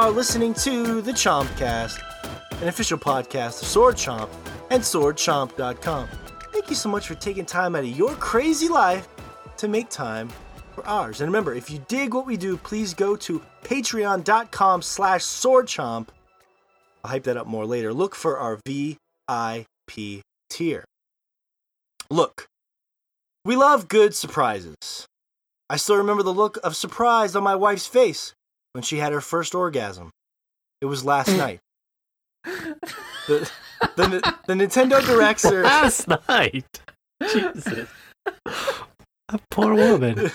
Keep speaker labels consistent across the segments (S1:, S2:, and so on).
S1: are listening to the Chompcast, an official podcast of Sword Chomp and SwordChomp.com. Thank you so much for taking time out of your crazy life to make time for ours. And remember, if you dig what we do, please go to patreon.com slash swordchomp. I'll hype that up more later. Look for our VIP tier. Look, we love good surprises. I still remember the look of surprise on my wife's face when she had her first orgasm. It was last night. The, the, the Nintendo Directs are.
S2: Last night. Jesus. A poor woman.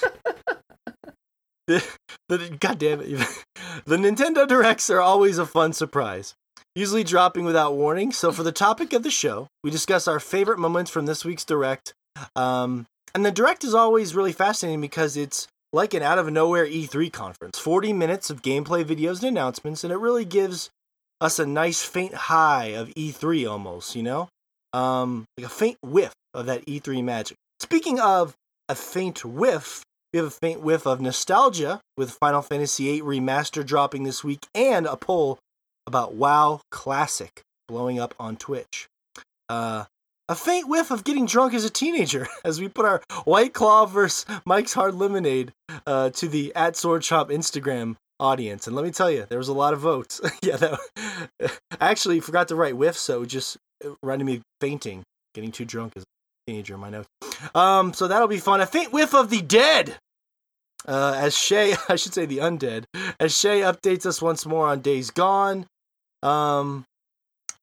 S1: the, the, God damn it. The Nintendo Directs are always a fun surprise, usually dropping without warning. So, for the topic of the show, we discuss our favorite moments from this week's Direct. Um, and the Direct is always really fascinating because it's like an out of nowhere E3 conference 40 minutes of gameplay videos and announcements, and it really gives us a nice faint high of E3 almost, you know? Um, like a faint whiff of that E3 magic. Speaking of a faint whiff, we have a faint whiff of nostalgia with Final Fantasy VIII Remaster dropping this week and a poll about WoW Classic blowing up on Twitch. Uh, a faint whiff of getting drunk as a teenager as we put our White Claw versus Mike's Hard Lemonade uh, to the at Sword Chomp Instagram audience. And let me tell you, there was a lot of votes. yeah, that, I actually forgot to write whiff, so just reminded me of fainting, getting too drunk as a teenager in my notes. Um, so that'll be fun. A faint whiff of the dead. Uh, as Shay, I should say the undead, as Shay updates us once more on Days Gone. Um,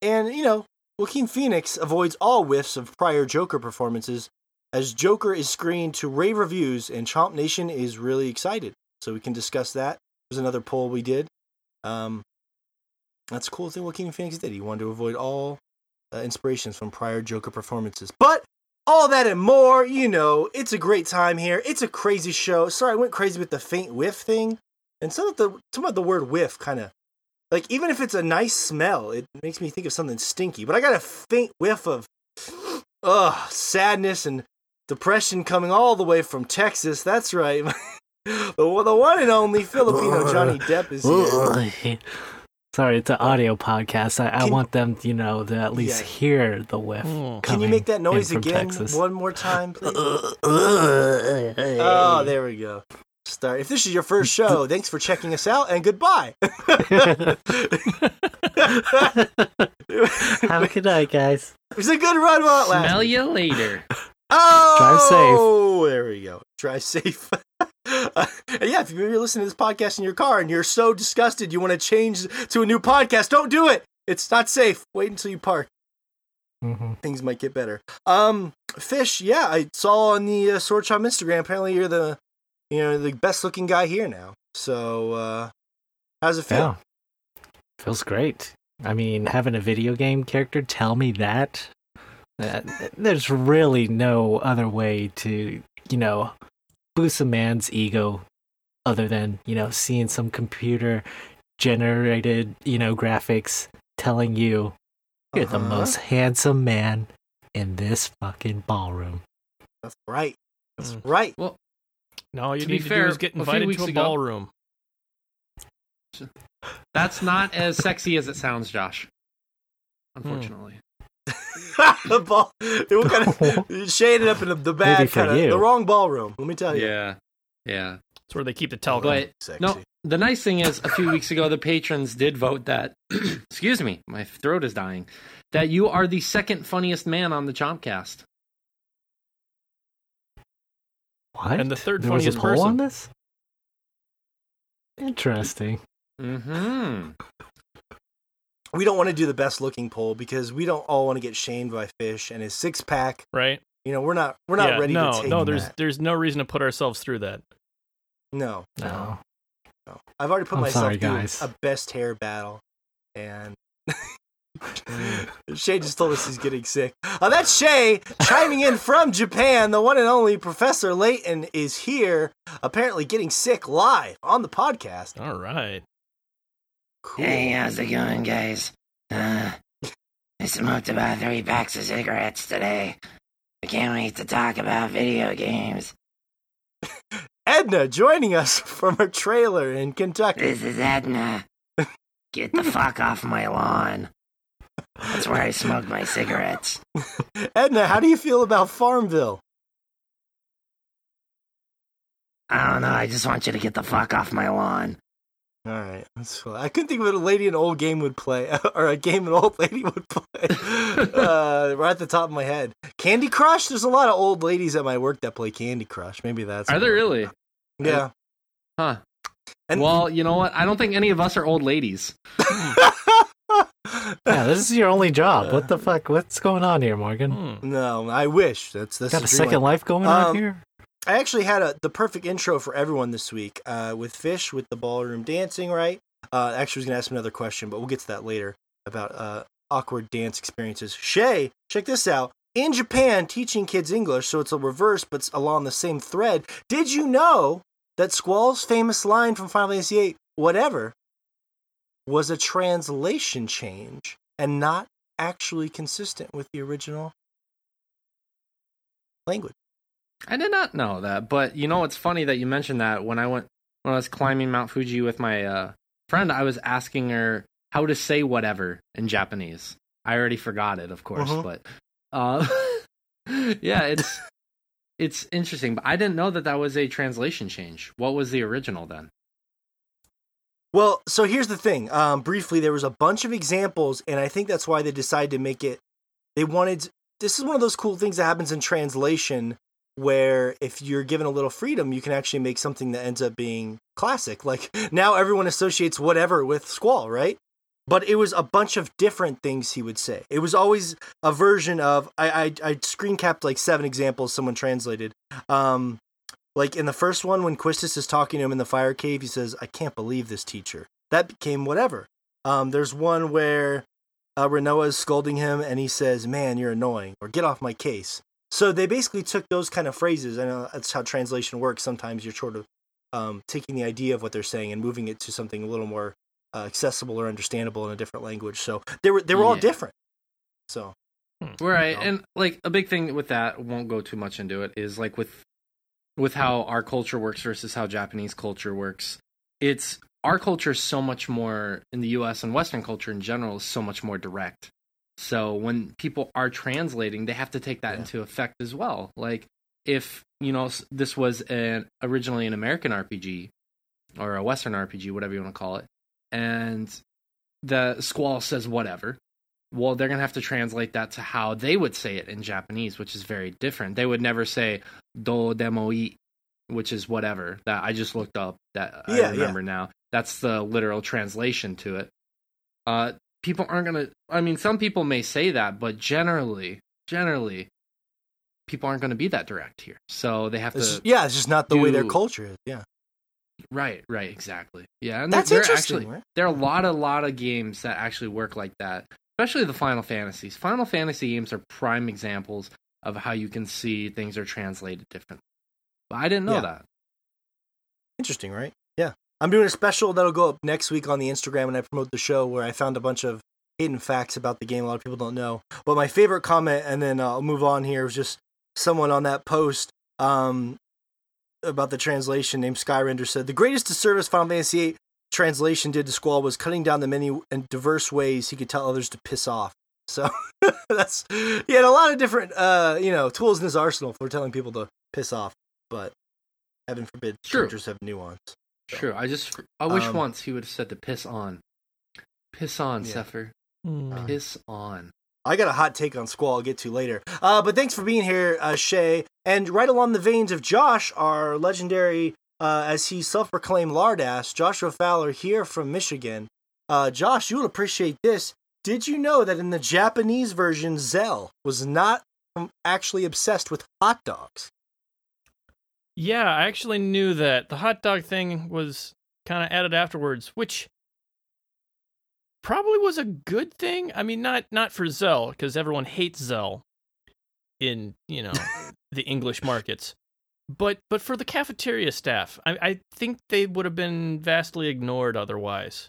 S1: and, you know, Joaquin Phoenix avoids all whiffs of prior Joker performances as Joker is screened to rave reviews and Chomp Nation is really excited. So we can discuss that. There's another poll we did. Um, that's a cool thing Joaquin Phoenix did. He wanted to avoid all uh, inspirations from prior Joker performances. But all that and more, you know, it's a great time here. It's a crazy show. Sorry, I went crazy with the faint whiff thing. And some of the some of the word whiff kind of like even if it's a nice smell, it makes me think of something stinky. But I got a faint whiff of ugh, sadness and depression coming all the way from Texas. That's right. the, the one and only Filipino Johnny Depp is here.
S2: Sorry, it's an audio podcast. I, I want them, you know, to at least
S1: Yeah.
S2: hear the whiff. Hmm.
S1: Can you make that noise again
S2: Texas.
S1: one more time, please? Oh, there we go. Start. If this is your first show, thanks for checking us out and goodbye.
S2: Have a good night, guys.
S1: It was a good run while it lasted.
S3: Smell you later.
S1: Oh, drive safe. Oh, There we go. Drive safe. Uh, yeah, if you're listening to this podcast in your car and you're so disgusted you want to change to a new podcast, don't do it. It's not safe. Wait until you park.
S2: Mhm.
S1: Things might get better. Um, Fish, yeah, I saw on the uh, Sword Chomp Instagram. Apparently, you're the, you know, the best looking guy here now. So, uh, how's it feel?
S2: Yeah. Feels great. I mean, having a video game character tell me that, uh, there's really no other way to, you know, boost a man's ego other than, you know, seeing some computer generated, you know, graphics telling you you're the
S1: Uh-huh.
S2: most handsome man in this fucking ballroom.
S1: That's right. That's
S4: Mm.
S1: right.
S4: No, all you
S3: To be
S4: need to
S3: fair,
S4: do is get invited
S3: weeks
S4: to a
S3: ago-
S4: ballroom.
S3: That's not as sexy as it sounds, Josh.
S4: Hmm.
S3: Unfortunately.
S1: the ball. It was kind of shaded up in the, the bad kind of the wrong ballroom. Let me tell you.
S3: Yeah. Yeah.
S4: It's where they keep the talcum.
S3: But
S1: Sexy.
S3: no, the nice thing is, a few weeks ago, the patrons did vote that. excuse me, my throat is dying. That you are the second funniest man on the Chompcast.
S2: What?
S4: And the third
S2: there was a
S4: funniest
S2: poll
S4: person.
S2: on this? Interesting.
S3: Hmm.
S1: we don't want to do the best looking poll because we don't all want to get shamed by Fish and his six pack.
S4: right?
S1: You know, we're not we're not
S4: yeah,
S1: ready
S4: no,
S1: to take
S4: no. There's
S1: that.
S4: there's no reason to put ourselves through that.
S1: No,
S2: No.
S1: no. I've already put
S2: I'm
S1: myself
S2: sorry,
S1: through
S2: guys.
S1: a best hair battle, and Shay just told us he's getting sick. Uh, that's Shay chiming in from Japan. The one and only Professor Layton is here, apparently getting sick live on the podcast.
S4: All right.
S1: Cool.
S5: Hey, how's it going, guys? Uh, I smoked about three packs of cigarettes today. I can't wait to talk about video games.
S1: Edna joining us from her trailer in Kentucky.
S5: This is Edna. Get the fuck off my lawn. That's where I smoke my cigarettes.
S1: Edna, how do you feel about Farmville?
S5: I don't know. I just want you to get the fuck off my lawn.
S1: All right, that's cool. I couldn't think of what a lady an old game would play, or a game an old lady would play. uh, right at the top of my head, Candy Crush. There's a lot of old ladies at my work that play Candy Crush. Maybe that's
S3: Are
S1: what
S3: there really?
S1: Yeah.
S3: Huh.
S1: And
S3: well, you know what? I don't think any of us are old ladies.
S2: Yeah, this is your only job. What the fuck? What's going on here, Morgan?
S4: Hmm.
S1: no, I wish that's that's
S2: Got
S1: the
S2: a second
S1: life.
S2: life going
S1: Um,
S2: on here?
S1: I actually had a the perfect intro for everyone this week uh, with Fish with the ballroom dancing. Right. Uh, actually, I was gonna ask him another question, but we'll get to that later about uh, awkward dance experiences. Shay, check this out. In Japan, teaching kids English, so it's a reverse, but it's along the same thread. Did you know that Squall's famous line from Final Fantasy VIII, "Whatever," was a translation change and not actually consistent with the original language?
S3: I did not know that, but you know it's funny that you mentioned that. When I went when I was climbing Mount Fuji with my uh, friend, I was asking her how to say whatever in Japanese. I already forgot it, of course,
S1: Mhm.
S3: but uh, yeah, it's it's interesting. But I didn't know that that was a translation change. What was the original then?
S1: Well, so here's the thing. Um, briefly, there was a bunch of examples, and I think that's why they decided to make it. They wanted. This is one of those cool things that happens in translation, where if you're given a little freedom, you can actually make something that ends up being classic. Like now, everyone associates whatever with Squall, right? But it was a bunch of different things he would say. It was always a version of. I I, I screen capped like seven examples someone translated. Um, like in the first one, when Quistis is talking to him in the fire cave, he says, "I can't believe this teacher." That became whatever. Um, there's one where uh, Rinoa is scolding him, and he says, "Man, you're annoying," or "Get off my case." So they basically took those kind of phrases. I know that's how translation works. Sometimes you're sort of um, taking the idea of what they're saying and moving it to something a little more uh, accessible or understandable in a different language. So they were they were all different. So
S3: Right,
S1: know?
S3: and like a big thing with that, won't go too much into it, is like with with how our culture works versus how Japanese culture works. It's our culture is so much more in the U.S. and Western culture in general is so much more direct. So when people are translating, they have to take that
S1: Yeah.
S3: into effect as well. Like if you know this was an originally an American RPG or a Western RPG, whatever you want to call it, and the squall says whatever well they're going to have to translate that to how they would say it in japanese which is very different they would never say do demo i which is whatever that i just looked up that
S1: Yeah,
S3: i
S1: yeah.
S3: remember now that's the literal translation to it uh people aren't going to i mean some people may say that but generally generally people aren't going to be that direct here so they have
S1: it's,
S3: to
S1: yeah, it's just not the way their culture is. Yeah,
S3: right right exactly yeah and
S1: that's
S3: they're
S1: interesting.
S3: actually
S1: right?
S3: there are a lot a lot of games that actually work like that especially the final fantasies final fantasy games are prime examples of how you can see things are translated differently but i didn't know
S1: Yeah.
S3: that
S1: Interesting, right? Yeah. I'm doing a special that'll go up next week on the Instagram when I promote the show where I found a bunch of hidden facts about the game a lot of people don't know. But my favorite comment, and then uh, I'll move on here, was just someone on that post um, about the translation named Skyrender said, The greatest disservice Final Fantasy VIII translation did to Squall was cutting down the many and diverse ways he could tell others to piss off. So that's he had a lot of different uh, you know tools in his arsenal for telling people to piss off, but heaven forbid
S3: True.
S1: characters have nuance. So.
S3: true i just i wish
S1: Um,
S3: once he would have said to piss on piss on
S1: Yeah.
S3: Seifer.
S4: Hmm.
S3: piss on
S1: I got a hot take on Squall I'll get to later. Uh, but thanks for being here, uh, Shay. And right along the veins of Josh, our legendary, uh, as he self-proclaimed lardass, Joshua Fowler here from Michigan. Uh, Josh, you will appreciate this. Did you know that in the Japanese version, Zell was not um, actually obsessed with hot dogs?
S4: Yeah, I actually knew that the hot dog thing was kind of added afterwards, which probably was a good thing. I mean, not not for Zell because everyone hates Zell in you know the English markets, but but for the cafeteria staff, I, I think they would have been vastly ignored otherwise.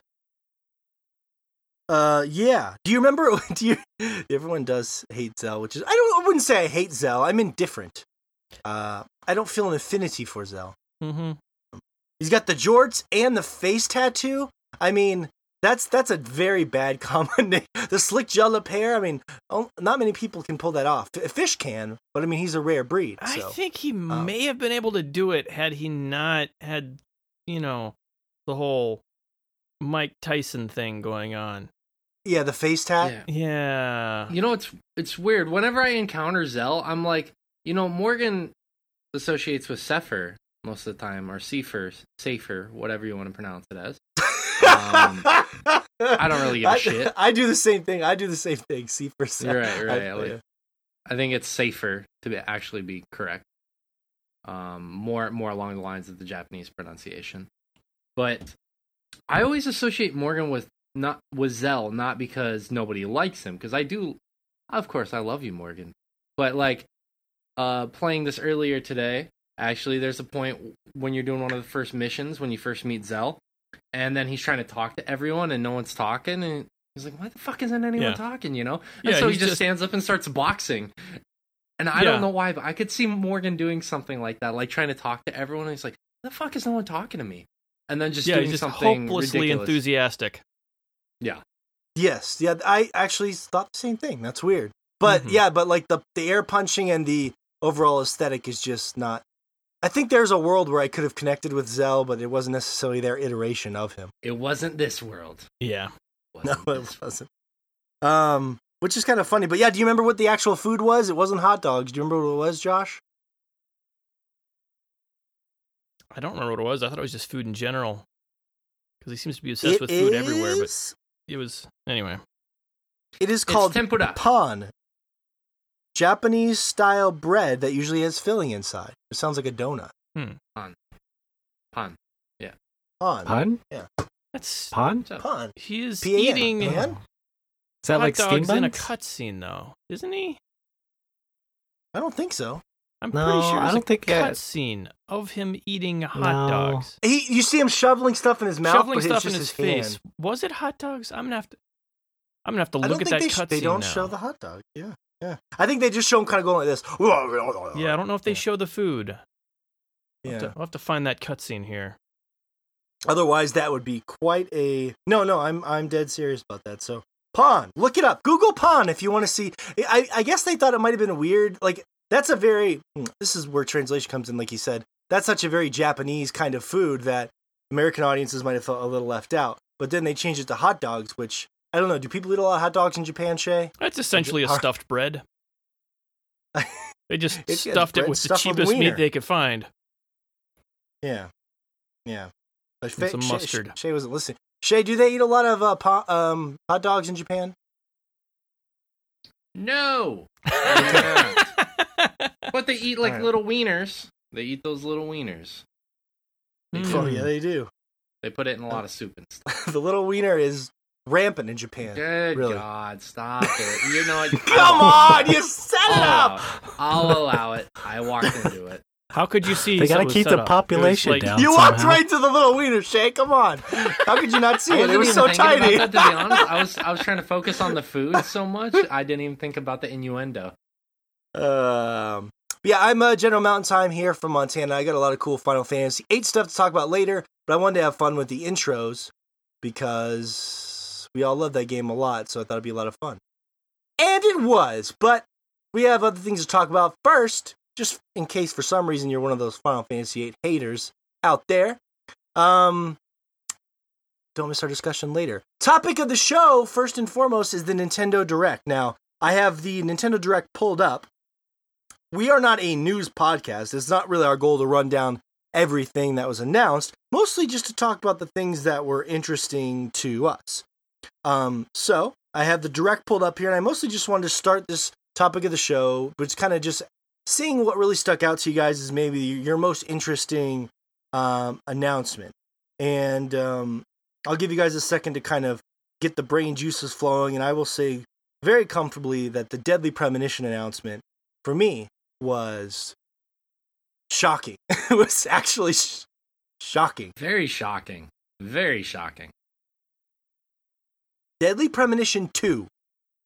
S1: Uh, yeah. Do you remember? Do you? Everyone does hate Zell, which is I don't. I wouldn't say I hate Zell. I'm indifferent. Uh, I don't feel an affinity for Zell.
S4: Mm-hmm.
S1: He's got the jorts and the face tattoo. I mean, That's that's a very bad combination. The slick gel lip hair. I mean, oh, not many people can pull that off. F- Fish can, but I mean, he's a rare breed. So.
S4: I think he
S1: um,
S4: may have been able to do it had he not had, you know, the whole Mike Tyson thing going on.
S1: yeah, the face tat.
S3: Yeah.
S4: Yeah.
S3: You know, it's it's weird. Whenever I encounter Zell, I'm like, you know, Morgan associates with Seifer most of the time, or Sefer, Safer, whatever you want to pronounce it as. Um, I don't really give a
S1: I-
S3: shit.
S1: I do the same thing. I do the same thing. See for
S3: You're right, right.
S1: I-
S3: like, I think it's safer to be, actually be correct. Um, more more along the lines of the Japanese pronunciation. But I always associate Morgan with not with Zell, not because nobody likes him, because I do. Of course, I love you, Morgan. But like, uh, playing this earlier today, actually, there's a point when you're doing one of the first missions when you first meet Zell, and then he's trying to talk to everyone and no one's talking, and he's like, "Why the fuck isn't anyone
S4: Yeah.
S3: talking?" You know? And
S4: Yeah,
S3: so he just,
S4: just-
S3: stands up and starts boxing. And I
S4: Yeah.
S3: don't know why, but I could see Morgan doing something like that, like trying to talk to everyone. And he's like, "The fuck is no one talking to me?" And then just
S4: yeah,
S3: doing
S4: he's just
S3: something
S4: hopelessly
S3: ridiculous.
S4: enthusiastic.
S1: Yes, yeah, I actually thought the same thing. That's weird, but
S4: Mhm.
S1: yeah, but like the the air punching and the overall aesthetic is just not. I think there's a world where I could have connected with Zell, but it wasn't necessarily their iteration of him.
S3: It wasn't this world.
S4: Yeah.
S1: No, it wasn't. Um, which is kind of funny. But yeah, do you remember what the actual food was? It wasn't hot dogs. Do you remember what it was, Josh?
S4: I don't remember what it was. I thought it was just food in general. Because he seems to be obsessed with food everywhere, but it was anyway.
S1: it is
S3: It's
S1: called
S3: tempura.
S1: pan. Japanese style bread that usually has filling inside. It sounds like a donut. Hmm.
S3: Pan.
S1: Pan.
S2: Pun? Yeah. Pun. Pun. Yeah.
S4: That's
S2: Pun?
S3: So,
S1: Pan.
S4: he is
S1: P-A-N,
S4: eating
S1: pan?
S2: Is that
S4: hot
S2: like steam
S4: dogs in a cutscene though, isn't he?
S1: I don't think so.
S4: I'm
S2: No,
S4: pretty sure
S2: I don't
S4: a
S2: think I-
S4: cutscene of him eating hot
S2: No.
S4: dogs,
S1: He, you see him shoveling stuff in his mouth,
S4: shoveling
S1: but
S4: stuff
S1: it's
S4: in his,
S1: his,
S4: face.
S1: hand.
S4: Was it hot dogs? I'm gonna have to. I'm gonna have to look
S1: don't
S4: at
S1: think
S4: that
S1: they, sh-
S4: cutscene
S1: they don't
S4: now.
S1: show the hot dog. Yeah, yeah. I think they just show him kind of going like this.
S4: Yeah, I don't know if they show the food. I'll,
S1: Yeah.
S4: have to, I'll have to find that cutscene here.
S1: Otherwise, that would be quite a no, no. I'm I'm dead serious about that. So pawn, look it up. Google pawn if you want to see. I I guess they thought it might have been weird. Like that's a very hmm, this is where translation comes in. Like he said, that's such a very Japanese kind of food that American audiences might have felt a little left out. But then they changed it to hot dogs, which I don't know. Do people eat a lot of hot dogs in Japan, Shay?
S4: That's essentially a stuffed bread. They just
S1: It's- yeah,
S4: stuffed it with the
S1: stuffed with
S4: cheapest meat they could find.
S1: Yeah, yeah. But
S4: And some
S1: Shay-
S4: mustard.
S1: Shay wasn't listening. Shay, do they eat a lot of uh, pa- um, hot dogs in Japan?
S3: no. They're but they eat like
S1: Alright.
S3: little wieners. They eat those little wieners. They
S4: Mm.
S1: Oh yeah, they do.
S3: They put it in a lot of soup and stuff.
S1: the little wiener is rampant in Japan.
S3: Good
S1: really.
S3: God, stop it! You know what?
S1: Come on, you set it
S3: I'll
S1: up.
S3: I'll allow it. I walked into it.
S4: How could you see?
S2: They gotta keep the
S4: up?
S2: Population
S4: like-
S2: down.
S1: You walked right to the little wiener, Shay. Come on. How could you not see it?
S3: wasn't
S1: It was so tiny.
S3: About that, to be honest, I was I was trying to focus on the food so much, I didn't even think about the innuendo.
S1: Um, yeah, I'm uh, General Mountain Time here from Montana. I got a lot of cool Final Fantasy 8 stuff to talk about later, but I wanted to have fun with the intros because we all love that game a lot, so I thought it'd be a lot of fun. And it was, but we have other things to talk about first, just in case for some reason you're one of those Final Fantasy 8 haters out there. Um, don't miss our discussion later. Topic of the show, first and foremost, is the Nintendo Direct. Now, I have the Nintendo Direct pulled up. We are not a news podcast. It's not really our goal to run down everything that was announced, mostly just to talk about the things that were interesting to us. Um, so, I have the Direct pulled up here, and I mostly just wanted to start this topic of the show, but it's kind of just seeing what really stuck out to you guys is maybe your most interesting um, announcement. And um, I'll give you guys a second to kind of get the brain juices flowing, and I will say very comfortably that the Deadly Premonition announcement for me was shocking. it was actually sh- shocking.
S3: Very shocking. Very shocking.
S1: Deadly Premonition 2.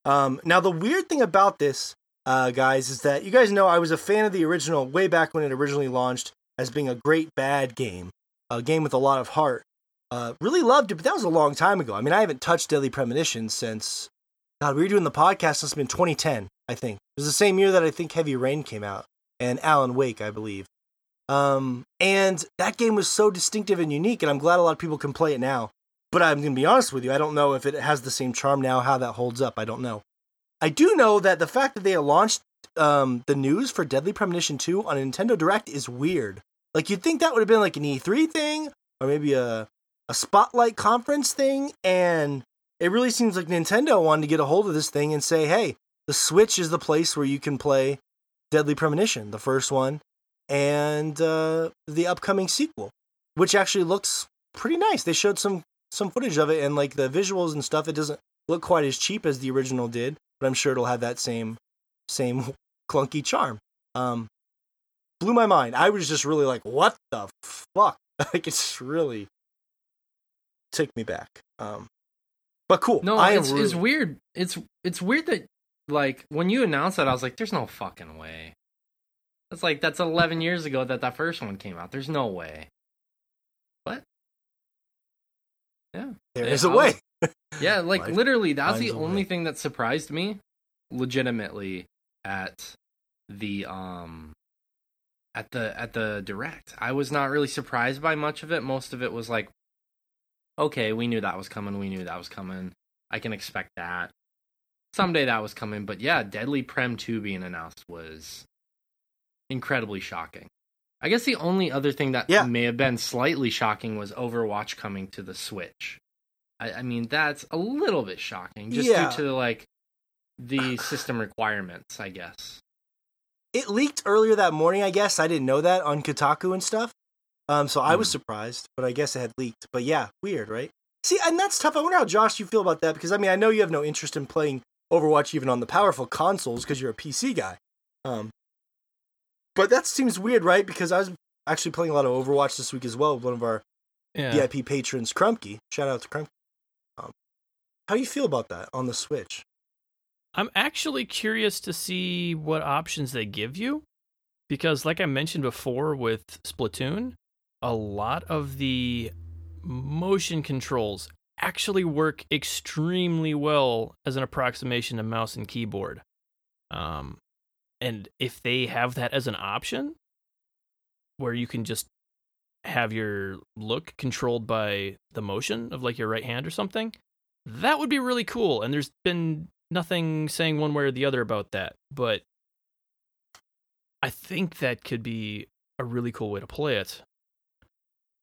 S1: Um, now, the weird thing about this, uh, guys, is that you guys know I was a fan of the original way back when it originally launched as being a great bad game, a game with a lot of heart. Uh, really loved it, but that was a long time ago. I mean, I haven't touched Deadly Premonition since God. We were doing the podcast. It's been 2010, I think. It was the same year that I think Heavy Rain came out and Alan Wake, I believe. Um, and that game was so distinctive and unique, and I'm glad a lot of people can play it now. But I'm gonna be honest with you, I don't know if it has the same charm now. How that holds up, I don't know. I do know that the fact that they launched um, the news for Deadly Premonition 2 on Nintendo Direct is weird. Like you'd think that would have been like an E3 thing or maybe a a spotlight conference thing, and it really seems like Nintendo wanted to get a hold of this thing and say, "Hey, the Switch is the place where you can play Deadly Premonition, the first one, and uh, the upcoming sequel, which actually looks pretty nice. They showed some some footage of it, and like the visuals and stuff, it doesn't look quite as cheap as the original did, but I'm sure it'll have that same same clunky charm. Um, blew my mind. I was just really like, "What the fuck?" like it's really took me back. Um, but cool.
S3: No,
S1: I
S3: it's,
S1: really-
S3: it's weird. It's it's weird that like when you announced that, I was like, "There's no fucking way." That's like that's 11 years ago that that first one came out. There's no way. What? Yeah,
S1: There a
S3: is
S1: way.
S3: yeah. Like
S1: Life
S3: literally, that's the only
S1: way.
S3: thing that surprised me, legitimately, at the um, at the at the direct. I was not really surprised by much of it. Most of it was like, okay, we knew that was coming. We knew that was coming. I can expect that. Someday that was coming, but yeah, Deadly Prem 2 being announced was incredibly shocking. I guess the only other thing that
S1: Yeah.
S3: may have been slightly shocking was Overwatch coming to the Switch. I, I mean, that's a little bit shocking, just
S1: Yeah.
S3: due to like the system requirements, I guess.
S1: It leaked earlier that morning, I guess. I didn't know that on Kotaku and stuff. Um, so I was
S3: Hmm.
S1: surprised, but I guess it had leaked. But yeah, weird, right? See, and that's tough. I wonder how Josh you feel about that because I mean I know you have no interest in playing Overwatch even on the powerful consoles because you're a PC guy. Um, but that seems weird, right? Because I was actually playing a lot of Overwatch this week as well with one of our
S4: Yeah.
S1: VIP patrons, Crumpkey. Shout out to Crumpkey. How do you feel about that on the Switch?
S4: I'm actually curious to see what options they give you because, like I mentioned before with Splatoon, a lot of the motion controls actually work extremely well as an approximation to mouse and keyboard. Um, and if they have that as an option, where you can just have your look controlled by the motion of like your right hand or something, that would be really cool. And there's been nothing saying one way or the other about that, but I think that could be a really cool way to play it.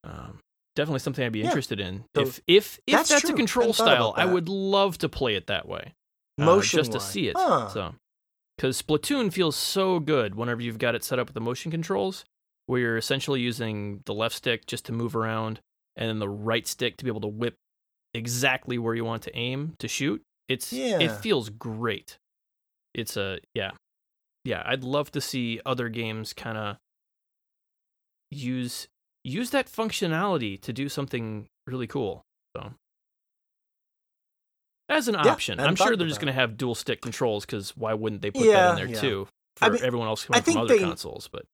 S4: Um, definitely something I'd be
S1: Yeah.
S4: interested in.
S1: So
S4: if if if
S1: that's
S4: that's, a control
S1: Hadn't thought about
S4: style, I would love to play it that way. uh,
S1: Motion
S4: just to see it.
S1: Huh.
S4: So, because Splatoon feels so good whenever you've got it set up with the motion controls, where you're essentially using the left stick just to move around, and then the right stick to be able to whip exactly where you want to aim to shoot. It's
S1: Yeah.
S4: it feels great. It's a yeah, yeah. I'd love to see other games kind of use use that functionality to do something really cool. So as an
S1: Yeah,
S4: option, I'm sure they're just going to have dual stick controls because why wouldn't they put
S1: Yeah,
S4: that in there too for
S1: I mean,
S4: everyone else coming from other
S1: they-
S4: consoles? But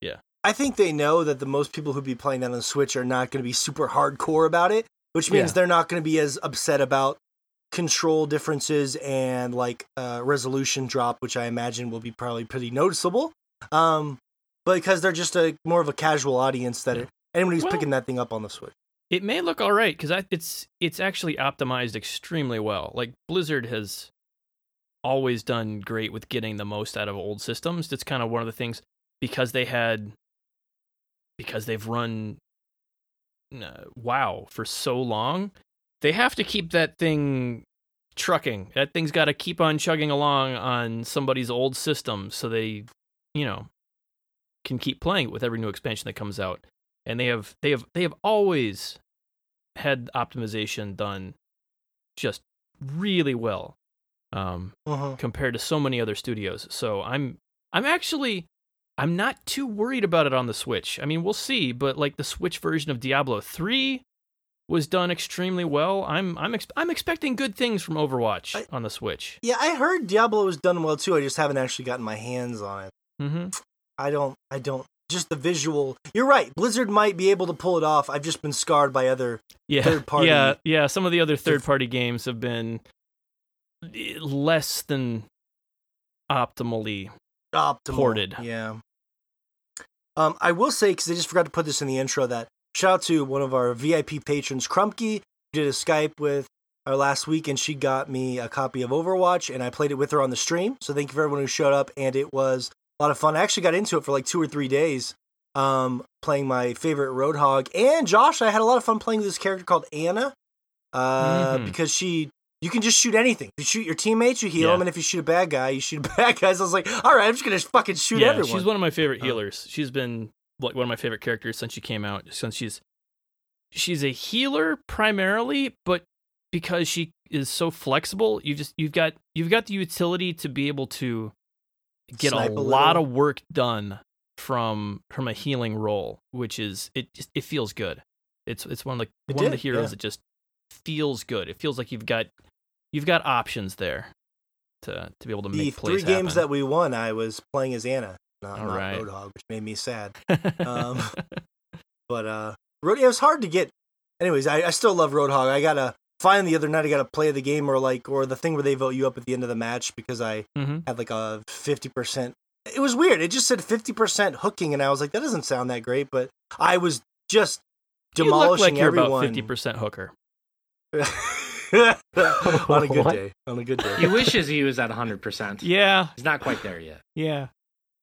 S4: yeah,
S1: I think they know that the most people who be playing that on the Switch are not going to be super hardcore about it, which means
S4: Yeah.
S1: they're not going to be as upset about control differences and like uh, resolution drop, which I imagine will be probably pretty noticeable. Um, but because they're just a more of a casual audience that
S4: Yeah.
S1: anyone who's
S4: Well-
S1: picking that thing up on the Switch.
S4: it may look all right because it's it's actually optimized extremely well. Like Blizzard has always done great with getting the most out of old systems. That's kind of one of the things because they had because they've run uh, WoW for so long, they have to keep that thing trucking. That thing's got to keep on chugging along on somebody's old system so they, you know, can keep playing it with every new expansion that comes out. And they have they have they have always had optimization done just really well. Um
S1: Uh-huh.
S4: compared to so many other studios. So I'm I'm actually I'm not too worried about it on the Switch. I mean, we'll see, but like the Switch version of Diablo 3 was done extremely well. I'm I'm ex- I'm expecting good things from Overwatch
S1: I-
S4: on the Switch.
S1: Yeah, I heard Diablo was done well too. I just haven't actually gotten my hands on it.
S4: Mhm.
S1: I don't. I don't just the visual. You're right. Blizzard might be able to pull it off. I've just been scarred by other.
S4: yeah,
S1: third party-
S4: Yeah, yeah. Some of the other third party games have been eh, less than optimally.
S1: optimal.
S4: Ported.
S1: Yeah. Um, I will say because I just forgot to put this in the intro that shout out to one of our VIP patrons, Crumpkey, who did a Skype with our last week, and she got me a copy of Overwatch, and I played it with her on the stream. So thank you for everyone who showed up, and it was a lot of fun. I actually got into it for like two or three days, um, playing my favorite Roadhog, and Josh. I had a lot of fun playing this character called Ana, uh,
S4: Mhm.
S1: because she. You can just shoot anything. You shoot your teammates, you heal
S4: Yeah.
S1: them, and if you shoot a bad guy, you shoot a bad guy. So I was like, all right, I'm just gonna fucking shoot
S4: yeah,
S1: everyone.
S4: she's one of my favorite
S1: Oh.
S4: healers. She's been like one of my favorite characters since she came out. Since she's she's a healer primarily, but because she is so flexible, you just you've got you've got the utility to be able to get
S1: Snipe
S4: a
S1: a
S4: lot of work done from from a healing role, which is it just it feels good. It's it's one of the
S1: It
S4: one of the heroes
S1: yeah.
S4: that just feels good. It feels like you've got you've got options there to to be able to
S1: the
S4: make
S1: three
S4: plays
S1: games that we won, I was playing as Ana, not,
S4: All
S1: not
S4: right.
S1: Roadhog, which made me sad. um, But uh, Road, it was hard to get. Anyways, I, I still love Roadhog. I gotta find the other night. I gotta play the game or like or the thing where they vote you up at the end of the match because I
S4: hmm
S1: had like a fifty percent. It was weird. It just said fifty percent hooking, and I was like, that doesn't sound that great. But I was just
S4: You look
S1: demolishing
S4: like you're
S1: everyone.
S4: fifty percent hooker.
S1: on a good
S2: What?
S1: day. On a good day.
S3: He wishes he was at 100%.
S4: Yeah,
S3: He's not quite there yet.
S4: yeah.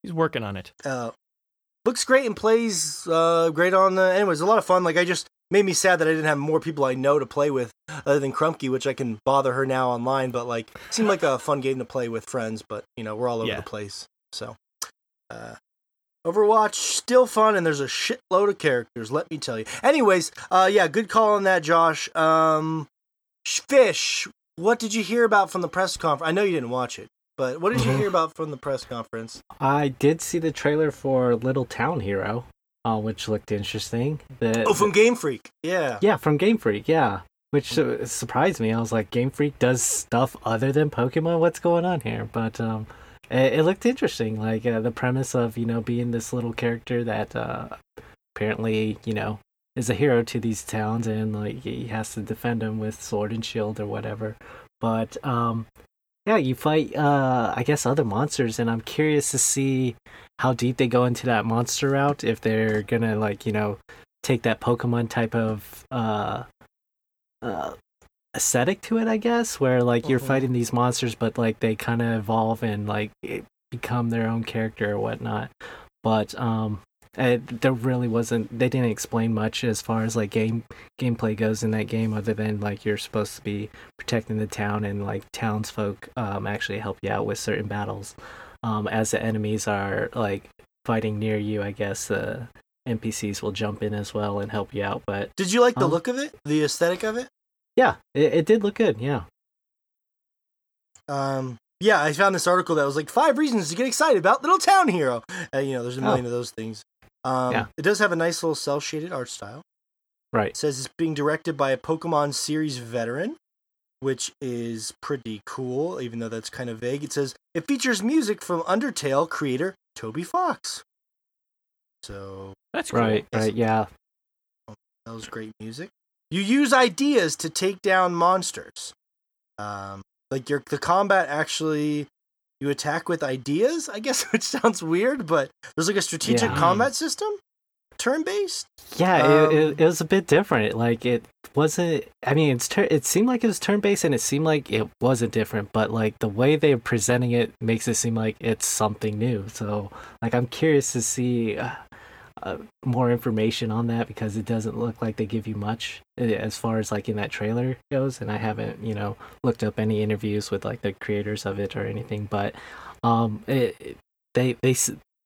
S4: He's working on it.
S1: uh, looks great and plays uh, great on the. Anyways, a lot of fun. Like I just made me sad that I didn't have more people I know to play with other than Crumpkey, which I can bother her now online. But like, seemed like a fun game to play with friends. But you know, we're all over
S4: Yeah.
S1: the place. So, uh, Overwatch still fun, and there's a shitload of characters. Let me tell you. Anyways, uh, yeah, good call on that, Josh. Um, Fish, what did you hear about from the press conference? I know you didn't watch it. But what did you hear about from the press conference?
S2: I did see the trailer for Little Town Hero, uh, which looked interesting. The,
S1: Oh, from Game Freak. Yeah.
S2: yeah, from Game Freak, yeah. Which uh, surprised me. I was like, Game Freak does stuff other than Pokemon. What's going on here? But um, it, it looked interesting. Like uh, the premise of you know being this little character that uh, apparently you know is a hero to these towns, and like he has to defend them with sword and shield or whatever. But um, yeah, you fight uh, I guess other monsters, and I'm curious to see how deep they go into that monster route. If they're gonna like you know take that Pokemon type of uh, uh, aesthetic to it, I guess, where like you're
S1: Mhm.
S2: fighting these monsters, but like they kind of evolve and like it- become their own character or whatnot. But um, it, there really wasn't. They didn't explain much as far as like game gameplay goes in that game, other than like you're supposed to be protecting the town and like townsfolk um actually help you out with certain battles. Um, as the enemies are like fighting near you, I guess the NPCs will jump in as well and help you out. But
S1: Did you like the
S2: Um,
S1: look of it? The aesthetic of it?
S2: yeah, it, it did look good. Yeah.
S1: Um, yeah, I found this article that was like five reasons to get excited about Little Town Hero. Uh, you know, there's a million of those things. Um,
S2: Yeah.
S1: It does have a nice little cell shaded art style.
S2: Right.
S1: It says it's being directed by a Pokemon series veteran, which is pretty cool, even though that's kind of vague. It says it features music from Undertale creator Toby Fox. So
S4: That's cool.
S2: Right.
S1: Yes.
S2: Right. Yeah.
S1: That was great music. You use ideas to take down monsters. Um, like your the combat actually, you attack with ideas. I guess, which sounds weird, but there's like a strategic
S2: Yeah.
S1: combat system, turn based.
S2: Yeah,
S1: Um,
S2: it, it, it was a bit different. Like it wasn't. I mean, it's tur- it seemed like it was turn based, and it seemed like it wasn't different. But like the way they're presenting it makes it seem like it's something new. So like I'm curious to see uh, more information on that because it doesn't look like they give you much uh, as far as like in that trailer goes. And I haven't you know looked up any interviews with like the creators of it or anything. But um, it, it- they they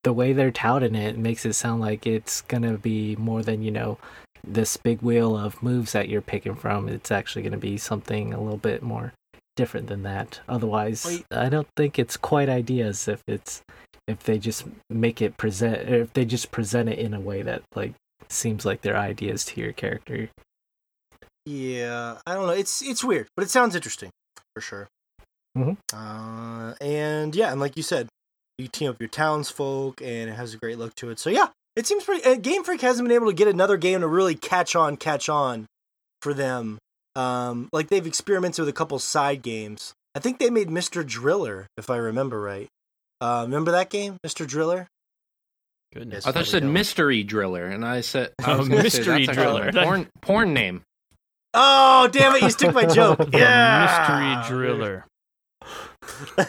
S2: the way they're touting it makes it sound like it's gonna be more than you know this big wheel of moves that you're picking from. It's actually gonna be something a little bit more different than that. Otherwise,
S1: Wait.
S2: I don't think it's quite ideas if it's if they just make it present or if they just present it in a way that like seems like their ideas to your character.
S1: Yeah, I don't know. It's it's weird, but it sounds interesting for sure.
S2: Mhm.
S1: Uh, and yeah, and like you said, you team up your townsfolk, and it has a great look to it. So yeah, It seems pretty. Uh, Game Freak hasn't been able to get another game to really catch on, catch on for them. Um, like they've experimented with a couple side games. I think they made Mr. Driller, if I remember right. Uh, remember that game, Mr. Driller?
S4: Goodness.
S3: I thought you said
S1: don't.
S3: mystery driller, and I said I
S4: Oh,
S3: was gonna say,
S4: mystery
S3: that's
S4: driller.
S3: porn porn name.
S1: Oh, damn it! You took my joke.
S4: The
S1: yeah,
S4: mystery driller.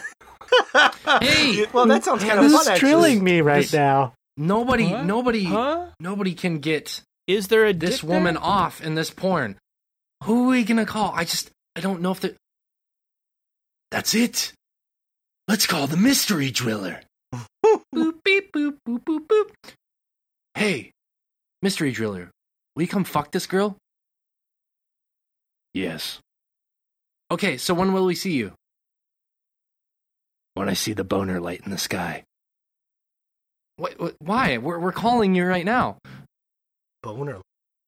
S3: Hey,
S1: well, that sounds kind of
S2: This
S1: fun.
S2: is
S1: Actually.
S2: drilling me right
S3: This-
S2: now.
S3: Nobody,
S4: What?
S3: nobody,
S4: Huh?
S3: nobody can get
S4: Is there a
S3: this
S4: dick
S3: woman
S4: there?
S3: off in this porn. Who are we gonna call? I just, I don't know if the. That's it. Let's call the mystery driller. boop beep boop boop boop boop. Hey, mystery driller, will you come fuck this girl? Yes. Okay, so when will we see you? When I see the boner light in the sky. What? what why? We're we're calling you right now.
S1: Boner.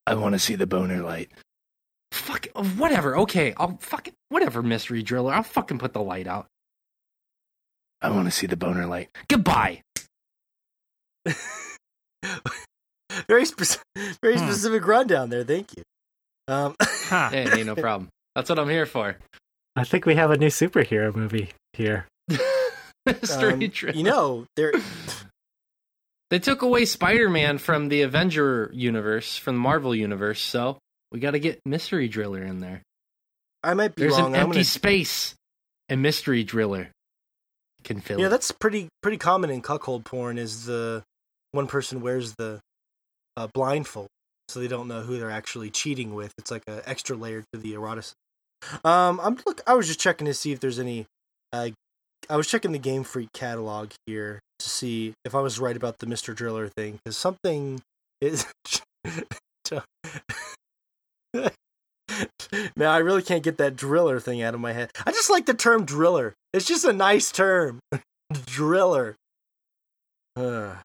S3: I want to see the boner light. Fuck, whatever. Okay, I'll fucking whatever, mystery driller. I'll fucking put the light out. I want to see the boner light. Goodbye.
S1: very specific, very
S4: Hmm.
S1: specific rundown there. Thank you. Um,
S4: Huh.
S3: Hey, ain't no problem. That's what I'm here for.
S2: I think we have a new superhero movie here.
S3: mystery
S1: um,
S3: driller.
S1: you know, there.
S3: they took away Spider-Man from the Avenger universe, from the Marvel universe. So we got to get mystery driller in there.
S1: I might be
S3: There's
S1: wrong.
S3: an
S1: I'm
S3: empty
S1: gonna,
S3: space, and mystery driller can fill
S1: yeah,
S3: it.
S1: that's pretty pretty common in cuckold porn. Is the one person wears the uh, blindfold, so they don't know who they're actually cheating with. It's like an extra layer to the eroticism. Um, I'm look. I was just checking to see if there's any. Uh, I was checking the Game Freak catalog here to see if I was right about the Mister Driller thing because something is. Man, I really can't get that driller thing out of my head. I just like the term driller. It's just a nice term. driller. Uh.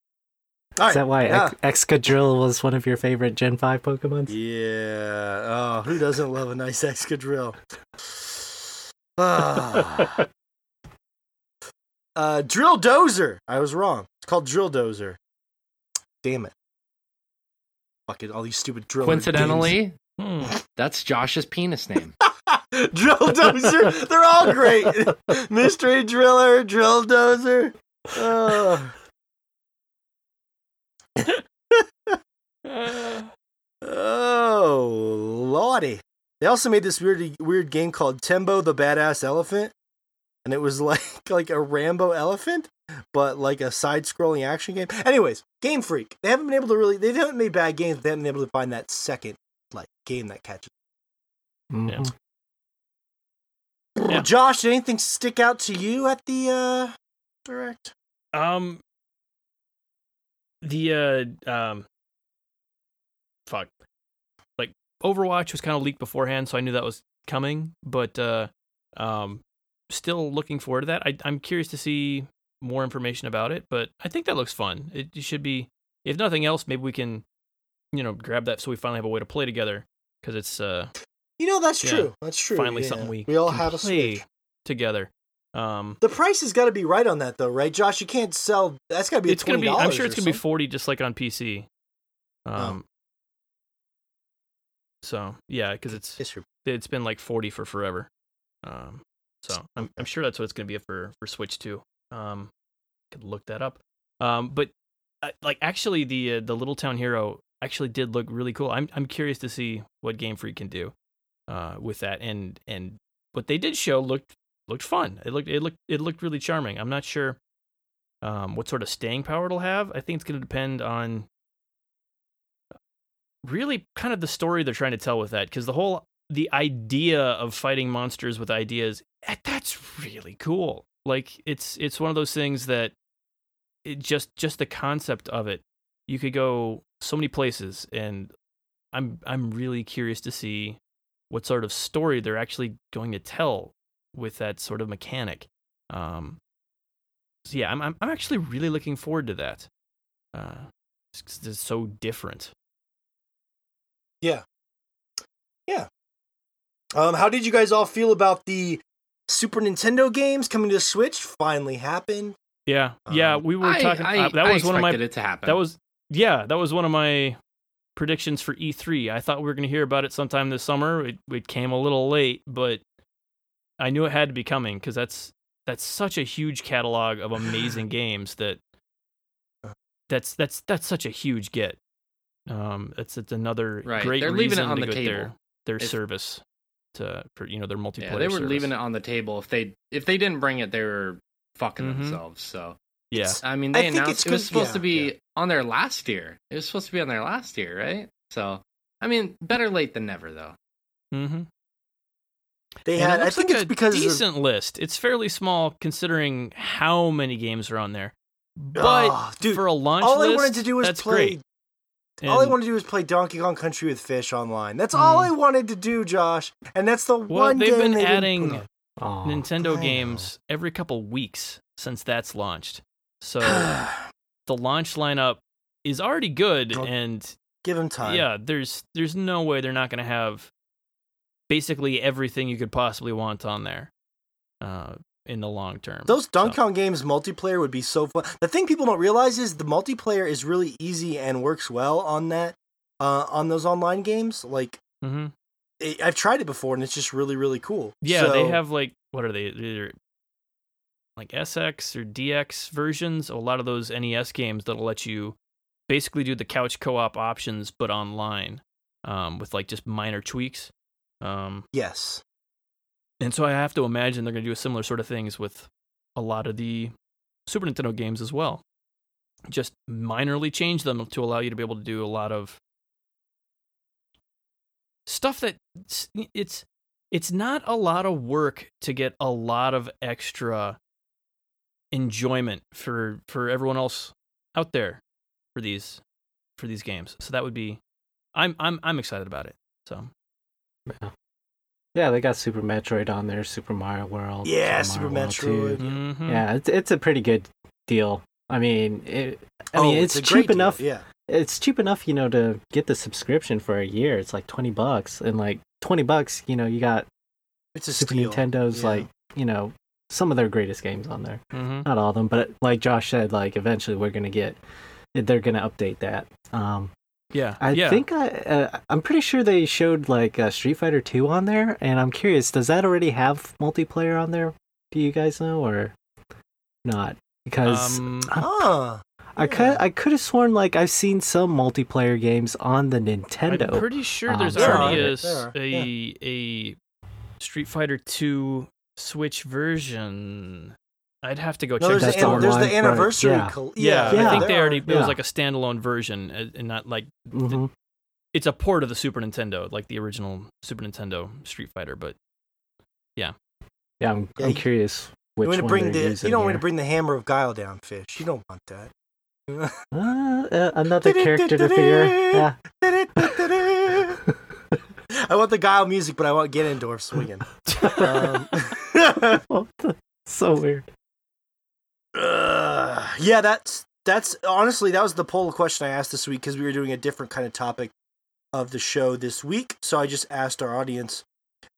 S2: Is
S1: right.
S2: that why
S1: yeah.
S2: Ex- Excadrill was one of your favorite Gen 5 Pokemon?
S1: Yeah. Oh, who doesn't love a nice Excadrill? Ah. uh, Drill Dozer. I was wrong. It's called Drill Dozer. Damn it. Fucking all these stupid drill.
S3: Coincidentally,
S4: Hmm.
S3: that's Josh's penis name.
S1: Drill Dozer. They're all great. Mystery Driller, Drill Dozer. Oh. Oh, lordy. They also made this weird weird game called Tembo the Badass Elephant. And it was like like a Rambo elephant, but like a side-scrolling action game. Anyways, Game Freak. They haven't been able to really they haven't made bad games, but they haven't been able to find that second like game that catches.
S2: Mhm.
S4: Yeah.
S1: Josh, did anything stick out to you at the uh direct?
S4: Um, the uh, um, fuck, like Overwatch was kind of leaked beforehand, so I knew that was coming. But uh, um, still looking forward to that. I, I'm curious to see more information about it, but I think that looks fun. It, it should be, if nothing else, maybe we can, you know, grab that so we finally have a way to play together because it's uh
S1: You know that's
S4: Yeah.
S1: true. That's true.
S4: finally
S1: yeah.
S4: something we
S1: we all have a Switch.
S4: together. Um,
S1: The price has got to be right on that though, right, Josh? You can't sell. That's got to be.
S4: it's gonna be. I'm sure it's gonna be forty, just like on PC.
S1: Oh.
S4: Um. So yeah, because it's. It's been like forty for forever. Um. So I'm I'm sure that's what it's gonna be for for Switch too. Um. Could look that up. Um. But uh, like actually the uh, the Little Town Hero actually did look really cool. I'm I'm curious to see what Game Freak can do, uh, with that and and what they did show looked looked fun. It looked it looked it looked really charming. I'm not sure um, what sort of staying power it'll have. I think it's going to depend on really kind of the story they're trying to tell with that, because the whole the idea of fighting monsters with ideas eh, that's really cool. Like it's it's one of those things that it just just the concept of it, you could go so many places, and I'm I'm really curious to see what sort of story they're actually going to tell with that sort of mechanic. Um, so yeah, I'm, I'm I'm actually really looking forward to that. Uh, it's, 'cause it's so different.
S1: Yeah. Yeah. Um, how did you guys all feel about the Super Nintendo games coming to Switch? Finally happened.
S4: Yeah, yeah.
S1: Um,
S4: We were
S3: I,
S4: talking.
S3: I,
S4: uh, that
S3: I
S4: was one of my.
S3: it to happen.
S4: That was yeah, that was one of my predictions for E3. I thought we were going to hear about it sometime this summer. It, it came a little late, but I knew it had to be coming because that's that's such a huge catalog of amazing games that that's that's that's such a huge get. Um, it's it's another
S3: Right,
S4: great
S3: they're leaving it on
S4: to
S3: the table.
S4: their their
S3: If-
S4: service to for you know their multiplayer.
S3: Yeah, they were
S4: service.
S3: leaving it on the table. If they if they didn't bring it, they were fucking
S4: Mhm.
S3: themselves. So
S4: Yeah,
S3: I mean, they
S1: think
S3: announced it was supposed
S1: yeah,
S3: to be
S1: yeah.
S3: on there last year. It was supposed to be on there last year, right? So I mean, better late than never, though.
S4: mm-hmm.
S1: They
S4: And it
S1: had. I
S4: looks
S1: think
S4: like
S1: it's
S4: a
S1: because of,
S4: decent list. It's fairly small considering how many games are on there. But
S1: Oh, dude,
S4: for a launch
S1: all
S4: list,
S1: I wanted to do was
S4: that's
S1: play.
S4: great.
S1: all I wanted to do was play Donkey Kong Country with Fish online. That's all
S4: Mm.
S1: I wanted to do, Josh. And that's the
S4: Well,
S1: one
S4: they've
S1: game
S4: been
S1: they didn't
S4: adding
S1: put
S2: Aw.
S4: Nintendo
S1: I
S4: games every couple weeks since that's launched. So the launch lineup is already good,
S1: Well,
S4: and
S1: Give them time.
S4: yeah, there's there's no way they're not going to have basically everything you could possibly want on there uh, in the long term.
S1: Those Donkey
S4: So-
S1: Kong games multiplayer would be so fun. The thing people don't realize is the multiplayer is really easy and works well on that uh, on those online games. Like
S4: Mhm.
S1: it, I've tried it before and it's just really really cool.
S4: Yeah, they have like what are they? Either like SX or DX versions. A lot of those NES games that'll let you basically do the couch co-op options, but online, um, with like just minor tweaks. Um,
S1: yes.
S4: and so I have to imagine they're going to do a similar sort of things with a lot of the Super Nintendo games as well. Just minorly change them to allow you to be able to do a lot of stuff that it's it's not a lot of work to get a lot of extra enjoyment for for everyone else out there for these for these games. So that would be I'm I'm I'm excited about it. So
S2: Yeah. Yeah, they got Super Metroid on there, Super Mario World.
S1: Yeah,
S2: Super
S1: Super
S2: Mario World 2.
S1: Metroid.
S4: mhm.
S2: Yeah, it's it's a pretty good deal. I mean, it, I mean,
S1: Oh,
S2: it's, cheap
S1: great deal,
S2: enough.
S1: Yeah.
S2: It's cheap enough, you know, to get the subscription for a year. It's like twenty bucks, and like twenty bucks, you know, you got
S1: It's a
S2: Super
S1: steal.
S2: Nintendo's
S1: Yeah.
S2: like, you know, some of their greatest games on there.
S4: Mhm.
S2: Not all of them, but like Josh said, like eventually we're gonna get, they're gonna update that. Um,
S4: Yeah.
S2: I
S4: yeah.
S2: think I, uh, I'm pretty sure they showed like uh, Street Fighter Two on there, and I'm curious, does that already have multiplayer on there? Do you guys know or not? Because
S4: um,
S1: Ah,
S2: I could I could have sworn like I've seen some multiplayer games on the Nintendo.
S4: I'm pretty sure
S2: Um,
S4: there's
S2: there
S4: already
S1: are,
S4: a,
S1: there are,
S4: a a Street Fighter 2 Switch version. I'd have to go
S1: no,
S4: check
S1: there's,
S2: That's
S1: the, an- there's
S2: online,
S1: the
S2: right,
S1: anniversary.
S2: yeah.
S1: col-
S4: Yeah,
S2: Yeah,
S4: I think
S1: there
S4: they
S1: are.
S4: already it was like a standalone version uh, and not like
S2: Mhm.
S4: it's a port of the Super Nintendo, like the original Super Nintendo Street Fighter, but
S2: Yeah, I'm,
S1: Yeah,
S2: I'm curious which
S1: You want to bring
S2: they're
S1: the you don't want to bring the hammer of guile down, fish. You don't want that.
S2: Uh, uh, another character to figure. Yeah.
S1: I want the guile music, but I want Ganondorf swinging. Um,
S2: What the- so weird.
S1: uh, yeah, that's that's honestly that was the poll question I asked this week because we were doing a different kind of topic of the show this week. So I just asked our audience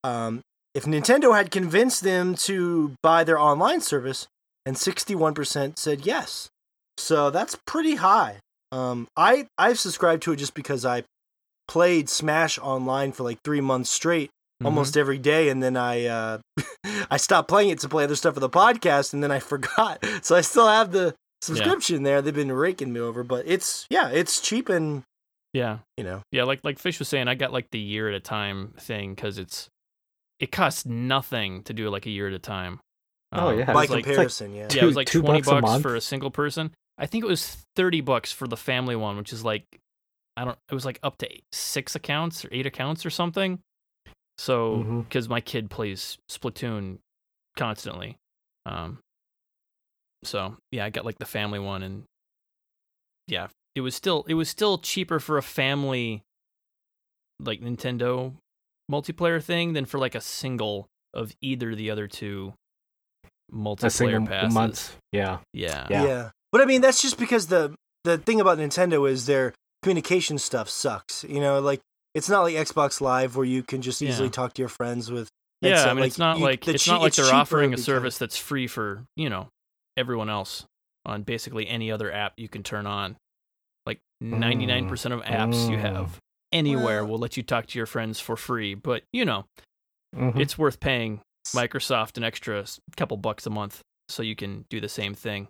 S1: um, if Nintendo had convinced them to buy their online service, and sixty-one percent said yes. So that's pretty high. Um, I I've subscribed to it just because I played Smash online for like three months straight,
S4: Mm-hmm.
S1: almost every day, and then I uh, I stopped playing it to play other stuff for the podcast, and then I forgot. So I still have the subscription there. They've been raking me over, but it's yeah, it's cheap and
S4: yeah,
S1: you know
S4: yeah. Like like Fish was saying, I got like the year at a time thing because it's it costs nothing to do like a year at a time.
S2: Oh,
S4: Um,
S2: yeah.
S1: by
S4: was like
S1: comparison, yeah.
S4: yeah, it was like
S2: two
S4: twenty
S2: bucks
S4: bucks
S2: month?
S4: for a single person. I think it was thirty bucks for the family one, which is like I don't. It was like up to eight, six accounts or eight accounts or something. So because my kid plays Splatoon constantly, um, so yeah, I got like the family one, and yeah, it was still it was still cheaper for a family like Nintendo multiplayer thing than for like a single of either the other two multiplayer
S2: A single
S4: passes.
S2: month. Yeah.
S4: Yeah.
S2: Yeah.
S1: But I mean, that's just because the the thing about Nintendo is their communication stuff sucks. You know, like it's not like Xbox Live where you can just easily
S4: Yeah.
S1: talk to your friends with.
S4: Yeah,
S1: headset.
S4: I mean, it's not
S1: you-
S4: like
S1: the
S4: it's
S1: chea-
S4: not like they're offering a service that's free for you know everyone else on basically any other app you can turn on. Like 99% of apps you
S2: Mm.
S4: have anywhere
S1: Well-
S4: will let you talk to your friends for free. But, you know,
S2: Mhm.
S4: it's worth paying Microsoft an extra couple bucks a month so you can do the same thing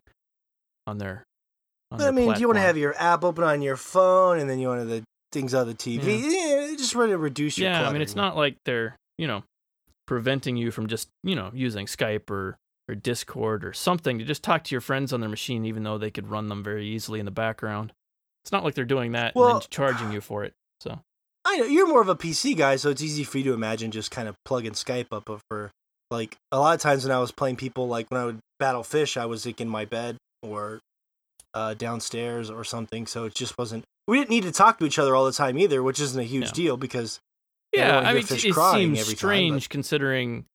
S4: on their. On
S1: But I
S4: their
S1: mean, do you want to have your app open on your phone and then you want to the things on the TV? Yeah, just ready to reduce your
S4: Yeah, I mean, it's not like they're you know preventing you from just you know using Skype or or Discord or something to just talk to your friends on their machine, even though they could run them very easily in the background. It's not like they're doing that and
S1: Well-
S4: then charging you for it. So
S1: I know you're more of a PC guy, so it's easy for you to imagine just kind of plugging Skype up for like a lot of times when I was playing people, like when I would battle fish, I was like in my bed or uh, downstairs or something. So it just wasn't. We didn't need to talk to each other all the time either, which isn't a huge
S4: Yeah.
S1: deal because
S4: yeah,
S1: wanna
S4: I mean,
S1: fish
S4: it seems
S1: every time,
S4: strange considering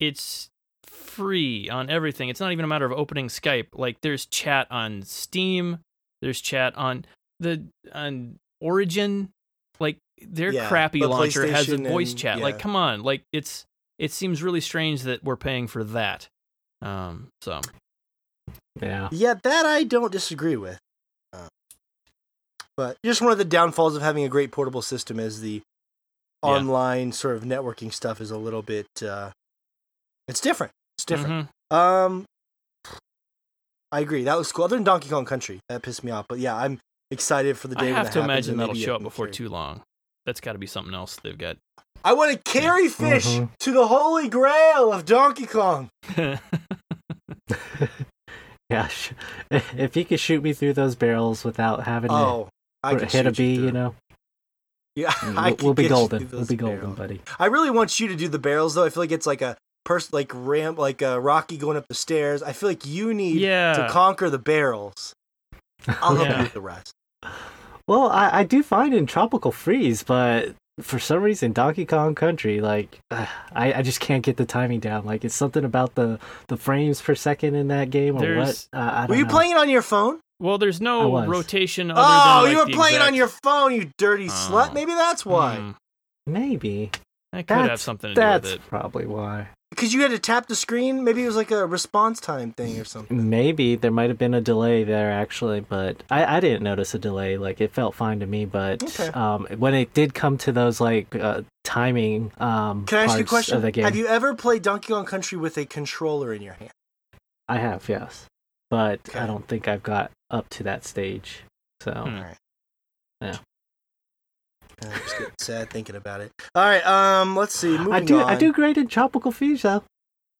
S4: it's free on everything. It's not even a matter of opening Skype. Like there's chat on Steam, there's chat on the on Origin. Like their
S1: Yeah,
S4: crappy
S1: the
S4: launcher has a voice
S1: and-
S4: chat.
S1: yeah.
S4: Like come on, like it's it seems really strange that we're paying for that. Um, so
S2: yeah.
S1: yeah, that I don't disagree with. But just one of the downfalls of having a great portable system is the
S4: Yeah.
S1: online sort of networking stuff is a little bit. Uh, it's different. It's different.
S4: mhm.
S1: Um, I agree. That was cool. Other than Donkey Kong Country, that pissed me off. But yeah, I'm excited for the day. when
S4: have
S1: that
S4: to
S1: happens,
S4: imagine
S1: and
S4: that'll show up before too long. That's got to be something else they've got.
S1: I want to carry fish
S2: Mhm.
S1: to the holy grail of Donkey Kong.
S2: Yeah. If he could shoot me through those barrels without having
S1: Oh, I
S2: to
S1: can
S2: hit a
S1: shoot
S2: bee,
S1: through.
S2: you know,
S1: Yeah,
S2: we'll, we'll be golden. We'll be golden,
S1: barrels.
S2: buddy.
S1: I really want you to do the barrels though. I feel like it's like a person, like ramp, like uh, Rocky going up the stairs. I feel like you need
S4: yeah.
S1: to conquer the barrels. I'll help
S4: Yeah.
S1: you with the rest.
S2: Well, I, I do find in Tropical Freeze, but for some reason, Donkey Kong Country, like, uh, I, I just can't get the timing down. Like, it's something about the, the frames per second in that game or
S4: There's-
S2: what? Uh, I don't
S1: Were you
S2: know.
S1: playing it on your phone?
S4: Well, there's no rotation. Other
S1: Oh,
S4: than, like,
S1: you were playing
S4: exact-
S1: on your phone, you dirty
S4: Oh.
S1: slut. Maybe that's why.
S4: Hmm,
S2: Maybe.
S4: that could have something to do
S2: that's
S4: with it.
S2: probably why.
S1: Because you had to tap the screen. Maybe it was like a response time thing or something.
S2: Maybe there might have been a delay there actually, but I, I didn't notice a delay. Like it felt fine to me, but
S1: Okay.
S2: um, when it did come to those like uh, timing um,
S1: Can I ask you a
S2: parts
S1: question?
S2: of the game,
S1: Have you ever played Donkey Kong Country with a controller in your hand?
S2: I have yes, but
S1: Okay.
S2: I don't think I've got up to that stage. So
S4: Hmm.
S1: Alright.
S2: Yeah.
S1: I'm just getting sad thinking about it. All right, um, let's see. Moving
S2: I do
S1: on.
S2: I do great in Tropical Freeze though.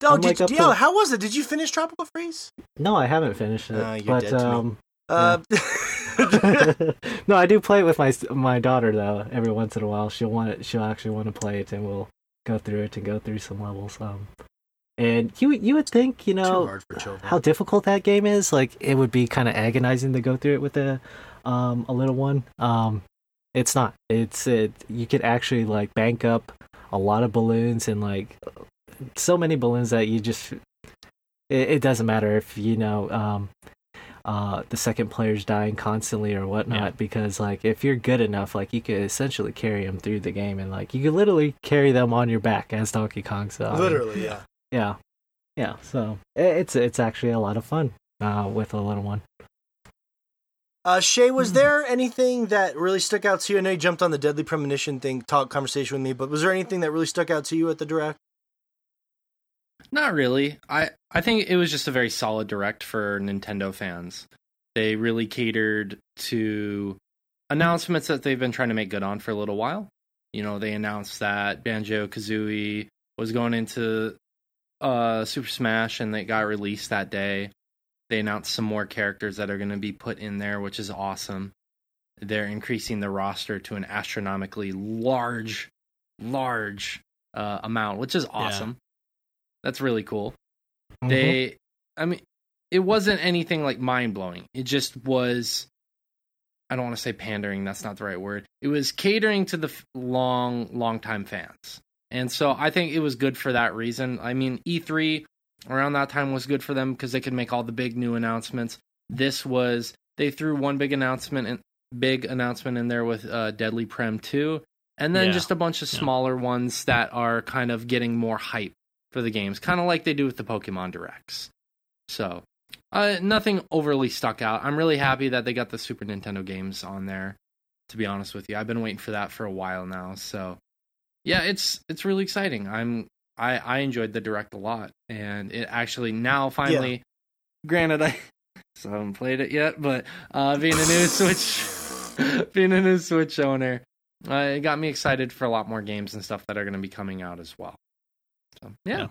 S1: Oh,
S2: I'm,
S1: did
S2: like, up
S1: yeah,
S2: to-
S1: how was it? Did you finish Tropical Freeze?
S2: No, I haven't finished it,
S1: No, you're
S2: but
S1: dead to me.
S2: um.
S1: Uh,
S2: no, I do play it with my my daughter though. Every once in a while, she'll want it. She'll actually want to play it, and we'll go through it and go through some levels. Um, and you you would think you know
S1: hard for children.
S2: how difficult that game is. Like it would be kind of agonizing to go through it with a um a little one. Um, it's not. It's it. You could actually like bank up a lot of balloons and like so many balloons that you just it, it doesn't matter if you know um uh the second player's dying constantly or whatnot
S4: Yeah.
S2: because like if you're good enough like you could essentially carry them through the game and like you could literally carry them on your back as Donkey Kong so I mean,
S1: Literally, yeah.
S2: Yeah yeah so it's it's actually a lot of fun uh with a little one
S1: Uh, Shay, was
S2: Hmm.
S1: there anything that really stuck out to you? I know you jumped on the Deadly Premonition thing, talk conversation with me, but was there anything that really stuck out to you at the direct?
S3: Not really. I I think it was just a very solid direct for Nintendo fans. They really catered to announcements that they've been trying to make good on for a little while. You know, they announced that Banjo Kazooie was going into uh, Super Smash and they got released that day. They announced some more characters that are going to be put in there, which is awesome. They're increasing the roster to an astronomically large, large uh, amount, which is awesome. That's really cool.
S2: Mm-hmm.
S3: They, I mean, it wasn't anything like mind blowing. It just was. I don't want to say pandering. That's not the right word. It was catering to the f- long, long time fans, and so I think it was good for that reason. I mean, E3 around that time was good for them because they could make all the big new announcements. This was they threw one big announcement and big announcement in there with uh, Deadly Prem 2, and then
S4: Yeah.
S3: just a bunch of
S4: Yeah.
S3: smaller ones that are kind of getting more hype for the games, kind of like they do with the Pokemon Directs. So Uh, nothing overly stuck out. I'm really happy that they got the Super Nintendo games on there. To be honest with you, I've been waiting for that for a while now. So, yeah, it's it's really exciting. I'm I I enjoyed the direct a lot, and it actually now finally, granted I still haven't played it yet, but uh, being a new Switch, being a new Switch owner, uh, it got me excited for a lot more games and stuff that are going to be coming out as well. So yeah,
S4: Yeah.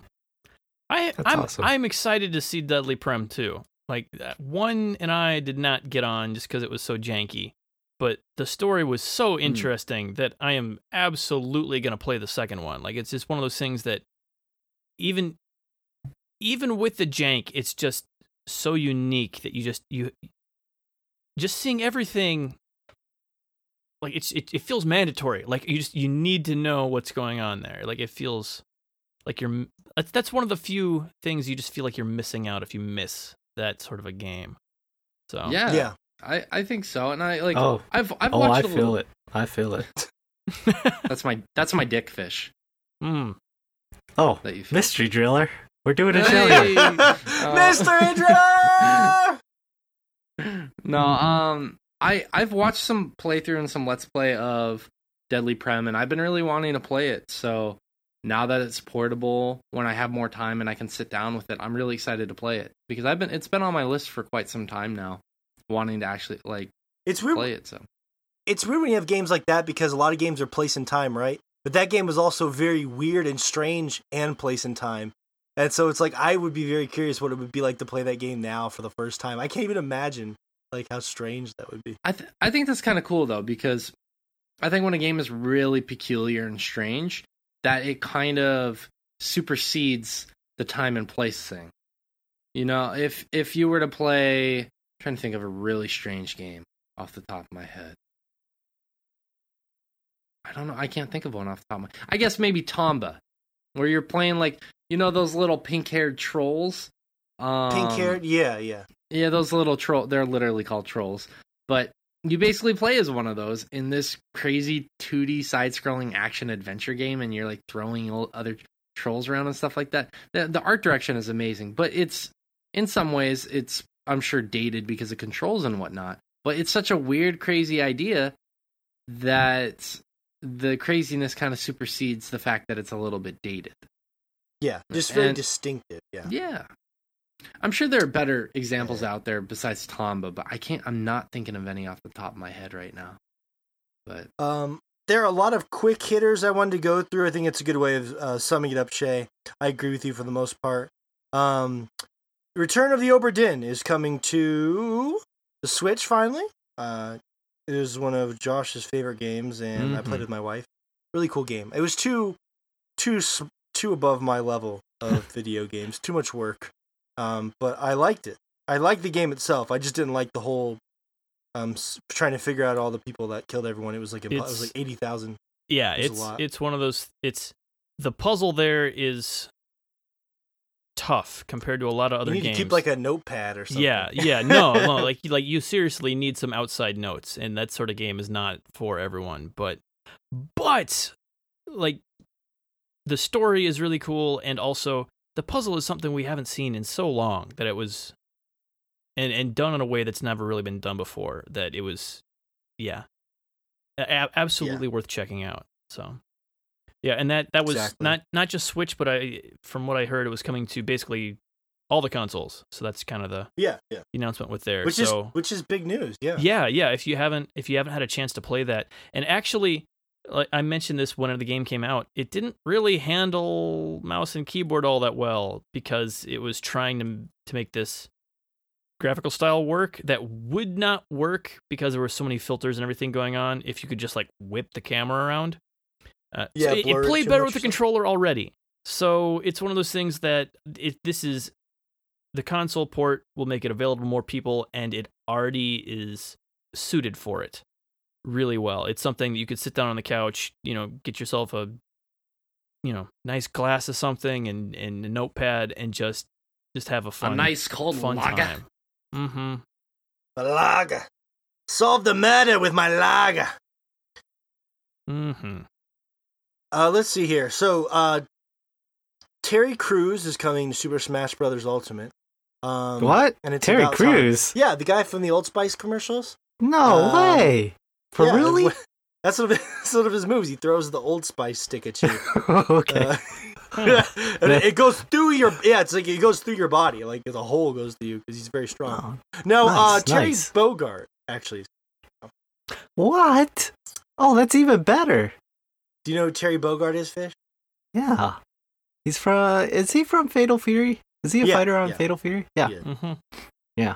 S4: I
S2: That's
S4: I'm
S2: awesome.
S4: I'm excited to see Deadly Prem too. Like uh, one and I did not get on just because it was so janky, but the story was so hmm. interesting that I am absolutely going to play the second one. Like it's just one of those things that even even with the jank, it's just so unique that you just you just seeing everything like it's it, it feels mandatory. Like you just you need to know what's going on there. Like it feels like you're that's, that's one of the few things you just feel like you're missing out if you miss that sort of a game. So
S3: yeah,
S1: yeah.
S3: I I think so, and I like
S2: Oh.
S3: I've I've
S2: oh, I
S3: watched a
S2: feel
S3: little.
S2: it. I feel it.
S3: That's my that's my dick fish
S4: Hmm.
S2: Oh,
S3: that you
S2: mystery driller. We're doing a show
S3: Hey!
S2: here.
S3: Uh,
S1: Mystery Driller!
S3: no, um, I I've watched some playthrough and some let's play of Deadly Prem, and I've been really wanting to play it. So now that it's portable, when I have more time and I can sit down with it, I'm really excited to play it because I've been it's been on my list for quite some time now, wanting to actually like
S1: It's weird.
S3: play it. So
S1: It's weird when you have games like that because a lot of games are place and time, right? But that game was also very weird and strange and place and time. And so it's like I would be very curious what it would be like to play that game now for the first time. I can't even imagine like how strange that would be.
S3: I th- I think that's kind of cool though because I think when a game is really peculiar and strange, that it kind of supersedes the time and place thing. You know, if if you were to play, trying to think of a really strange game off the top of my head. I don't know. I can't think of one off the top of my. I guess maybe Tomba, where you're playing like you know those little pink-haired trolls. Um,
S1: Pink haired, yeah, yeah.
S3: yeah, those little troll they're literally called trolls. But you basically play as one of those in this crazy 2D side-scrolling action adventure game and you're like throwing other trolls around and stuff like that. The, the art direction is amazing, but it's in some ways it's I'm sure dated because of controls and whatnot. But it's such a weird crazy idea that the craziness kind of supersedes the fact that it's a little bit dated.
S1: Yeah. Just very
S3: And-
S1: distinctive, yeah.
S3: Yeah. I'm sure there are better examples out there besides Tomba, but I can't I'm not thinking of any off the top of my head right now. But
S1: Um, there are a lot of quick hitters I wanted to go through. I think it's a good way of uh, summing it up, Shay. I agree with you for the most part. Um, Return of the Obra Dinn is coming to the Switch finally. Uh, it is one of Josh's favorite games, and I played
S4: Mhm.
S1: with my wife. Really cool game. It was too, too, too above my level of video games. Too much work. Um, but I liked it. I liked the game itself. I just didn't like the whole um trying to figure out all the people that killed everyone. It was like impo- it was like eighty thousand.
S4: yeah
S1: a
S4: it's
S1: lot.
S4: it's one of those it's the puzzle there is tough compared to a lot of
S1: You
S4: other
S1: need
S4: games
S1: to keep like a notepad or something.
S4: Yeah, yeah, no, no, like like you seriously need some outside notes, and that sort of game is not for everyone. But, but, like, the story is really cool, and also the puzzle is something we haven't seen in so long that it was, and and done in a way that's never really been done before. That it was, yeah, a- absolutely worth checking out. So. Yeah, and that, that was
S1: Exactly.
S4: not not just Switch, but I from what I heard, it was coming to basically all the consoles. So that's kind of the
S1: yeah, yeah.
S4: announcement with there.
S1: Which
S4: so
S1: is which is big news. Yeah.
S4: yeah, yeah. If you haven't if you haven't had a chance to play that, and actually, like I mentioned this when the game came out, it didn't really handle mouse and keyboard all that well because it was trying to to make this graphical style work that would not work because there were so many filters and everything going on. If you could just like whip the camera around, uh,
S1: Yeah,
S4: so it,
S1: blur
S4: it
S1: it
S4: played better with the
S1: or something.
S4: controller already. So it's one of those things that it, this is the console port will make it available to more people, and it already is suited for it really well. It's something that you could sit down on the couch, you know, get yourself a you know nice glass of something and and a notepad and just just have a fun
S3: a nice cold
S4: fun
S3: lager.
S4: time. Mm-hmm.
S1: My lager. Solve the murder with my lager.
S4: Mm-hmm.
S1: Uh, let's see here. So, uh, Terry Crews is coming to Super Smash Brothers Ultimate. Um,
S2: What?
S1: And it's
S2: Terry
S1: about time.
S2: Crews?
S1: Yeah, the guy from the Old Spice commercials.
S2: No
S1: Um,
S2: way. For
S1: Yeah,
S2: really?
S1: That's one of that's one of his moves. He throws the Old Spice stick at you.
S2: okay.
S1: Uh, and it, goes through your yeah. It's like it goes through your body. Like the hole goes through you because he's very strong.
S2: Oh,
S1: No, uh, Terry
S2: nice.
S1: Bogard actually.
S2: what? Oh, that's even better.
S1: Do you know who Terry Bogard is, Fish?
S2: Yeah. He's from. Is he from Fatal Fury? Is he a
S1: Yeah,
S2: fighter on
S1: yeah.
S2: Fatal Fury? Yeah.
S1: Yeah.
S4: hmm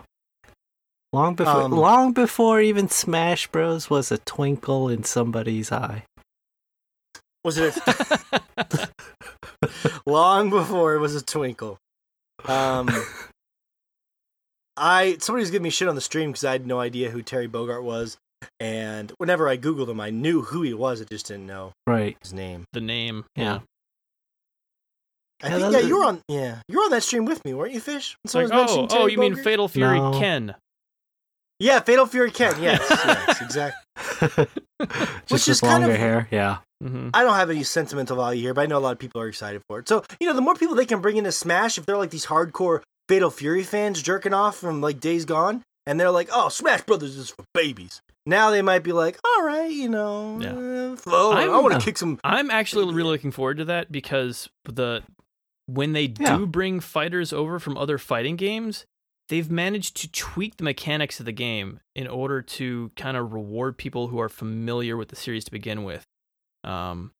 S2: Long before,
S1: Um,
S2: long before even Smash Bros was a twinkle in somebody's eye.
S1: Was it a, long before it was a twinkle? Um, I somebody was giving me shit on the stream because I had no idea who Terry Bogard was, and whenever I googled him, I knew who he was. I just didn't know
S2: Right.
S1: his name.
S4: the name.
S2: Yeah.
S1: I
S2: Yeah,
S1: think
S2: that-
S1: yeah, you were on yeah, you were on that stream with me, weren't you, Fish? When
S4: It's like,
S1: someone was
S4: oh,
S1: mentioning
S4: oh,
S1: Terry
S4: you mean
S1: Bogard?
S4: Fatal Fury
S2: No.
S4: Ken?
S1: Yeah, Fatal Fury Ken. Yes, yes, exactly.
S2: Just
S1: is
S2: with
S1: kind
S2: longer
S1: of-
S2: hair. Yeah.
S4: hmm
S1: I don't have any sentimental value here, but I know a lot of people are excited for it. So, you know, the more people they can bring into Smash, if they're like these hardcore Fatal Fury fans jerking off from like Days Gone, and they're like, oh, Smash Brothers is for babies. Now they might be like, all right, you know,
S4: Yeah.
S1: uh, oh, I want to kick some.
S4: I'm actually really looking forward to that because the when they
S2: Yeah.
S4: do bring fighters over from other fighting games, they've managed to tweak the mechanics of the game in order to kind of reward people who are familiar with the series to begin with. Um,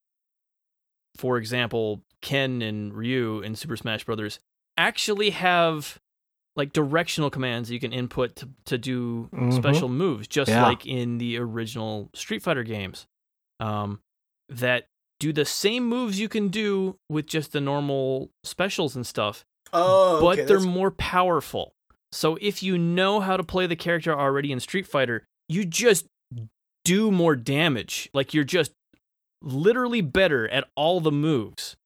S4: for example, Ken and Ryu in Super Smash Brothers actually have like directional commands you can input to, to do
S2: Mhm.
S4: special moves, just
S2: Yeah.
S4: like in the original Street Fighter games. Um, that do the same moves you can do with just the normal specials and stuff,
S1: Oh,
S4: but
S1: okay,
S4: they're
S1: that's-
S4: more powerful. So if you know how to play the character already in Street Fighter, you just do more damage. Like you're just literally better at all the moves.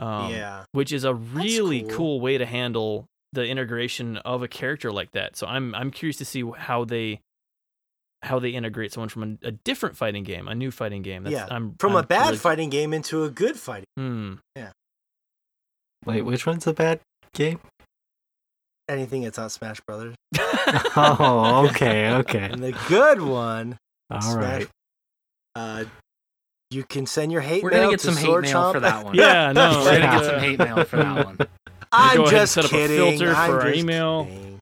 S4: Um,
S1: yeah.
S4: which is a really
S1: cool.
S4: cool. way to handle the integration of a character like that. So I'm I'm curious to see how they how they integrate someone from a, a different fighting game, a new fighting game. That's,
S1: Yeah,
S4: I'm,
S1: From
S4: I'm
S1: a bad
S4: really-
S1: fighting game into a good fighting.
S4: Hmm. Yeah.
S2: Wait, which one's a bad game?
S1: Anything that's not Smash Brothers.
S2: Oh, okay, okay.
S1: And the good one,
S2: All
S1: Smash-
S2: right.
S1: uh, you can send your hate
S3: We're
S1: mail
S3: gonna get
S1: to
S3: some hate
S1: Sword
S3: mail
S1: Chomp.
S3: for that one.
S4: Yeah, no,
S3: We're gonna
S2: Yeah.
S3: get some hate mail for that one.
S1: I'm
S4: go ahead and
S1: just
S4: set up a
S1: kidding.
S4: filter
S1: I'm
S4: for our
S1: just
S4: email.
S1: kidding.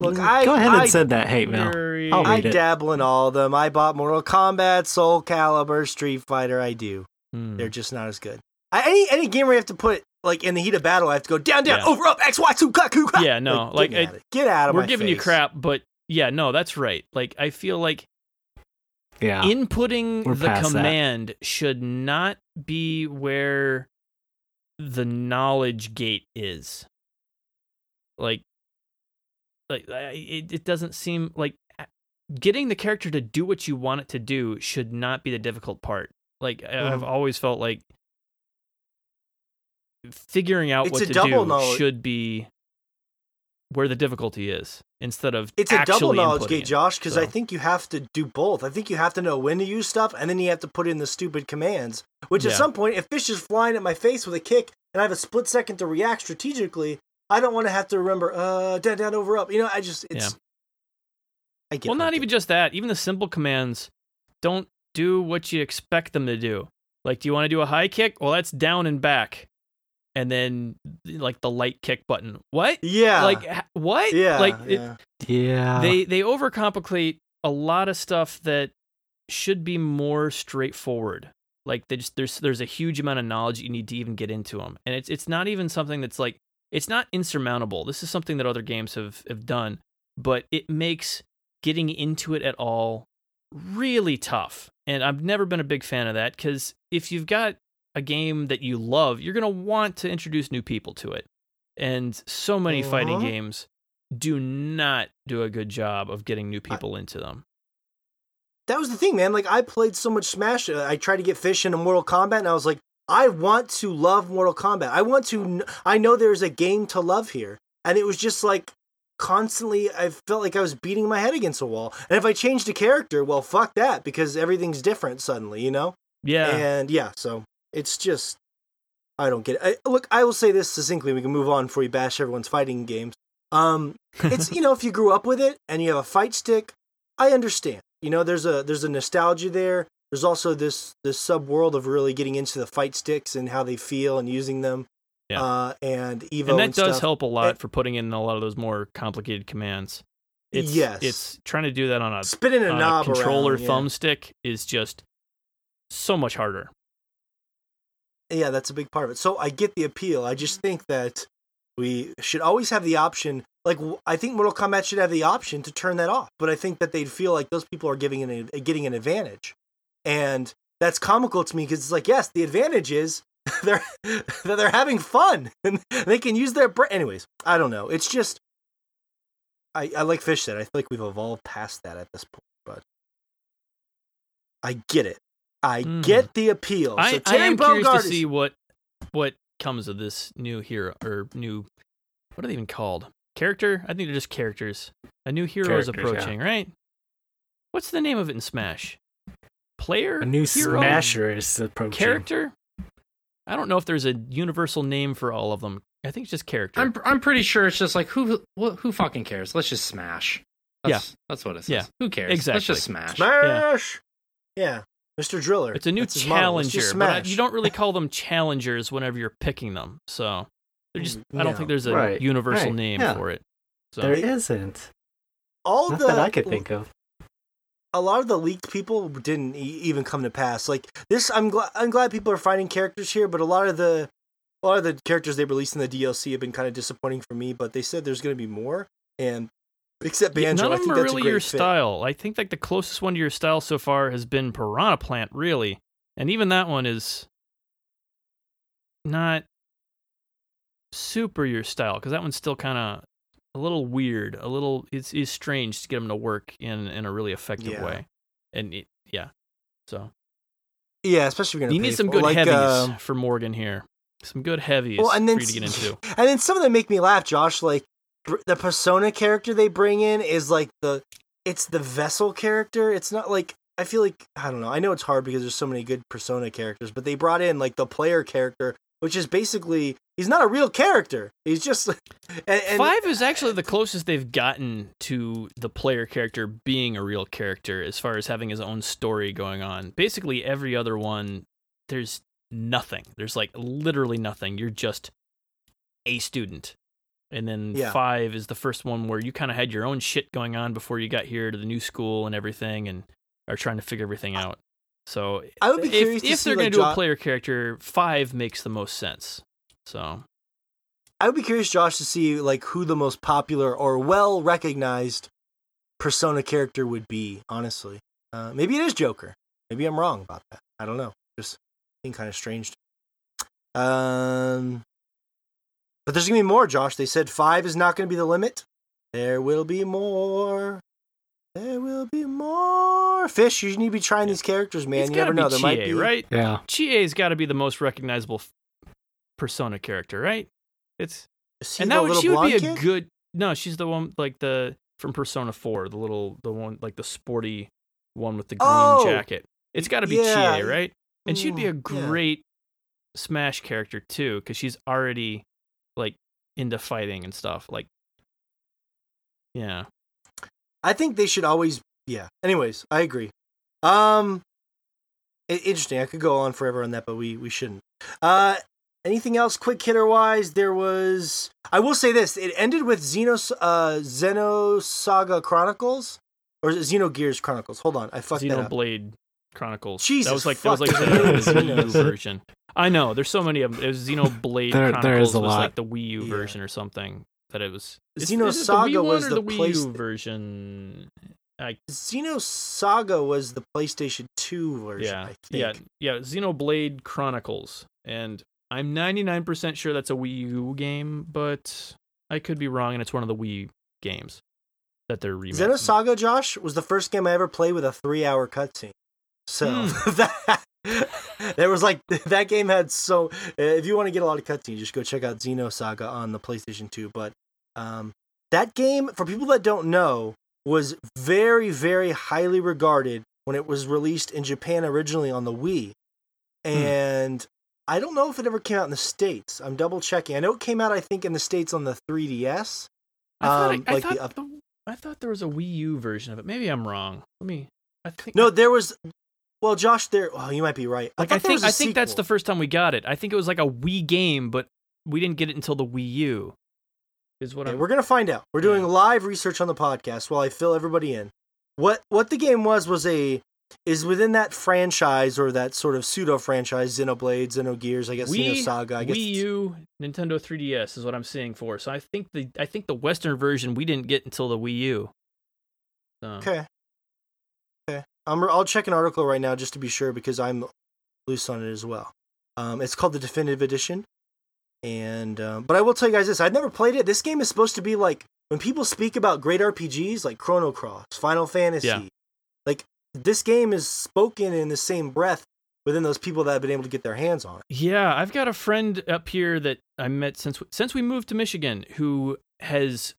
S1: Look, I
S2: Go ahead and
S1: I,
S2: send that hate mail. I'll
S1: I
S2: read it.
S1: dabble in all of them. I bought Mortal Kombat, Soul Calibur, Street Fighter. I do.
S4: Hmm.
S1: They're just not as good. I, any any game where you have to put like in the heat of battle, I have to go down, down,
S4: Yeah.
S1: over, up, X, Y, two, cut, cut.
S4: Yeah, no, like,
S1: get,
S4: I-
S1: out of, get out of
S4: We're
S1: my
S4: giving you crap, but yeah, no, that's right. Like I feel like
S2: Yeah.
S4: inputting
S2: We're
S4: the
S2: past that.
S4: command should not be where the knowledge gate is. Like like it, it doesn't seem like getting the character to do what you want it to do should not be the difficult part. Like I- i've
S1: mm.
S4: always felt like figuring out
S1: It's
S4: what to do
S1: knowledge-
S4: should be where the difficulty is instead of
S1: It's a double knowledge gate. Josh, because I think you have to do both. I think you have to know when to use stuff, and then you have to put in the stupid commands. Which at some point, if fish is flying at my face with a kick, and I have a split second to react strategically, I don't want to have to remember uh down, down, over, up. You know, I just it's.
S4: Yeah.
S1: I get
S4: well not even just that even the simple commands don't do what you expect them to do like do you want to do a high kick well that's down and back and then like the light kick button what
S1: Yeah.
S4: like what
S1: yeah.
S4: like it,
S1: yeah.
S2: yeah.
S4: they they overcomplicate a lot of stuff that should be more straightforward like they just there's there's a huge amount of knowledge you need to even get into them and it's it's not even something that's like it's not insurmountable this is something that other games have have done but it makes getting into it at all really tough and i've never been a big fan of that because if you've got a game that you love you're going to want to introduce new people to it and so many fighting
S1: Uh-huh.
S4: games do not do a good job of getting new people into them
S1: that was the thing, man. Like I played so much Smash. uh, I tried to get Fish into Mortal Kombat, and I was like, I want to love Mortal Kombat. I want to. I know there's a game to love here, and it was just like constantly. I felt like I was beating my head against a wall. And if I changed a character, well, fuck that, because everything's different suddenly, you know.
S4: yeah
S1: And yeah, so it's just. I don't get it. I, look, I will say this succinctly. We can move on before we bash everyone's fighting games. Um, it's you know if you grew up with it and you have a fight stick, I understand. You know, there's a there's a nostalgia there. There's also this this sub world of really getting into the fight sticks and how they feel and using them.
S4: Yeah.
S1: Uh, and Evo
S4: and that
S1: and
S4: does help a lot
S1: And-
S4: for putting in a lot of those more complicated commands. It's,
S1: Yes.
S4: it's trying to do that on a,
S1: Spinning a knob
S4: a controller
S1: around, yeah.
S4: thumbstick is just so much harder.
S1: Yeah, that's a big part of it. So I get the appeal. I just think that we should always have the option. Like I think Mortal Kombat should have the option to turn that off, but I think that they'd feel like those people are giving an getting an advantage, and that's comical to me because it's like yes, the advantage is they're that they're having fun and they can use their brain. Anyways, I don't know. It's just I I like Fish said. I feel like we've evolved past that at this point, but I get it. I
S4: Mhm.
S1: get the appeal.
S4: I,
S1: so
S4: I
S1: Terry
S4: am curious to
S1: is-
S4: see what what comes of this new hero or new what are they even called? Character? I think they're just characters. A new hero is
S2: Characters, yeah.
S4: approaching, right? What's the name of it in Smash? Player?
S2: A new
S4: hero?
S2: Smasher is approaching.
S4: Character? I don't know if there's a universal name for all of them. I think it's just character.
S3: I'm I'm pretty sure it's just like who who, who fucking cares? Let's just smash. That's, that's what it says.
S4: Yeah.
S3: Who cares?
S4: Exactly.
S3: Let's just smash.
S1: Smash. Yeah. Mr. Driller.
S4: It's a new
S1: That's his motto.
S4: Challenger, but I, you don't really call them challengers whenever you're picking them. So they're just. I don't think mm, there's a
S2: Right,
S4: universal
S2: right,
S4: name
S2: yeah.
S4: for it. So
S2: There isn't.
S1: all
S2: Not
S1: the
S2: that I could think of.
S1: a lot of the leaked people didn't e- even come to pass. Like this, I'm glad I'm glad people are finding characters here, but a lot of the a lot of the characters they released in the DLC have been kind of disappointing for me. But they said there's going to be more, and except Banjo,
S4: none
S1: I
S4: of
S1: think
S4: them are really your
S1: fit.
S4: style. I think like the closest one to your style so far has been Piranha Plant, really, and even that one is not super your style because that one's still kind of a little weird, a little. It's, it's strange to get them to work in in a really effective
S1: Yeah.
S4: way, and it, yeah. So
S1: Yeah, especially if you're
S4: you
S1: going to
S4: need some good
S1: like,
S4: heavies
S1: um,
S4: for Morgan here. Some good heavies
S1: well, and then
S4: for you to get into.
S1: and then some of them make me laugh, Josh. Like the persona character they bring in is like the it's the vessel character. It's not like I feel like I don't know. I know it's hard because there's so many good persona characters, but they brought in like the player character, which is basically he's not a real character. He's just and, and
S4: Five is actually the closest they've gotten to the player character being a real character as far as having his own story going on. Basically, every other one, there's nothing. There's like literally nothing. You're just a student. And then
S1: Yeah.
S4: five is the first one where you kind of had your own shit going on before you got here to the new school and everything and are trying to figure everything out. So
S1: I would be
S4: if,
S1: curious
S4: if
S1: see
S4: they're
S1: like
S4: going to do
S1: Jo-
S4: a player character, five makes the most sense. So
S1: I would be curious, Josh, to see like who the most popular or well recognized persona character would be. Honestly, uh, maybe it is Joker. Maybe I'm wrong about that. I don't know. Just seemed kind of strange. Um, but there's gonna be more, Josh. They said five is not gonna be the limit. There will be more. There will be more. Fish, you need to be trying these characters, man.
S4: it's
S1: you
S4: got
S1: never
S4: to
S1: know.
S4: be
S1: There
S4: Chie,
S1: might be
S4: right?
S2: Yeah.
S4: Chie's got to be the most recognizable f- persona character, right? It's
S1: Is he
S4: and
S1: the
S4: that would she would be a
S1: kid?
S4: good. No, she's the one like the from Persona Four, the little the one like the sporty one with the green
S1: Oh!
S4: jacket. It's got to be
S1: Yeah.
S4: Chie, right? And she'd be a
S1: Mm, yeah.
S4: great Smash character too, because she's already like into fighting and stuff. Like, yeah,
S1: I think they should always. Yeah. Anyways, I agree. Um, interesting. I could go on forever on that, but we we shouldn't. Uh, anything else, quick hitter wise? There was. I will say this: it ended with Xenos uh Xenosaga Chronicles or is it Xenogears Chronicles. Hold on, I fucked that up.
S4: Xenoblade Chronicles. that
S1: Jesus
S4: was like that was like
S1: fuck.
S4: the, the Wii U
S1: Xenos.
S4: version. I know. There's so many of them. It was Xenoblade
S2: There-
S4: Chronicles
S2: there is a
S4: was
S2: lot.
S4: like the Wii U
S1: Yeah.
S4: version or something. That it was. Is,
S1: Xenosaga
S4: is the
S1: was the
S4: the Wii
S1: place-
S4: U version. I,
S1: Xenosaga was the PlayStation Two version.
S4: yeah,
S1: I think.
S4: yeah, yeah. Xenoblade Chronicles, and I'm 99% sure that's a Wii U game, but I could be wrong, and it's one of the Wii games that they're remaking.
S1: Xenosaga, Josh, was the first game I ever played with a three-hour cutscene. So
S4: Hmm.
S1: that there was like that game had so. uh, If you want to get a lot of cutscenes, just go check out Xenosaga on the PlayStation Two. But um, that game, for people that don't know, was very, very highly regarded when it was released in Japan originally on the Wii, and. I don't know if it ever came out in the States. I'm double checking. I know it came out, I think, in the States on the 3DS.
S4: I thought,
S1: Um,
S4: I, I
S1: like
S4: thought
S1: the up-
S4: the- I thought there was a Wii U version of it. Maybe I'm wrong. Let me. I think
S1: No, there was. Well, Josh, there. Well, you might be right.
S4: Like
S1: thought
S4: I, think I think that's the first time we got it. I think it was like a Wii game, but we didn't get it until the Wii U. Is what
S1: Okay, we're gonna find out. We're doing live research on the podcast while I fill everybody in. What what the game was was a is within that franchise or that sort of pseudo franchise Xenoblade, Xenogears, I guess
S4: Wii,
S1: Xenosaga. I guess
S4: Wii U, Nintendo 3DS is what I'm seeing for. So I think the I think the Western version we didn't get until the Wii U. So,
S1: Okay. I'm, I'll check an article right now just to be sure because I'm loose on it as well. Um, it's called the Definitive Edition. And um, but I will tell you guys this: I've never played it. This game is supposed to be like when people speak about great RPGs like Chrono Cross, Final Fantasy.
S4: Yeah.
S1: Like this game is spoken in the same breath within those people that have been able to get their hands on it.
S4: Yeah, I've got a friend up here that I met since since we moved to Michigan who has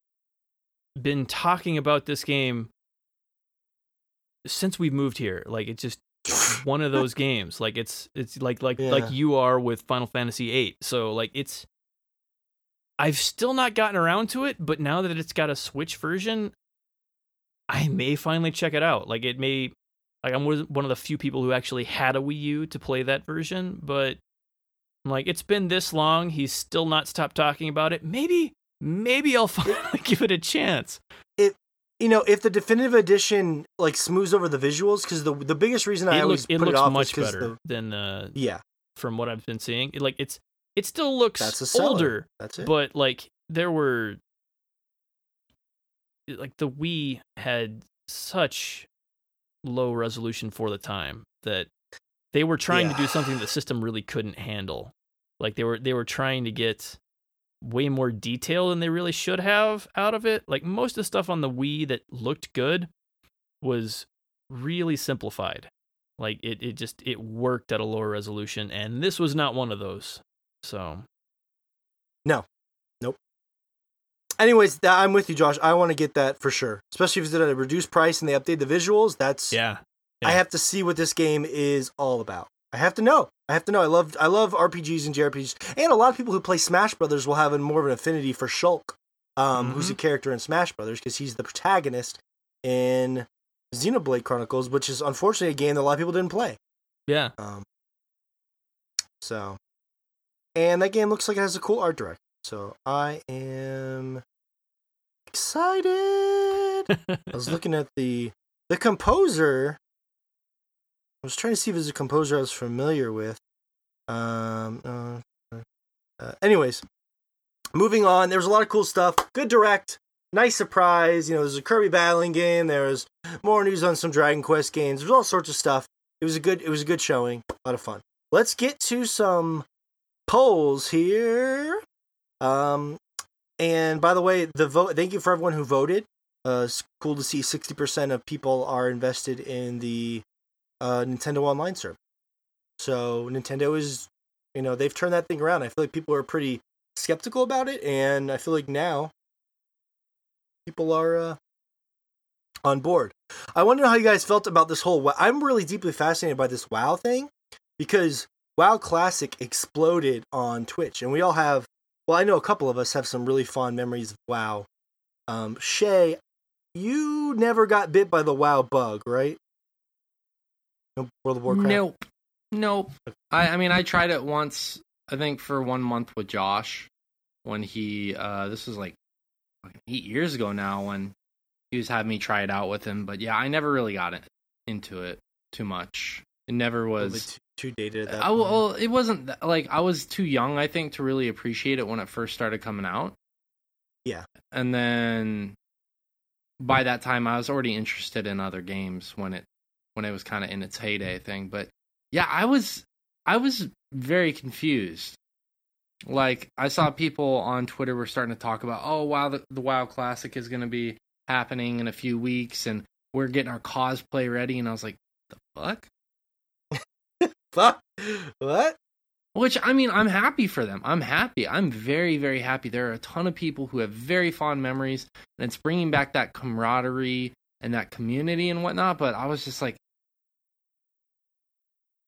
S4: been talking about this game since we've moved here. Like it's just one of those games. Like it's it's like like
S1: Yeah.
S4: like you are with Final Fantasy VIII. So like it's I've still not gotten around to it, but now that it's got a Switch version, I may finally check it out. Like it may like I'm one of the few people who actually had a Wii U to play that version, but I'm like it's been this long, he's still not stopped talking about it. Maybe maybe I'll finally give it a chance.
S1: You know, if the definitive edition like smooths over the visuals, because the the biggest reason I
S4: it
S1: always
S4: looks it
S1: put
S4: looks
S1: it off
S4: much better
S1: the-
S4: than uh
S1: yeah,
S4: from what I've been seeing. It, like it's it still looks
S1: that's
S4: older,
S1: That's it.
S4: but like there were like the Wii had such low resolution for the time that they were trying to do something the system really couldn't handle. Like they were they were trying to get way more detail than they really should have out of it. Like most of the stuff on the Wii that looked good was really simplified. Like it it just it worked at a lower resolution and this was not one of those. So No. Nope.
S1: Anyways, that, I'm with you, Josh. I want to get that for sure, especially if it's at a reduced price and they update the visuals. That's
S4: yeah.
S1: I have to see what this game is all about. I have to know. I have to know. I love I love RPGs and JRPGs, and a lot of people who play Smash Brothers will have a, more of an affinity for Shulk, um, who's
S4: Mm-hmm.
S1: a character in Smash Brothers because he's the protagonist in Xenoblade Chronicles, which is unfortunately a game that a lot of people didn't play.
S4: Yeah.
S1: Um, so, and that game looks like it has a cool art director. So I am excited. I was looking at the the composer. I was trying to see if there's a composer I was familiar with. Um. Uh, uh, anyways, moving on. There was a lot of cool stuff. Good direct. Nice surprise. You know, there's a Kirby battling game. There's more news on some Dragon Quest games. There's all sorts of stuff. It was a good. It was a good showing. A lot of fun. Let's get to some polls here. Um, and by the way, the vote. Thank you for everyone who voted. Uh, it's cool to see 60% of people are invested in the uh, Nintendo Online server. So Nintendo is, you know, they've turned that thing around. I feel like people are pretty skeptical about it, and I feel like now people are uh, on board. I know how you guys felt about this whole. I'm really deeply fascinated by this WoW thing because WoW Classic exploded on Twitch, and we all have. Well, I know a couple of us have some really fond memories of WoW. Um, Shay, you never got bit by the WoW bug, right? No World of Warcraft.
S3: Nope. Nope. I, I mean, I tried it once, I think, for one month with Josh when he, uh, this was like eight years ago now when he was having me try it out with him. But yeah, I never really got it into it too much. It never
S1: A little bit
S3: was.
S1: too, too dated at that
S3: I,
S1: point.
S3: well, it wasn't like I was too young, I think, to really appreciate it when it first started coming out.
S1: Yeah.
S3: And then by that time, I was already interested in other games when it when it was kind of in its heyday thing. But yeah, I was I was very confused. Like I saw people on Twitter were starting to talk about, oh wow, the, the WoW Classic is going to be happening in a few weeks, and we're getting our cosplay ready. And I was like, the fuck.
S1: Fuck. What?
S3: Which I mean, I'm happy for them. I'm happy. I'm very, very happy. There are a ton of people who have very fond memories, and it's bringing back that camaraderie and that community and whatnot. But I was just like,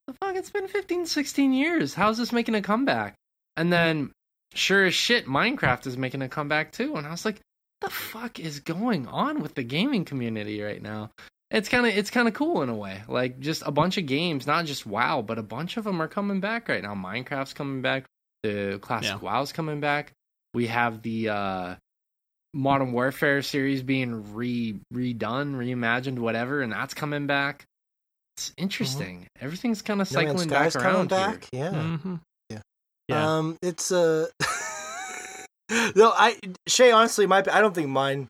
S3: the fuck? It's been 15, 16 years. How's this making a comeback? And then, sure as shit, Minecraft is making a comeback too. And I was like, the fuck is going on with the gaming community right now? It's kind of it's kind of cool in a way. Like just a bunch of games, not just WoW, but a bunch of them are coming back right now. Minecraft's coming back. The classic
S4: Yeah.
S3: WoW's coming back. We have the uh Modern Warfare series being re redone, reimagined, whatever, and that's coming back. It's interesting. Everything's kind of
S1: No Man's
S3: cycling back
S1: Sky's coming
S3: around here.
S1: back. Yeah.
S4: Mhm.
S1: Yeah.
S4: Yeah.
S1: Um, it's uh no, I Shay. Honestly, my I don't think mine.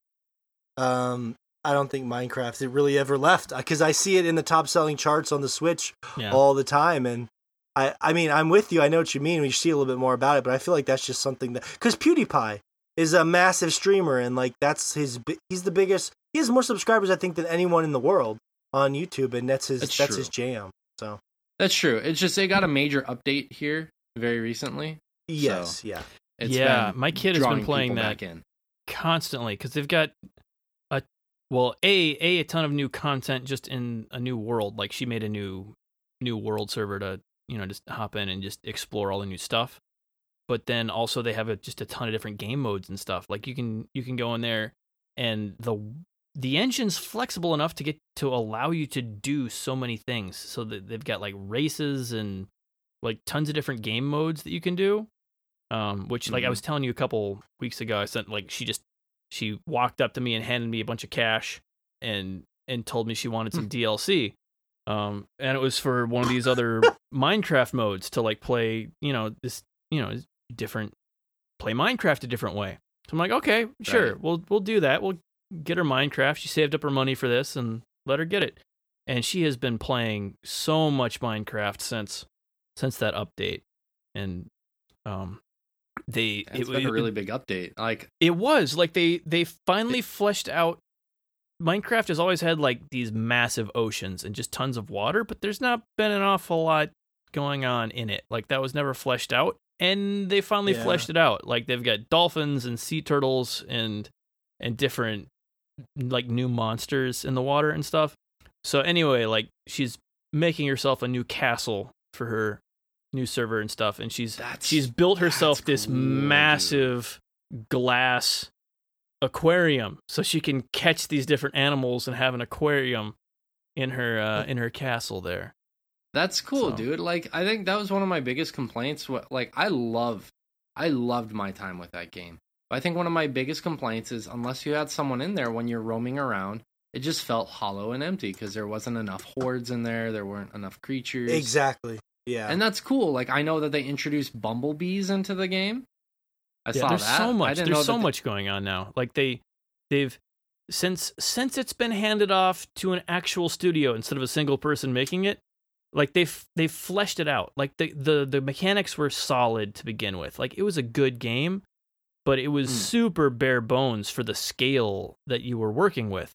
S1: Um, I don't think Minecraft it really ever left because I see it in the top selling charts on the Switch
S4: yeah.
S1: all the time, and I I mean I'm with you. I know what you mean. We see a little bit more about it, but I feel like that's just something that because PewDiePie is a massive streamer and like that's his he's the biggest. He has more subscribers I think than anyone in the world on YouTube, and that's his
S3: That's
S1: that's, his jam. So
S3: That's true. It's just they got a major update here very recently.
S1: yes, yeah.
S3: It's
S4: Yeah,
S3: been
S4: my kid has been playing that.
S3: in.
S4: constantly because they've got a well a a a ton of new content just in a new world like she made a new new world server to you know just hop in and just explore all the new stuff but then also they have a, just a ton of different game modes and stuff like you can you can go in there and the the engine's flexible enough to get to allow you to do so many things so that they've got like races and like tons of different game modes that you can do um which like i
S3: Mhm.
S4: was telling you a couple weeks ago i sent like she just she walked up to me and handed me a bunch of cash and and told me she wanted some DLC. Um, and it was for one of these other Minecraft modes to like play, you know, this, you know, different play Minecraft a different way. So I'm like, okay, sure,
S3: Right.
S4: we'll we'll do that. We'll get her Minecraft. She saved up her money for this and let her get it. And she has been playing so much Minecraft since since that update. And um they
S3: It's been a really big update. Like
S4: it was like they they finally fleshed out. Minecraft has always had like these massive oceans and just tons of water, but there's not been an awful lot going on in it. Like that was never fleshed out, and they finally
S1: Yeah.
S4: fleshed it out. Like they've got dolphins and sea turtles and and different like new monsters in the water and stuff. So anyway, like she's making herself a new castle for her new server and stuff, and she's
S3: That's-
S4: she's built herself this
S3: cool, dude.
S4: massive glass aquarium so she can catch these different animals and have an aquarium in her uh, in her castle there.
S3: That's cool,
S4: So-
S3: dude. Like I think that was one of my biggest complaints. What like I love, I loved my time with that game. But I think one of my biggest complaints is unless you had someone in there when you're roaming around, it just felt hollow and empty because there wasn't enough hordes in there. There weren't enough creatures.
S1: Exactly. Yeah.
S3: And that's cool. Like I know that they introduced bumblebees into the game. I
S4: Yeah,
S3: saw
S4: there's
S3: that.
S4: so
S3: I
S4: much.
S3: didn't
S4: There's
S3: that
S4: so
S3: they-
S4: much going on now. Like they they've since since it's been handed off to an actual studio instead of a single person making it. Like they've they've fleshed it out. Like the the the mechanics were solid to begin with. Like it was a good game, but it was
S3: Mm.
S4: super bare bones for the scale that you were working with.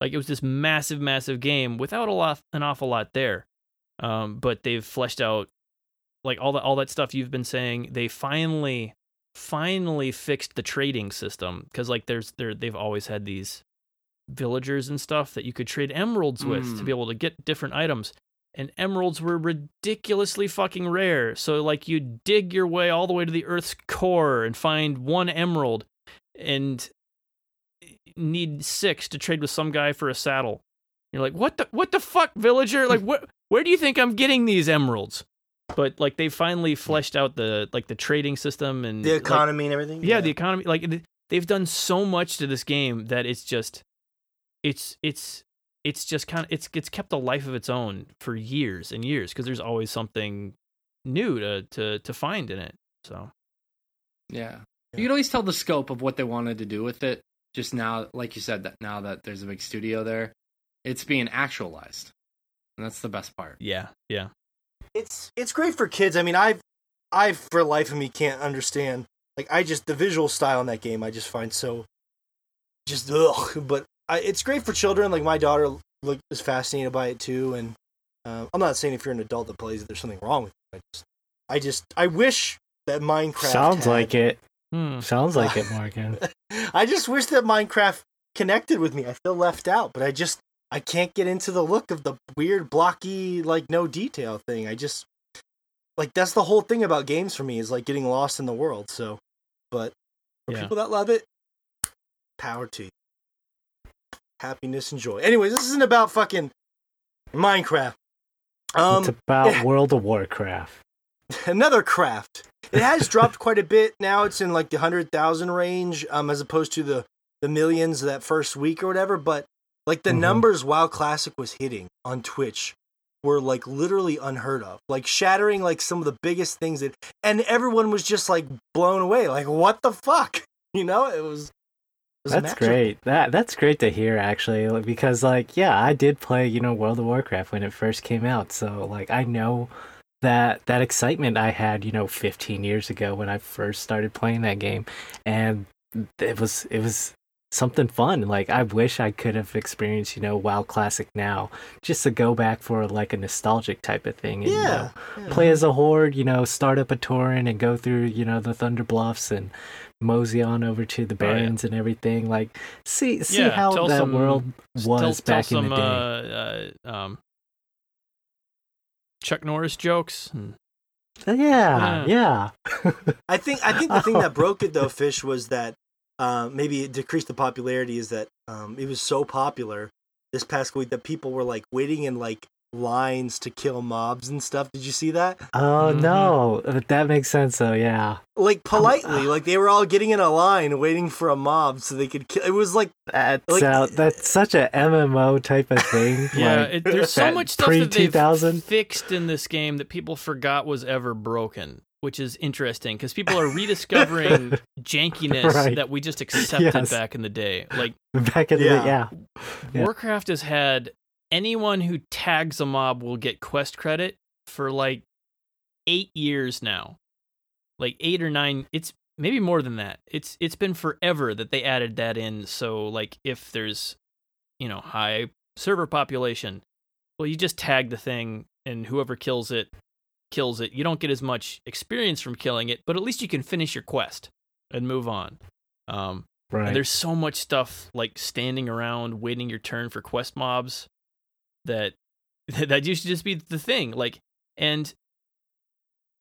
S4: Like it was this massive, massive game without a lot, an awful lot there. Um, but they've fleshed out like all that, all that stuff you've been saying. They finally, finally fixed the trading system because like there's there they've always had these villagers and stuff that you could trade emeralds with to
S3: Mm.
S4: be able to get different items. And emeralds were ridiculously fucking rare. So like you dig your way all the way to the Earth's core and find one emerald, and need six to trade with some guy for a saddle. You're like, what the what the fuck, villager? Like, where where do you think I'm getting these emeralds? But like they finally fleshed out the like the trading system and
S1: the
S4: like,
S1: economy and everything.
S4: yeah, the economy. Like they've done so much to this game that it's just, it's it's it's just kind of it's it's kept a life of its own for years and years because there's always something new to to to find in it. So
S3: Yeah.
S1: Yeah.
S3: You can always tell the scope of what they wanted to do with it. Just now, like you said, that now that there's a big studio there, it's being actualized, and that's the best part.
S4: yeah, yeah,
S1: it's it's great for kids. I mean, I've I for life of me can't understand. Like I just the visual style in that game, I just find so just ugh. But I, it's great for children. Like my daughter like is fascinated by it too. And uh, I'm not saying if you're an adult that plays it, there's something wrong with it. I just I just I wish that Minecraft
S2: Sounds
S1: had-
S2: like it.
S4: Hmm.
S2: Sounds like it, Morgan.
S1: I just wish that Minecraft connected with me. I feel left out, but I just I can't get into the look of the weird blocky like no detail thing. I just like that's the whole thing about games for me is like getting lost in the world. So, but for
S4: Yeah.
S1: people that love it, Power to you. Happiness and joy. Anyways, this isn't about fucking Minecraft. Um,
S2: it's about. World of Warcraft.
S1: another craft. It has dropped quite a bit. Now it's in like the hundred thousand range, um, as opposed to the the millions that first week or whatever. But like the
S2: Mhm.
S1: numbers WoW Classic was hitting on Twitch were like literally unheard of, like shattering like some of the biggest things that, and everyone was just like blown away. Like what the fuck, you know? It was.
S2: That's great. That that's great to hear actually because like yeah, I did play, you know, World of Warcraft when it first came out. So like I know that that excitement I had, you know, 15 years ago when I first started playing that game and it was it was something fun. Like I wish I could have experienced, you know, WoW Classic now just to go back for like a nostalgic type of thing and you know,
S1: Yeah. yeah.
S2: play as a horde, you know, start up a Tauren and go through, you know, the Thunder Bluffs and mosey on over to the
S4: Oh, yeah.
S2: Barrens and everything. Like, see, see
S4: Yeah,
S2: how
S4: tell
S2: that
S4: some-
S2: world
S4: Tell-
S2: was
S4: tell
S2: back
S4: some,
S2: in the day.
S4: Uh, uh, um, Chuck Norris jokes. and-
S2: yeah, yeah,
S1: I think I think the thing that broke it though, Fish, was that uh, maybe it decreased the popularity. Is that um, it was so popular this past week that people were like waiting in like lines to kill mobs and stuff. Did you see that?
S2: Oh
S4: Mhm.
S2: no, but that makes sense. though. yeah,
S1: Like politely, like they were all getting in a line waiting for a mob so they could kill. It was like
S2: that's
S1: Like-
S2: uh, that's such a MMO type of thing.
S4: Yeah,
S2: like,
S4: it, there's so much stuff that they've
S2: pre-2000.
S4: fixed in this game that people forgot was ever broken, which is interesting because people are rediscovering jankiness
S2: Right.
S4: that we just accepted
S2: Yes.
S4: back in the day. Like
S2: back in
S1: Yeah.
S2: the yeah, Yeah.
S4: Warcraft has had anyone who tags a mob will get quest credit for like eight years now, like eight or nine. It's maybe more than that. It's it's been forever that they added that in. So like if there's you know high server population, well you just tag the thing and whoever kills it kills it. You don't get as much experience from killing it, but at least you can finish your quest and move on. Um,
S2: right.
S4: and there's so much stuff like standing around waiting your turn for quest mobs that that used to just be the thing. Like and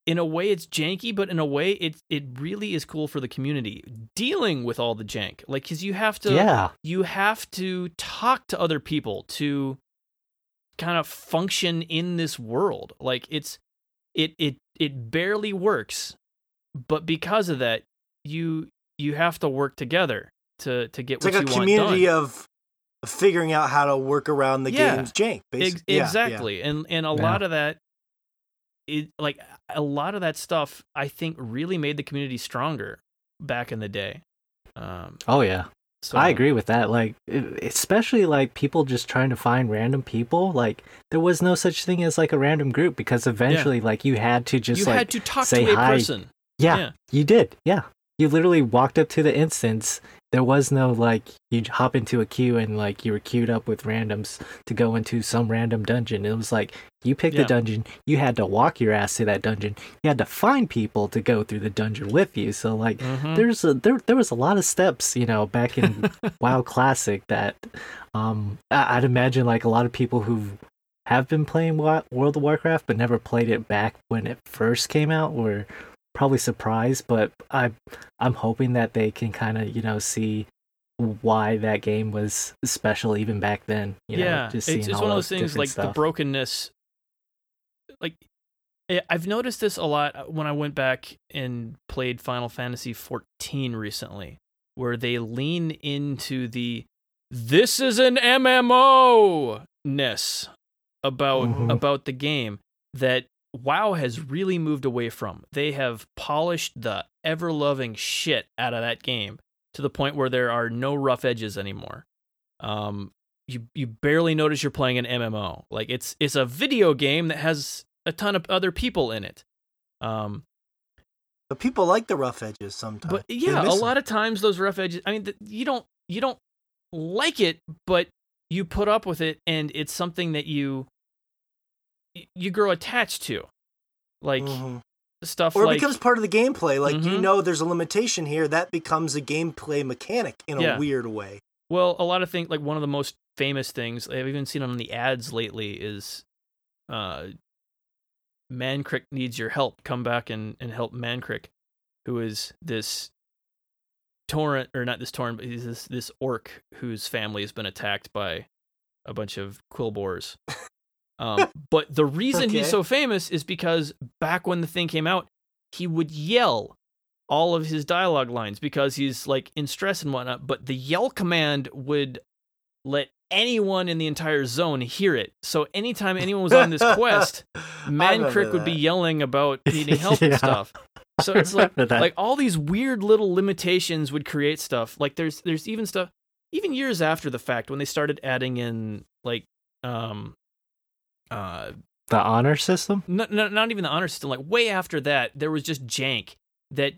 S4: in a way it's janky, but in a way it it really is cool for the community dealing with all the jank. Like cuz you have to
S2: yeah,
S4: you have to talk to other people to kind of function in this world. Like it's it it it barely works, but because of that, you you have to work together to to get
S1: it's
S4: what
S1: like a
S4: you want
S1: community
S4: done.
S1: of of figuring out how to work around the
S4: Yeah.
S1: game's jank.
S4: Ex-
S1: Basically, Yeah, yeah.
S4: exactly, and and a lot of that, it like a lot of that stuff. I think really made the community stronger back in the day. Um,
S2: oh yeah.
S4: So
S2: I agree with that. Like, especially like people just trying to find random people. Like, there was no such thing as like a random group because eventually, like, you had to just
S4: you
S2: like,
S4: had to talk
S2: say
S4: to a
S2: hi.
S4: person.
S2: yeah,
S4: yeah.
S2: you did. Yeah, you literally walked up to the instance. There was no like you hop into a queue and like you were queued up with randoms to go into some random dungeon. It was like you picked
S4: Yeah.
S2: the dungeon. You had to walk your ass to that dungeon. You had to find people to go through the dungeon with you. So like
S4: Mhm.
S2: there's a there there was a lot of steps you know back in WoW Classic that um I- I'd imagine like a lot of people who have been playing World of Warcraft but never played it back when it first came out were probably surprised but I I'm hoping that they can kind of you know see why that game was special even back then you
S4: yeah,
S2: know just
S4: it's, it's one of those things like the brokenness. Like, I- I've noticed this a lot uh, when I went back and played Final Fantasy XIV recently, where they lean into the "this is an MMO" ness about
S2: Mhm.
S4: about the game that WoW has really moved away from. They have polished the ever loving shit out of that game to the point where there are no rough edges anymore. Um, you you barely notice you're playing an MMO. Like it's it's a video game that has a ton of other people in it. Um,
S1: But people like the rough edges sometimes.
S4: but yeah, a lot of times those rough edges. I mean, th- you don't you don't like it, but you put up with it, and it's something that you you grow attached to. Like
S1: Mhm.
S4: stuff
S1: or it
S4: like
S1: becomes part of the gameplay. Like you
S4: Mhm.
S1: know, there's a limitation here. That becomes a gameplay mechanic in
S4: Yeah.
S1: a weird way.
S4: Well, a lot of things, like one of the most famous things I've even seen on the ads lately is, uh, Mankrik needs your help. Come back and, and help Mankrik, who is this Tauren or not this Tauren, but he's this this orc whose family has been attacked by a bunch of quilboars. Um, but the reason
S1: Okay.
S4: he's so famous is because back when the thing came out, he would yell all of his dialogue lines because he's like in stress and whatnot. But the yell command would let anyone in the entire zone hear it. So anytime anyone was on this quest, Mankrik would be yelling about needing help and stuff. So it's like
S2: that.
S4: like all these weird little limitations would create stuff. Like there's there's even stuff even years after the fact when they started adding in like um uh
S2: the honor system.
S4: not, not, not even the honor system. Like way after that there was just jank that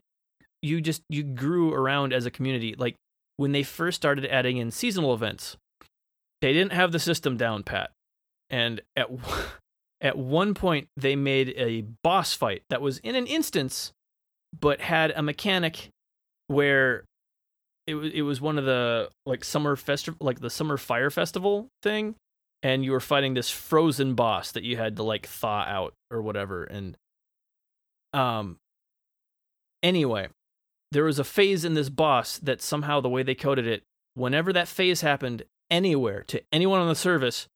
S4: you just you grew around as a community. Like when they first started adding in seasonal events they didn't have the system down pat. And at at one point they made a boss fight that was in an instance but had a mechanic where it was it was one of the like summer festival like the summer fire festival thing and you were fighting this frozen boss that you had to like thaw out or whatever and um anyway there was a phase in this boss that somehow the way they coded it whenever that phase happened anywhere to anyone on the service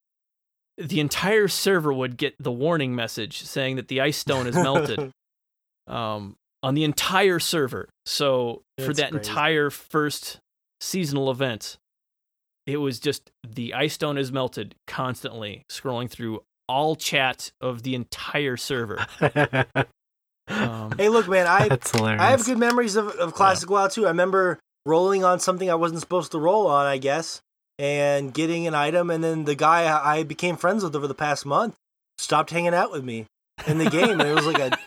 S4: the entire server would get the warning message saying that the ice stone is melted um, on the entire server. So for
S1: That's
S4: that
S1: crazy.
S4: entire first seasonal event, it was just the ice stone is melted constantly scrolling through all chat of the entire server. Um,
S1: Hey, look, man, I I have good memories of, of Classic WoW too. I remember rolling on something I wasn't supposed to roll on, I guess, and getting an item, and then the guy I I became friends with over the past month stopped hanging out with me in the game, and it was like a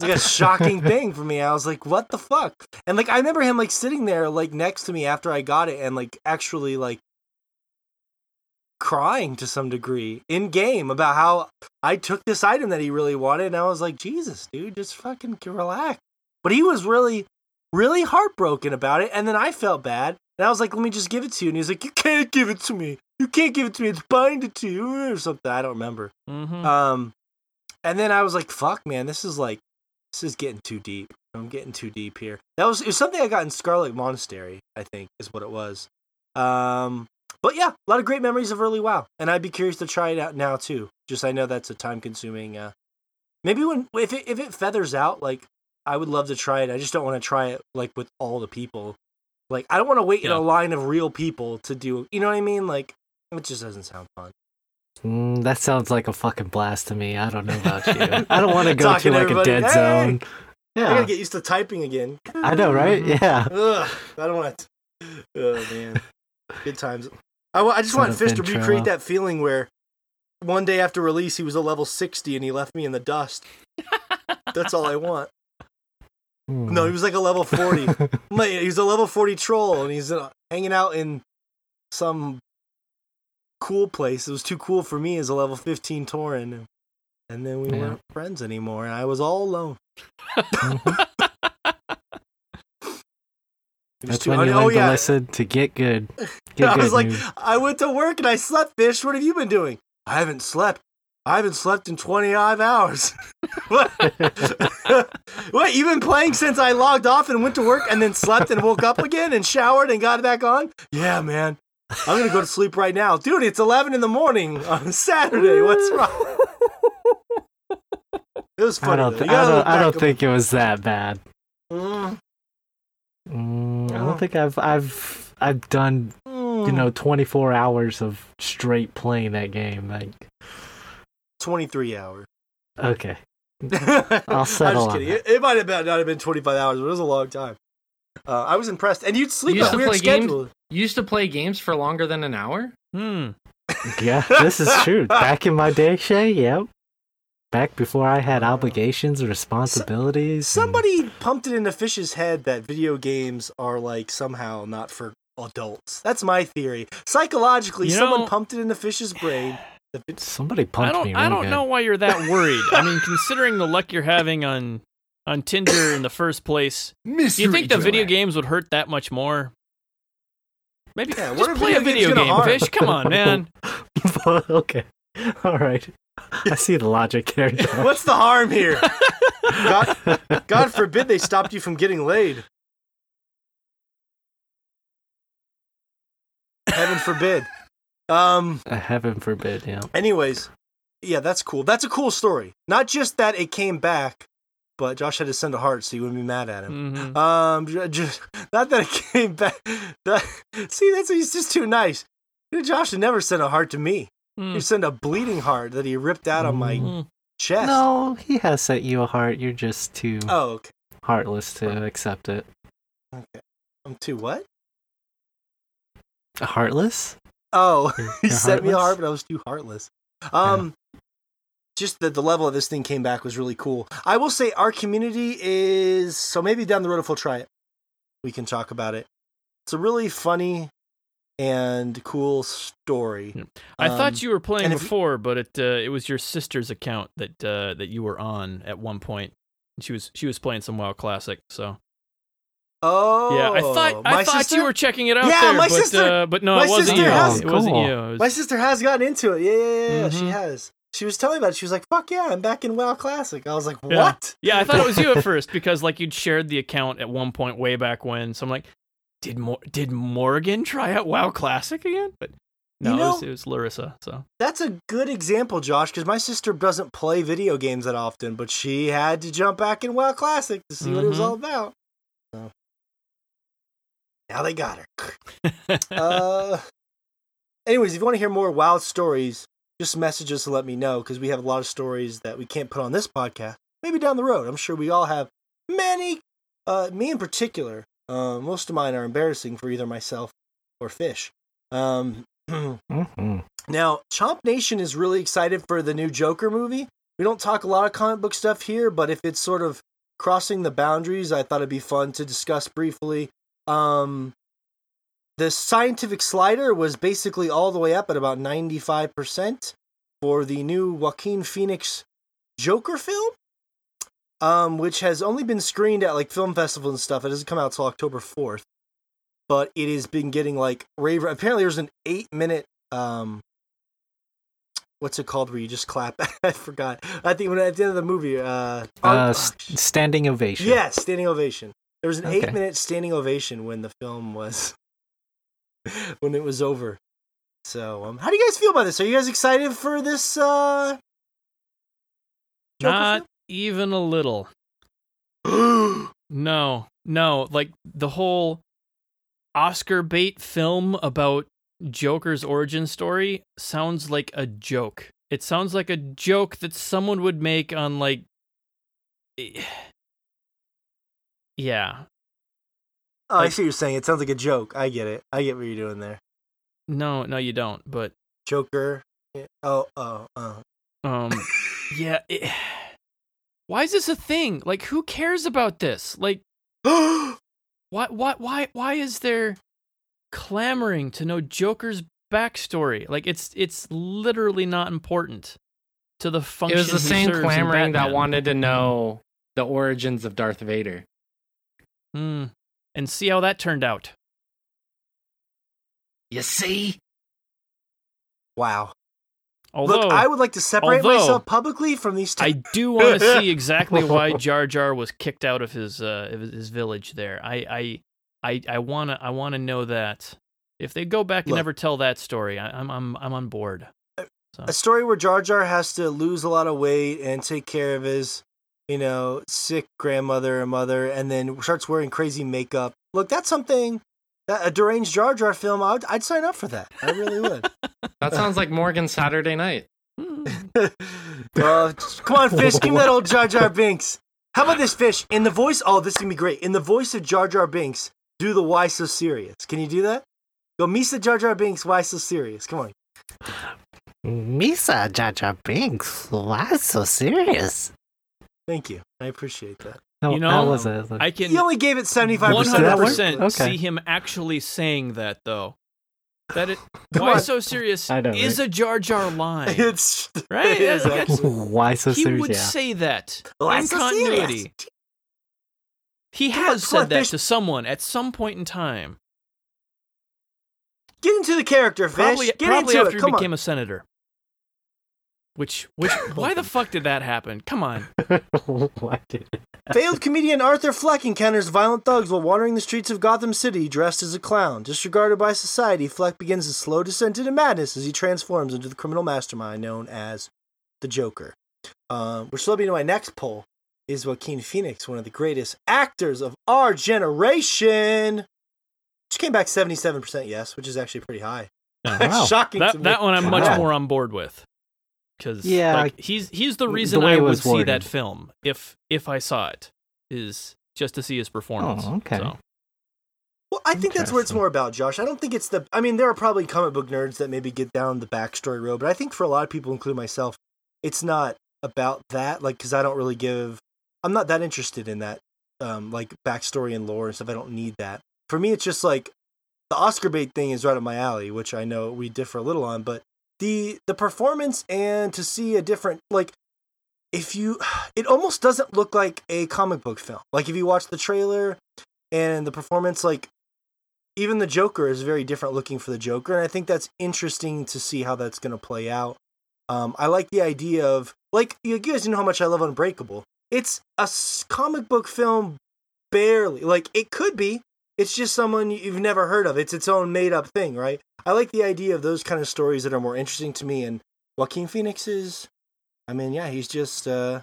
S1: like a shocking thing for me. I was like, "What the fuck?" And like, I remember him like sitting there like next to me after I got it, and like actually like crying to some degree in game about how I took this item that he really wanted, and I was like, "Jesus, dude, just fucking relax." But he was really, really heartbroken about it, and then I felt bad, and I was like, "Let me just give it to you," and he's like, "You can't give it to me. You can't give it to me. It's binded to you, or something." I don't remember.
S4: mhm.
S1: Um, and then I was like, "Fuck, man, this is like, this is getting too deep. I'm getting too deep here." That was it was something I got in Scarlet Monastery, I think, is what it was. Um, but yeah, a lot of great memories of early WoW, and I'd be curious to try it out now too. Just I know that's a time consuming. Uh, maybe when if it if it feathers out, like I would love to try it. I just don't want to try it like with all the people. Like I don't want to wait in a line of real people to do. You know what I mean? Like it just doesn't sound fun.
S2: Mm, that sounds like a fucking blast to me. I don't know about you. I don't want to go
S1: Talking
S2: to
S1: to
S2: like a dead
S1: "Hey!"
S2: zone.
S1: I
S2: Yeah,
S1: gotta get used to typing again.
S2: I know, right? Yeah.
S1: Ugh, I don't want. To... Oh man, good times. I, I just want Fish to recreate that feeling where one day after release he was a level sixty and he left me in the dust. That's all I want.
S2: Hmm.
S1: No, he was like a level forty. Like, he's a level forty troll and he's uh, hanging out in some cool place. It was too cool for me as a level fifteen Tauren. And then we
S2: Yeah.
S1: weren't friends anymore, and I was all alone.
S2: That's
S1: too-
S2: when you
S1: oh,
S2: learn
S1: yeah.
S2: to listen to get good. Get
S1: I
S2: good.
S1: was like,
S2: noob.
S1: I went to work and I slept, fish. What have you been doing? I haven't slept. I haven't slept in 25 hours. what? what? You've been playing since I logged off and went to work and then slept and woke up again and showered and got back on? Yeah, man. I'm going to go to sleep right now. Dude, it's 11 in the morning on Saturday. What's wrong? It was funny.
S2: I don't. Th- I don't. I don't think it was that bad.
S1: Mm,
S2: Mm, I
S1: Oh.
S2: don't think I've. I've. I've done.
S1: mm.
S2: You know, 24 hours of straight playing that game. Like,
S1: 23 hours.
S2: okay.
S1: I'll
S2: I'll settle
S1: I'm just
S2: on
S1: kidding. It, it might have been, not have been 25 hours, but it was a long time. Uh, I was impressed. And you'd sleep
S3: You used
S1: at
S3: to
S1: weird
S3: play games? You used to play games for longer than an hour?
S4: hmm.
S2: Yeah, this is true. Back in my day, Shay. Yep. Back before I had uh, obligations and responsibilities. and-
S1: Somebody pumped it into Fish's head that video games are like somehow not for adults. That's my theory. Psychologically,
S4: You
S1: someone
S4: know-
S1: pumped it into Fish's brain. that it-
S2: Somebody
S4: I
S2: pumped
S4: don't.
S2: me.
S4: I don't
S2: good.
S4: know why you're that worried. I mean, considering the luck you're having on on Tinder in the first place, do you think the video games would hurt that much more? Maybe
S1: Yeah, what
S4: just
S1: are
S4: play a
S1: video
S4: video
S1: games gonna
S4: game,
S1: harm?
S4: fish. Come on, man.
S2: okay. All right. I see the logic there. Josh.
S1: What's the harm here? God, God forbid they stopped you from getting laid. Heaven forbid. Um.
S2: Uh, Heaven forbid, yeah.
S1: Anyways, yeah, that's cool. That's a cool story. Not just that it came back, but Josh had to send a heart so you wouldn't be mad at him.
S4: Mhm.
S1: Um, just not that it came back. That, see, that's he's just too nice. Josh would never send a heart to me.
S4: Mm.
S1: He sent a bleeding heart that he ripped out of my
S4: Mm.
S1: chest.
S2: No, he has sent you a heart. You're just too
S1: Oh, okay.
S2: heartless to accept it.
S1: Okay. I'm too what?
S2: Heartless?
S1: Oh,
S2: You're-
S1: he
S2: you're
S1: sent me a heart, but I was too heartless. Um, just that the level of this thing came back was really cool. I will say our community is so maybe down the road if we'll try it, we can talk about it. It's a really funny and cool story.
S4: I
S1: Um,
S4: thought you were playing
S1: and if you-
S4: before, but it uh, it was your sister's account that uh, that you were on at one point. She was she was playing some WoW Classic, so
S1: Oh,
S4: yeah. I thought I thought
S1: sister?
S4: you were checking it out
S1: Yeah,
S4: there,
S1: my
S4: but
S1: sister-
S4: uh, but no,
S1: my
S4: it wasn't you.
S1: has-
S4: It wasn't
S2: Cool.
S4: you. It was-
S1: My sister has gotten into it. Yeah, yeah, yeah, yeah. She
S4: Mhm.
S1: has. She was telling me about it. She was like, "Fuck yeah, I'm back in WoW Classic." I was like,
S4: Yeah.
S1: "What?"
S4: Yeah, I thought it was you at first because like you'd shared the account at one point way back when. So I'm like, did Mor- did Morgan try out WoW Classic again? But no,
S1: You
S4: it, was, it was Larissa. So
S1: That's a good example, Josh, because my sister doesn't play video games that often, but she had to jump back in WoW Classic to see what it was
S4: Mhm.
S1: all about. So now they got her. uh, anyways, if you want to hear more wild stories, just message us to let me know because we have a lot of stories that we can't put on this podcast. Maybe down the road. I'm sure we all have many. Uh, me in particular, uh, most of mine are embarrassing for either myself or Fish. Um,
S2: hmm
S1: Now, Chomp Nation is really excited for the new Joker movie. We don't talk a lot of comic book stuff here, but if it's sort of crossing the boundaries, I thought it'd be fun to discuss briefly. Um, the scientific slider was basically all the way up at about 95% for the new Joaquin Phoenix Joker film, um, which has only been screened at like film festivals and stuff. It doesn't come out till October 4th, but it has been getting like rave. Apparently, there's an eight minute um what's it called where you just clap i forgot i think when at the end of the movie uh,
S2: Uh,
S1: oh,
S2: s- standing ovation.
S1: yeah standing ovation there was an
S2: Okay.
S1: eight minute standing ovation when the film was when it was over so um how do you guys feel about this are you guys excited for this uh Joker
S4: not even a little. No, no, like the whole Oscar bait film about Joker's origin story sounds like a joke. It sounds like a joke that someone would make on like Yeah.
S1: oh i see what you're saying. It sounds like a joke. I get it. I get what you're doing there.
S4: No, no you don't, but
S1: joker. Oh oh oh.
S4: Um yeah, it, Why is this a thing? Like who cares about this? Like why why why why is there clamoring to know Joker's backstory? Like it's it's literally not important to the function.
S3: It was the same clamoring that wanted to know the origins of Darth Vader.
S4: Hmm. And see how that turned out.
S5: You see?
S1: wow
S4: Although
S1: Look, I would like to separate
S4: although-
S1: myself publicly from these two.
S4: I do want to see exactly why Jar Jar was kicked out of his uh his village there. I I I, I wanna I wanna know that. If they go back and
S1: Look.
S4: never tell that story, I, I'm I'm I'm on board.
S1: a story where Jar Jar has to lose a lot of weight and take care of his, you know, sick grandmother and mother, and then starts wearing crazy makeup. Look, that's something a deranged Jar Jar film. I'd, I'd sign up for that. I really would.
S3: That sounds like Morgan Saturday night.
S1: Uh, come on, fish, give me that old Jar Jar Binks. How about this fish in the voice? Oh, this is gonna be great. In the voice of Jar Jar Binks, do the "Why so serious"? Can you do that? Go, Misa Jar Jar Binks. Why so serious? Come on.
S2: Misa Jar Jar Binks. Why so serious?
S1: Thank you. I appreciate that.
S2: No,
S4: You know,
S2: that was it.
S4: I can
S1: He only gave it seventy five
S4: one
S1: percent.
S4: hundred percent
S2: Okay.
S4: see him actually saying that though. That it why
S1: on.
S4: so serious
S2: I know,
S4: is
S2: right?
S4: a Jar Jar line.
S1: It's
S4: Right?
S1: It is
S4: That's-
S2: Why so serious?
S4: he would
S2: yeah.
S4: say that
S1: Why
S4: in
S1: so
S4: continuity.
S1: serious?
S4: He
S1: Come on,
S4: has
S1: on,
S4: said that
S1: Fish.
S4: to someone at some point in time.
S1: Get into the character, Fish.
S4: Probably,
S1: Get
S4: probably
S1: into
S4: after
S1: it.
S4: he
S1: Come
S4: became
S1: on.
S4: a senator. Which which why the fuck did that happen? Come on.
S2: Why did it?
S1: Failed comedian Arthur Fleck encounters violent thugs while wandering the streets of Gotham City dressed as a clown. Disregarded by society, Fleck begins a slow descent into madness as he transforms into the criminal mastermind known as the Joker. Um, which led me to my next poll is Joaquin Phoenix, one of the greatest actors of our generation. Which came back 77% yes, which is actually pretty high.
S2: wow.
S1: Shocking to
S4: That
S1: me.
S4: that one I'm much
S2: Wow.
S4: more on board with. Cuz
S2: Yeah,
S4: like, he's he's the
S2: the
S4: reason
S2: way
S4: I would see that film if if I saw it is just to see his performance.
S2: Oh, okay.
S4: So,
S1: Well, I think that's what it's more about, Josh. I don't think it's the. I mean, there are probably comic book nerds that maybe get down the backstory road, but I think for a lot of people, including myself, it's not about that. Like, because I don't really give. I'm not that interested in that, um, like backstory and lore and stuff. I don't need that. For me, it's just like the Oscar bait thing is right up my alley, which I know we differ a little on, but the the performance and to see a different like if you it almost doesn't look like a comic book film. Like if you watch the trailer and the performance like even the joker is very different looking for the joker and i think that's interesting to see how that's going to play out. Um, i like the idea of like you guys know how much i love unbreakable. It's a comic book film barely like it could be it's just someone you've never heard of it's its own made up thing right i like the idea of those kind of stories that are more interesting to me and joaquin phoenix is i mean yeah he's just uh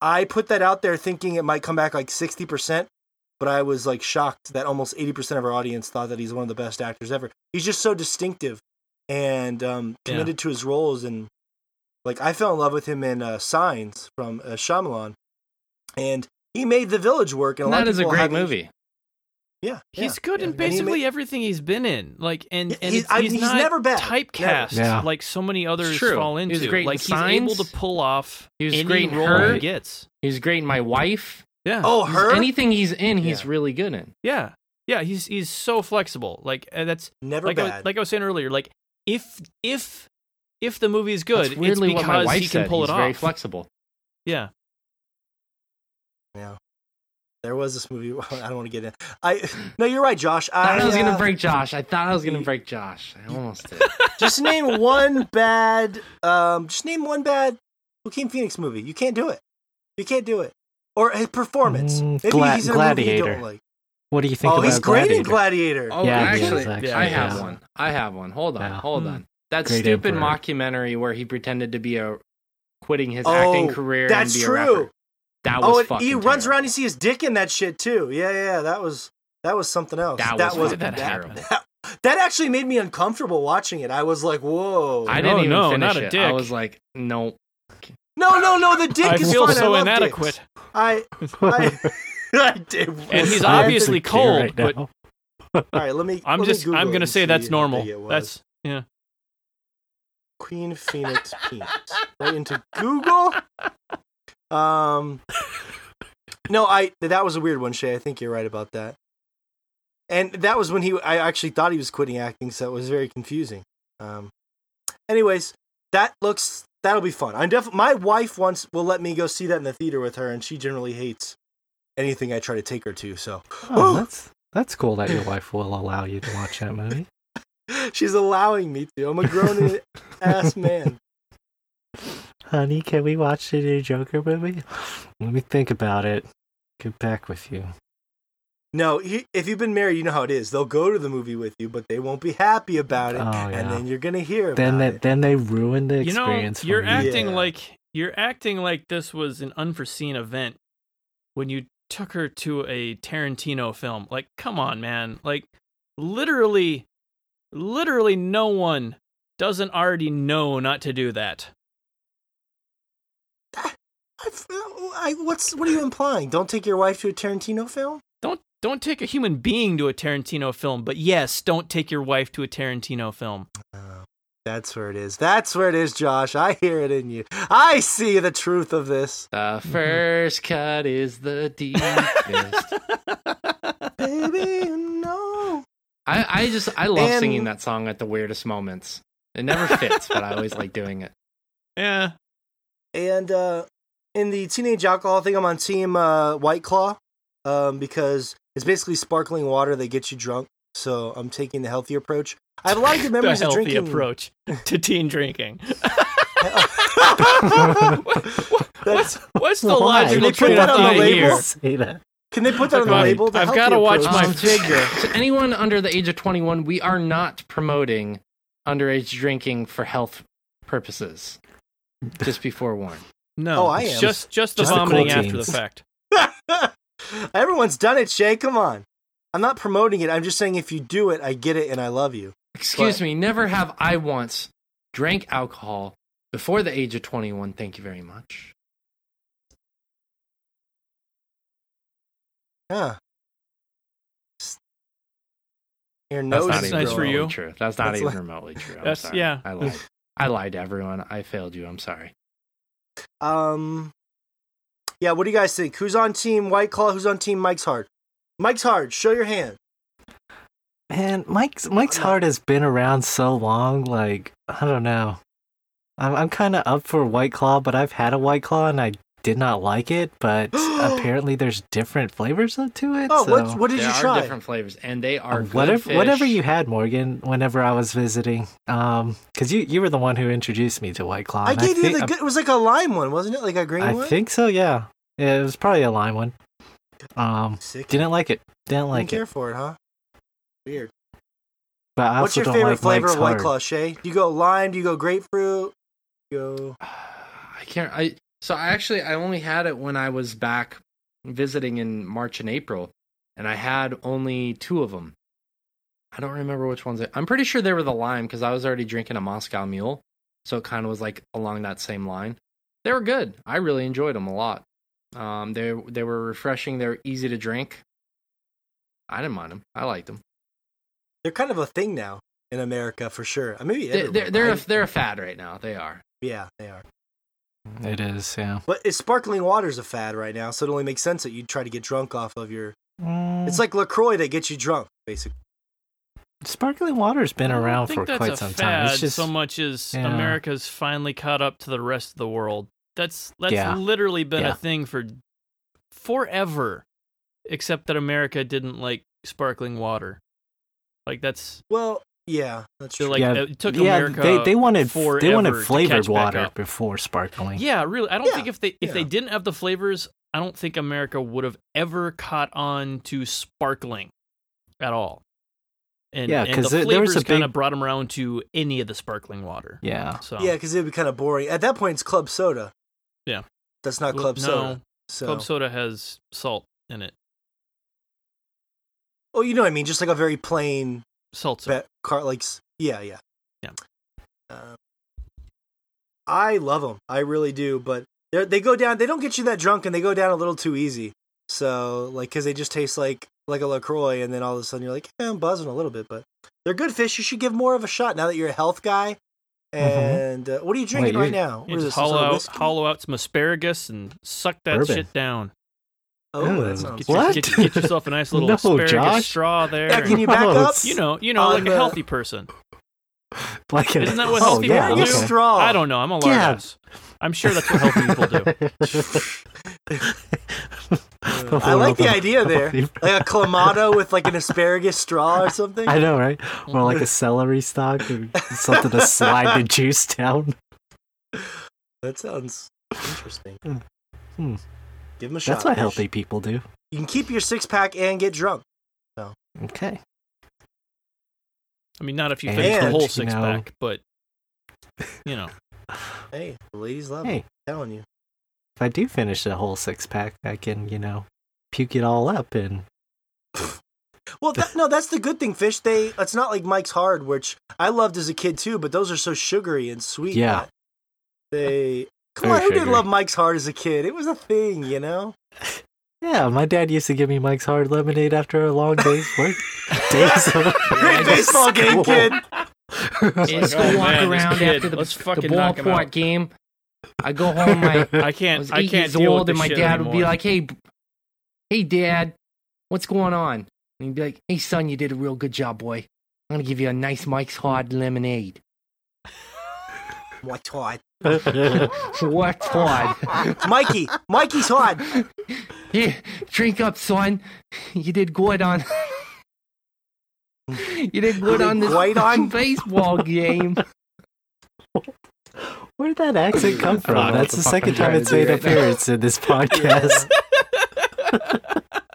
S1: i put that out there thinking it might come back like 60% but I was like shocked that almost 80% of our audience thought that he's one of the best actors ever. He's just so distinctive and um,
S4: Yeah.
S1: committed to his roles. And like, I fell in love with him in uh, Signs from uh, Shyamalan. And he made The Village work. And a lot of
S3: is a great movie.
S1: Yeah.
S4: He's
S1: yeah,
S4: good
S1: yeah.
S4: in
S1: And he
S4: basically
S1: ma-
S4: everything he's been in. Like and and
S1: he's-
S4: it's,
S1: I-
S4: he's,
S1: he's
S4: not
S1: never bad.
S4: typecast
S1: Never.
S2: Yeah.
S4: like so many others
S3: true.
S4: fall into.
S3: was great in
S4: like he's able to pull off
S3: He was
S4: any
S3: great in
S4: role
S3: Her.
S4: he gets.
S3: He was great in My Wife.
S4: Yeah.
S1: Oh,
S3: He's-
S1: her?
S3: Anything he's in, he's
S1: Yeah.
S3: really good in.
S4: Yeah. Yeah, he's he's so flexible. Like uh, that's
S1: Never
S4: like I,
S1: bad.
S4: like I was saying earlier. Like if if if the movie is good,
S3: weirdly
S4: it's
S3: what my
S4: because
S3: wife
S4: he can
S3: said.
S4: pull
S3: he's
S4: it
S3: very flexible.
S4: Yeah.
S1: yeah. There was this movie. I don't want to get in. I no, you're right, Josh.
S3: I
S1: I,
S3: thought I was
S1: uh,
S3: gonna break Josh. I thought I was gonna break Josh. I almost did.
S1: just name one bad. Um, just name one bad Joaquin Phoenix movie. You can't do it. You can't do it. Or his performance.
S2: Mm,
S1: Maybe
S2: Gla-
S1: he's in a movie you
S2: Gladiator.
S1: don't like.
S2: What do you think
S1: Oh,
S2: about
S1: he's great in
S2: Gladiator?
S1: Gladiator.
S3: Oh,
S2: Yeah, he
S3: actually,
S2: is, actually,
S3: I have
S4: yeah.
S3: one. I have one. Hold on,
S2: Yeah.
S3: hold on. That
S2: Great
S3: stupid
S2: Emperor.
S3: mockumentary where he pretended to be a quitting his
S1: Oh,
S3: acting career
S1: That's
S3: and be
S1: true.
S3: a rapper. That oh, was
S1: Oh, and
S3: fucking
S1: he runs
S3: terrible.
S1: around. You see his dick in that shit too. Yeah, yeah, yeah. That was that was something else.
S3: That
S1: that
S3: was
S1: was
S4: fucking
S1: that,
S4: terrible.
S1: that, that actually made me uncomfortable watching it. I was like, whoa.
S3: I didn't even
S4: no,
S3: finish
S4: not a
S3: it.
S4: dick.
S3: I was like, nope.
S1: no, no, no. The dick
S4: I
S1: is
S4: feel
S1: fine.
S4: so
S1: I love
S4: inadequate.
S1: dicks. I, I, I did.
S4: And he's obviously cold.
S2: Right
S4: but
S1: all right, let me.
S4: I'm
S1: let
S4: just
S1: Google
S4: I'm gonna say that's normal.
S1: big it was.
S4: That's yeah.
S1: Joaquin Phoenix penis. right into Google. Um, no, I that was a weird one, Shay. I think you're right about that. And that was when he. I actually thought he was quitting acting, so it was very confusing. Um, anyways, that looks that'll be fun. I'm definitely. My wife once will let me go see that in the theater with her, and she generally hates anything I try to take her to. So
S2: Oh, that's that's cool that your wife will allow you to watch that movie.
S1: she's allowing me to. I'm a grown ass man.
S2: Honey, can we watch the new Joker movie? Let me think about it. Get back with you.
S1: No, if you've been married, you know how it is. They'll go to the movie with you, but they won't be happy about it,
S2: Oh,
S1: and then you're gonna hear about
S2: Then they,
S1: it.
S2: then they ruin the
S4: You know,
S2: experience. for
S4: you're
S2: you.
S4: acting
S1: Yeah.
S4: like you're acting like this was an unforeseen event when you took her to a Tarantino film. Like, come on, man. Like, literally, literally, no one doesn't already know not to do that.
S1: I, I, what's what are you implying? Don't take your wife to a Tarantino film?
S4: Don't don't take a human being to a Tarantino film, but yes, don't take your wife to a Tarantino film.
S1: Oh, that's where it is. That's where it is, Josh. I hear it in you. I see the truth of this.
S3: The first cut is the deepest.
S1: Baby, no.
S3: I, I just I love
S1: And-
S3: singing that song at the weirdest moments. It never fits, but I always like doing it.
S4: Yeah.
S1: And uh, in the teenage alcohol thing, I'm on team uh, White Claw um, because it's basically sparkling water that gets you drunk. So I'm taking the healthy approach. I have a lot of good
S4: The
S1: memories of
S4: healthy
S1: drinking.
S4: approach to teen drinking.
S1: That's,
S4: What's the
S2: Why?
S4: logical
S1: They put
S4: train
S1: on the label?
S2: Say that.
S1: can they put that on the
S4: I've-
S1: label? The
S4: I've gotta watch my figure.
S3: to anyone under the age of 21, we are not promoting underage drinking for health purposes. Just be forewarned.
S4: No,
S1: Oh, I am.
S4: just just the
S2: Just the cool
S4: vomiting after the fact.
S1: Everyone's done it, Shay. Come on. I'm not promoting it. I'm just saying if you do it, I get it and I love you.
S3: Excuse
S1: But-
S3: me, never have I once drank alcohol before the age of 21. Thank you very much.
S1: Yeah. Your nose That's
S3: not
S1: is
S3: even
S4: nice for you.
S3: true. That's not
S1: That's
S3: even
S1: like-
S3: remotely true. I'm
S4: That's-
S3: sorry.
S4: yeah.
S3: I lied. I lied to everyone. I failed you. I'm sorry.
S1: Um, yeah. What do you guys think? Who's on team White Claw? Who's on team Mike's Hard? Mike's Hard. Show your hand.
S2: Man, Mike's Mike's Hard has been around so long. Like I don't know. I'm I'm kind of up for White Claw, but I've had a White Claw and I did not like it. But apparently, there's different flavors to it.
S1: Oh,
S2: so.
S1: what what did
S3: there
S1: you
S3: are
S1: try?
S3: different flavors, and they are good
S2: whatever
S3: fish.
S2: whatever you had, Morgan. Whenever I was visiting, um, because you you were the one who introduced me to White Claw.
S1: I
S2: and
S1: gave you
S2: think-
S1: the. good- It was like a lime one, wasn't it? Like a green
S2: I
S1: one.
S2: I think so. Yeah. yeah, it was probably a lime one. Um,
S1: Sick.
S2: didn't like it. Didn't like
S1: Didn't care
S2: it.
S1: for it, huh? Weird.
S2: But I
S1: What's
S2: also
S1: your
S2: don't
S1: favorite
S2: like
S1: flavor
S2: Mike's
S1: of White
S2: Hard.
S1: Claw, Shay? Do you go lime? Do you go grapefruit? You go.
S3: I can't. I so I actually I only had it when I was back visiting in March and April, and I had only two of them. I don't remember which ones. I, I'm pretty sure they were the lime because I was already drinking a Moscow Mule, so it kind of was like along that same line. They were good. I really enjoyed them a lot. Um, they they were refreshing. They were easy to drink. I didn't mind them. I liked them.
S1: They're kind of a thing now in America for sure. Maybe
S3: they, they're they're a, they're a fad right now. They are.
S1: yeah, they are.
S2: It is, yeah.
S1: But it's sparkling water's a fad right now, so it only makes sense that you'd try to get drunk off of your.
S2: Mm,
S1: It's like Lacroix that gets you drunk, basically.
S2: sparkling water's been around for
S4: that's
S2: quite
S4: a
S2: some
S4: fad
S2: time. It's just
S4: so much as
S2: Yeah.
S4: America's finally caught up to the rest of the world. That's that's
S2: Yeah.
S4: literally been
S2: Yeah.
S4: a thing for forever, except that America didn't like sparkling water. Like that's
S1: Well, yeah, that's
S4: they're
S1: true.
S4: like
S2: yeah,
S4: it took
S2: yeah,
S4: America.
S2: they they wanted they wanted flavored water before sparkling.
S4: Yeah, really. I don't
S1: Yeah,
S4: think if they if they didn't have the flavors, I don't think America would have ever caught on to sparkling at all. And,
S2: Yeah, because
S4: the
S2: there- there was
S4: flavors
S2: a
S4: kind of
S2: big-
S4: brought them around to any of the sparkling water.
S2: Yeah.
S4: So
S1: Yeah, because it'd be kind of boring. At that point, it's club soda.
S4: Yeah.
S1: That's not
S4: Well,
S1: club
S4: no,
S1: soda. So,
S4: Club soda has salt in it.
S1: oh, you know what I mean? Just like a very plain
S4: Seltzer.
S1: bet car. Like, yeah, yeah,
S4: Yeah.
S1: Um, I love them. I really do. But they they go down. They don't get you that drunk, and they go down a little too easy. So, like, because they just taste like like a Lacroix, and then all of a sudden you're like, yeah, I'm buzzing a little bit. But they're good fish. You should give more of a shot now that you're a health guy. And uh, what are you drinking
S2: Mm-hmm. Wait,
S1: right
S2: you-
S1: now? What
S4: You
S1: is
S4: just
S1: this?
S4: Hollow out, hollow out some asparagus and suck that
S2: Bourbon.
S4: shit down.
S1: Oh,
S2: Ooh.
S1: that sounds
S4: Get, your-
S2: What?
S4: get, get yourself a nice little
S2: No,
S4: asparagus
S2: Josh.
S4: straw there.
S1: Yeah, can you back
S2: Oh,
S1: up?
S4: you know, you know,
S1: on
S4: like a healthy person.
S2: Like a-
S4: Isn't that what
S2: oh,
S4: healthy
S2: yeah,
S4: people
S1: Your
S4: do?
S1: straw.
S4: I don't know. I'm a
S2: Yeah.
S4: large. I'm sure that's what healthy people do.
S1: I like the idea there. Like a clamato with like an asparagus straw or something.
S2: I know, right? Or like a celery stalk or something to slide the juice down.
S1: That sounds interesting.
S2: Hmm.
S1: Give them a shot.
S2: That's what healthy people do.
S1: You can keep your six pack and get drunk.
S2: Okay.
S4: I mean, not if you
S2: And,
S4: finish the
S1: you
S4: whole
S2: know-
S4: six pack, but you know,
S1: Hey, the ladies love it.
S2: Hey,
S1: I'm telling you.
S2: if I do finish the whole six pack, I can, you know, puke it all up and
S1: Well, that, no, that's the good thing. Fish, they it's not like Mike's Hard, which I loved as a kid too. But those are so sugary and sweet.
S2: Yeah.
S1: They come on. Who didn't love Mike's Hard as a kid? It was a thing, you know.
S2: yeah, my dad used to give me Mike's hard lemonade after a long day's work. days of
S1: Great baseball game, kid.
S3: Let's
S4: oh,
S3: go walk
S4: man, this
S3: around
S4: kid,
S3: after the,
S4: let's
S3: the
S4: fucking
S3: ballpark game. I go home. My
S4: I
S3: I
S4: can't.
S3: was
S4: I, can't
S3: years
S4: deal
S3: old,
S4: with
S3: and
S4: this
S3: my
S4: shit
S3: dad would be
S4: anymore.
S3: like, "Hey, b- hey, Dad, what's going on?" And he'd be like, "Hey, son, you did a real good job, boy. I'm gonna give you a nice Mike's Hard lemonade."
S1: What's hard?
S3: What's hard?
S1: Mikey, Mikey's hard.
S3: Here, drink up, son. You did good on. you did good on this
S1: great on?
S3: baseball game.
S2: Where did that accent come from?
S3: know
S2: That's
S3: the
S2: the second time it's made
S3: right now.
S2: appearance in this podcast.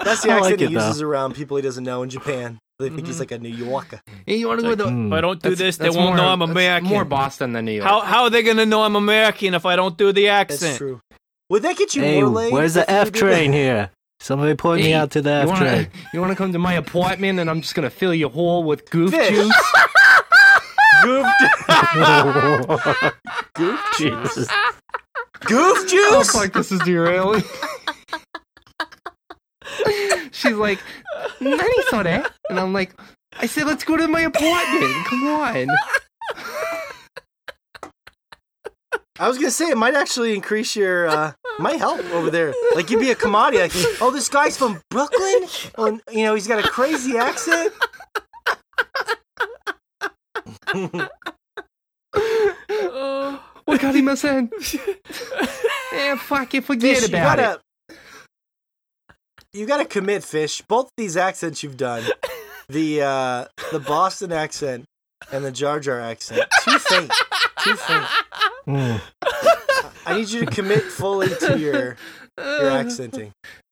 S1: That's the accent
S2: like
S1: he
S2: it, though.
S1: uses around people he doesn't know in Japan. They think
S3: Mm-hmm.
S1: he's like a New Yorker.
S3: Hey, you want to go to?
S2: Mm.
S4: If I don't do this, they
S3: that's
S4: won't
S3: more-
S4: know I'm
S3: that's
S4: American.
S3: More Boston than New York.
S4: How how are they gonna know I'm American if I don't do the
S1: That's
S4: accent?
S1: true. Would that get you
S2: hey,
S1: more legs?
S2: where's the F train here? Somebody point me out to the
S3: you
S2: F
S3: wanna,
S2: train.
S3: you want to come to my apartment and I'm just gonna fill your hole with goof
S1: Fish.
S3: juice?
S1: Goof, juice.
S2: Goof juice.
S1: goof
S3: Oh
S1: juice?
S3: fuck, this is derailing. She's like, Nanny saw that, and I'm like, I said, let's go to my apartment. Come on.
S1: I was gonna say it might actually increase your, uh, might help over there. Like you'd be a commodity. Like, oh, this guy's from Brooklyn. Oh, and, you know, he's got a crazy accent.
S3: What got him in? Yeah, fuck it, forget
S1: Fish, you
S3: about
S1: gotta, you gotta commit, fish. Both these accents you've done, the uh, the Boston accent and the Jar Jar accent, too faint, too faint.
S2: Mm.
S1: I need you to commit fully to your your accenting.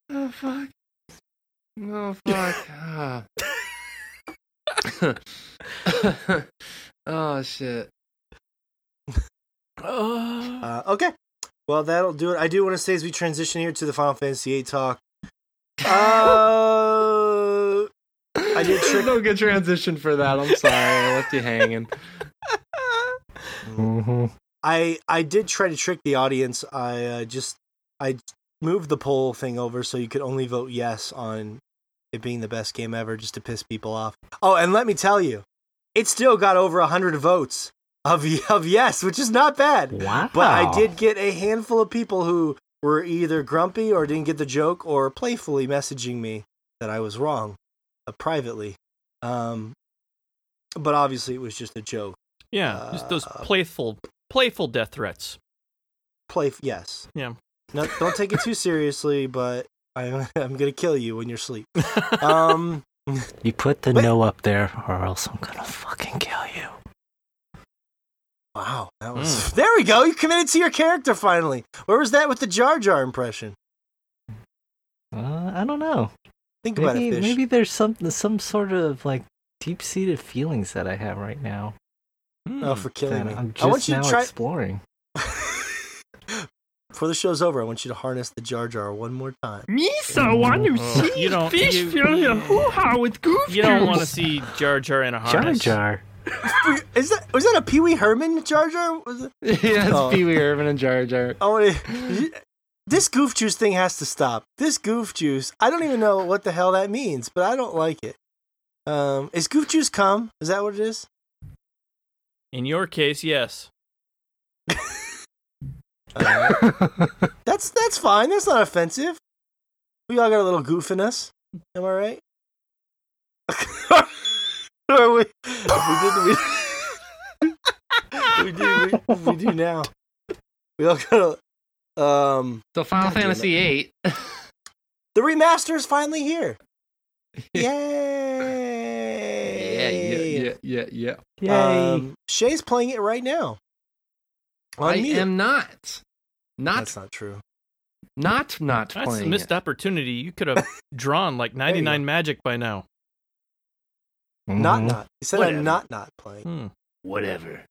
S3: Oh fuck. Oh fuck. Ah. oh shit.
S1: Uh, okay. Well, that'll do it. I do want to say as we transition here to the Final Fantasy VIII talk. Uh, I did trick.
S3: no good transition for that. I'm sorry. I left you hanging.
S2: Mm-hmm.
S1: I I did try to trick the audience. I uh, just I moved the poll thing over so you could only vote yes on it being the best game ever, just to piss people off. Oh, and let me tell you, it still got over hundred votes of of yes, which is not bad.
S2: Wow.
S1: But I did get a handful of people who were either grumpy or didn't get the joke or playfully messaging me that I was wrong uh, privately. Um, but obviously, it was just a joke.
S4: Yeah, just those
S1: Uh,
S4: playful playful death threats.
S1: Play, yes.
S4: Yeah.
S1: No, don't take it too seriously, but I'm I'm gonna kill you when you're asleep. Um,
S2: You put the
S1: Wait.
S2: no up there, or else I'm gonna fucking kill you.
S1: Wow, that was there. We go. You committed to your character finally. Where was that with the Jar Jar impression?
S2: Uh, I don't know.
S1: Think about
S2: Maybe
S1: it, fish.
S2: maybe there's some some sort of like deep seated feelings that I have right now
S1: Oh, for killing me.
S2: I'm
S1: I want
S2: just
S1: you
S2: now
S1: to try.
S2: exploring.
S1: Before the show's over, I want you to harness the Jar Jar one more time.
S3: Misa,
S2: want to
S4: Oh, you don't you,
S3: hoo-ha with goof
S4: you don't want to see Jar Jar in a harness.
S2: Jar. Jar.
S1: Is that was that a Pee Wee Herman Jar Jar? Was it?
S3: yeah, it's
S1: Oh.
S3: Pee Wee Irvin and Jar Jar.
S1: I want to. This goof juice thing has to stop. This goof juice. I don't even know what the hell that means, but I don't like it. Um, is goof juice cum? Is that what it is?
S4: In your case, yes.
S1: Uh, that's that's fine. That's not offensive. We all got a little goof in us. Am I right? or we, we did we, we do we, we do now. We all got a, um
S3: So Final
S1: God
S3: Fantasy VIII.
S1: the remaster is finally here.
S3: Yeah,
S1: Yay!
S3: yeah, yeah, yeah, yeah.
S2: Yay.
S1: Um, Shay's playing it right now. On
S3: I
S1: mute.
S3: am not. Not,
S1: That's not true.
S3: not, not
S4: That's a missed
S3: it.
S4: opportunity. You could have drawn like 99 magic by now.
S1: Not
S2: Mhm.
S1: not. He said
S3: Whatever.
S1: I'm not not playing.
S4: Hmm.
S3: Whatever.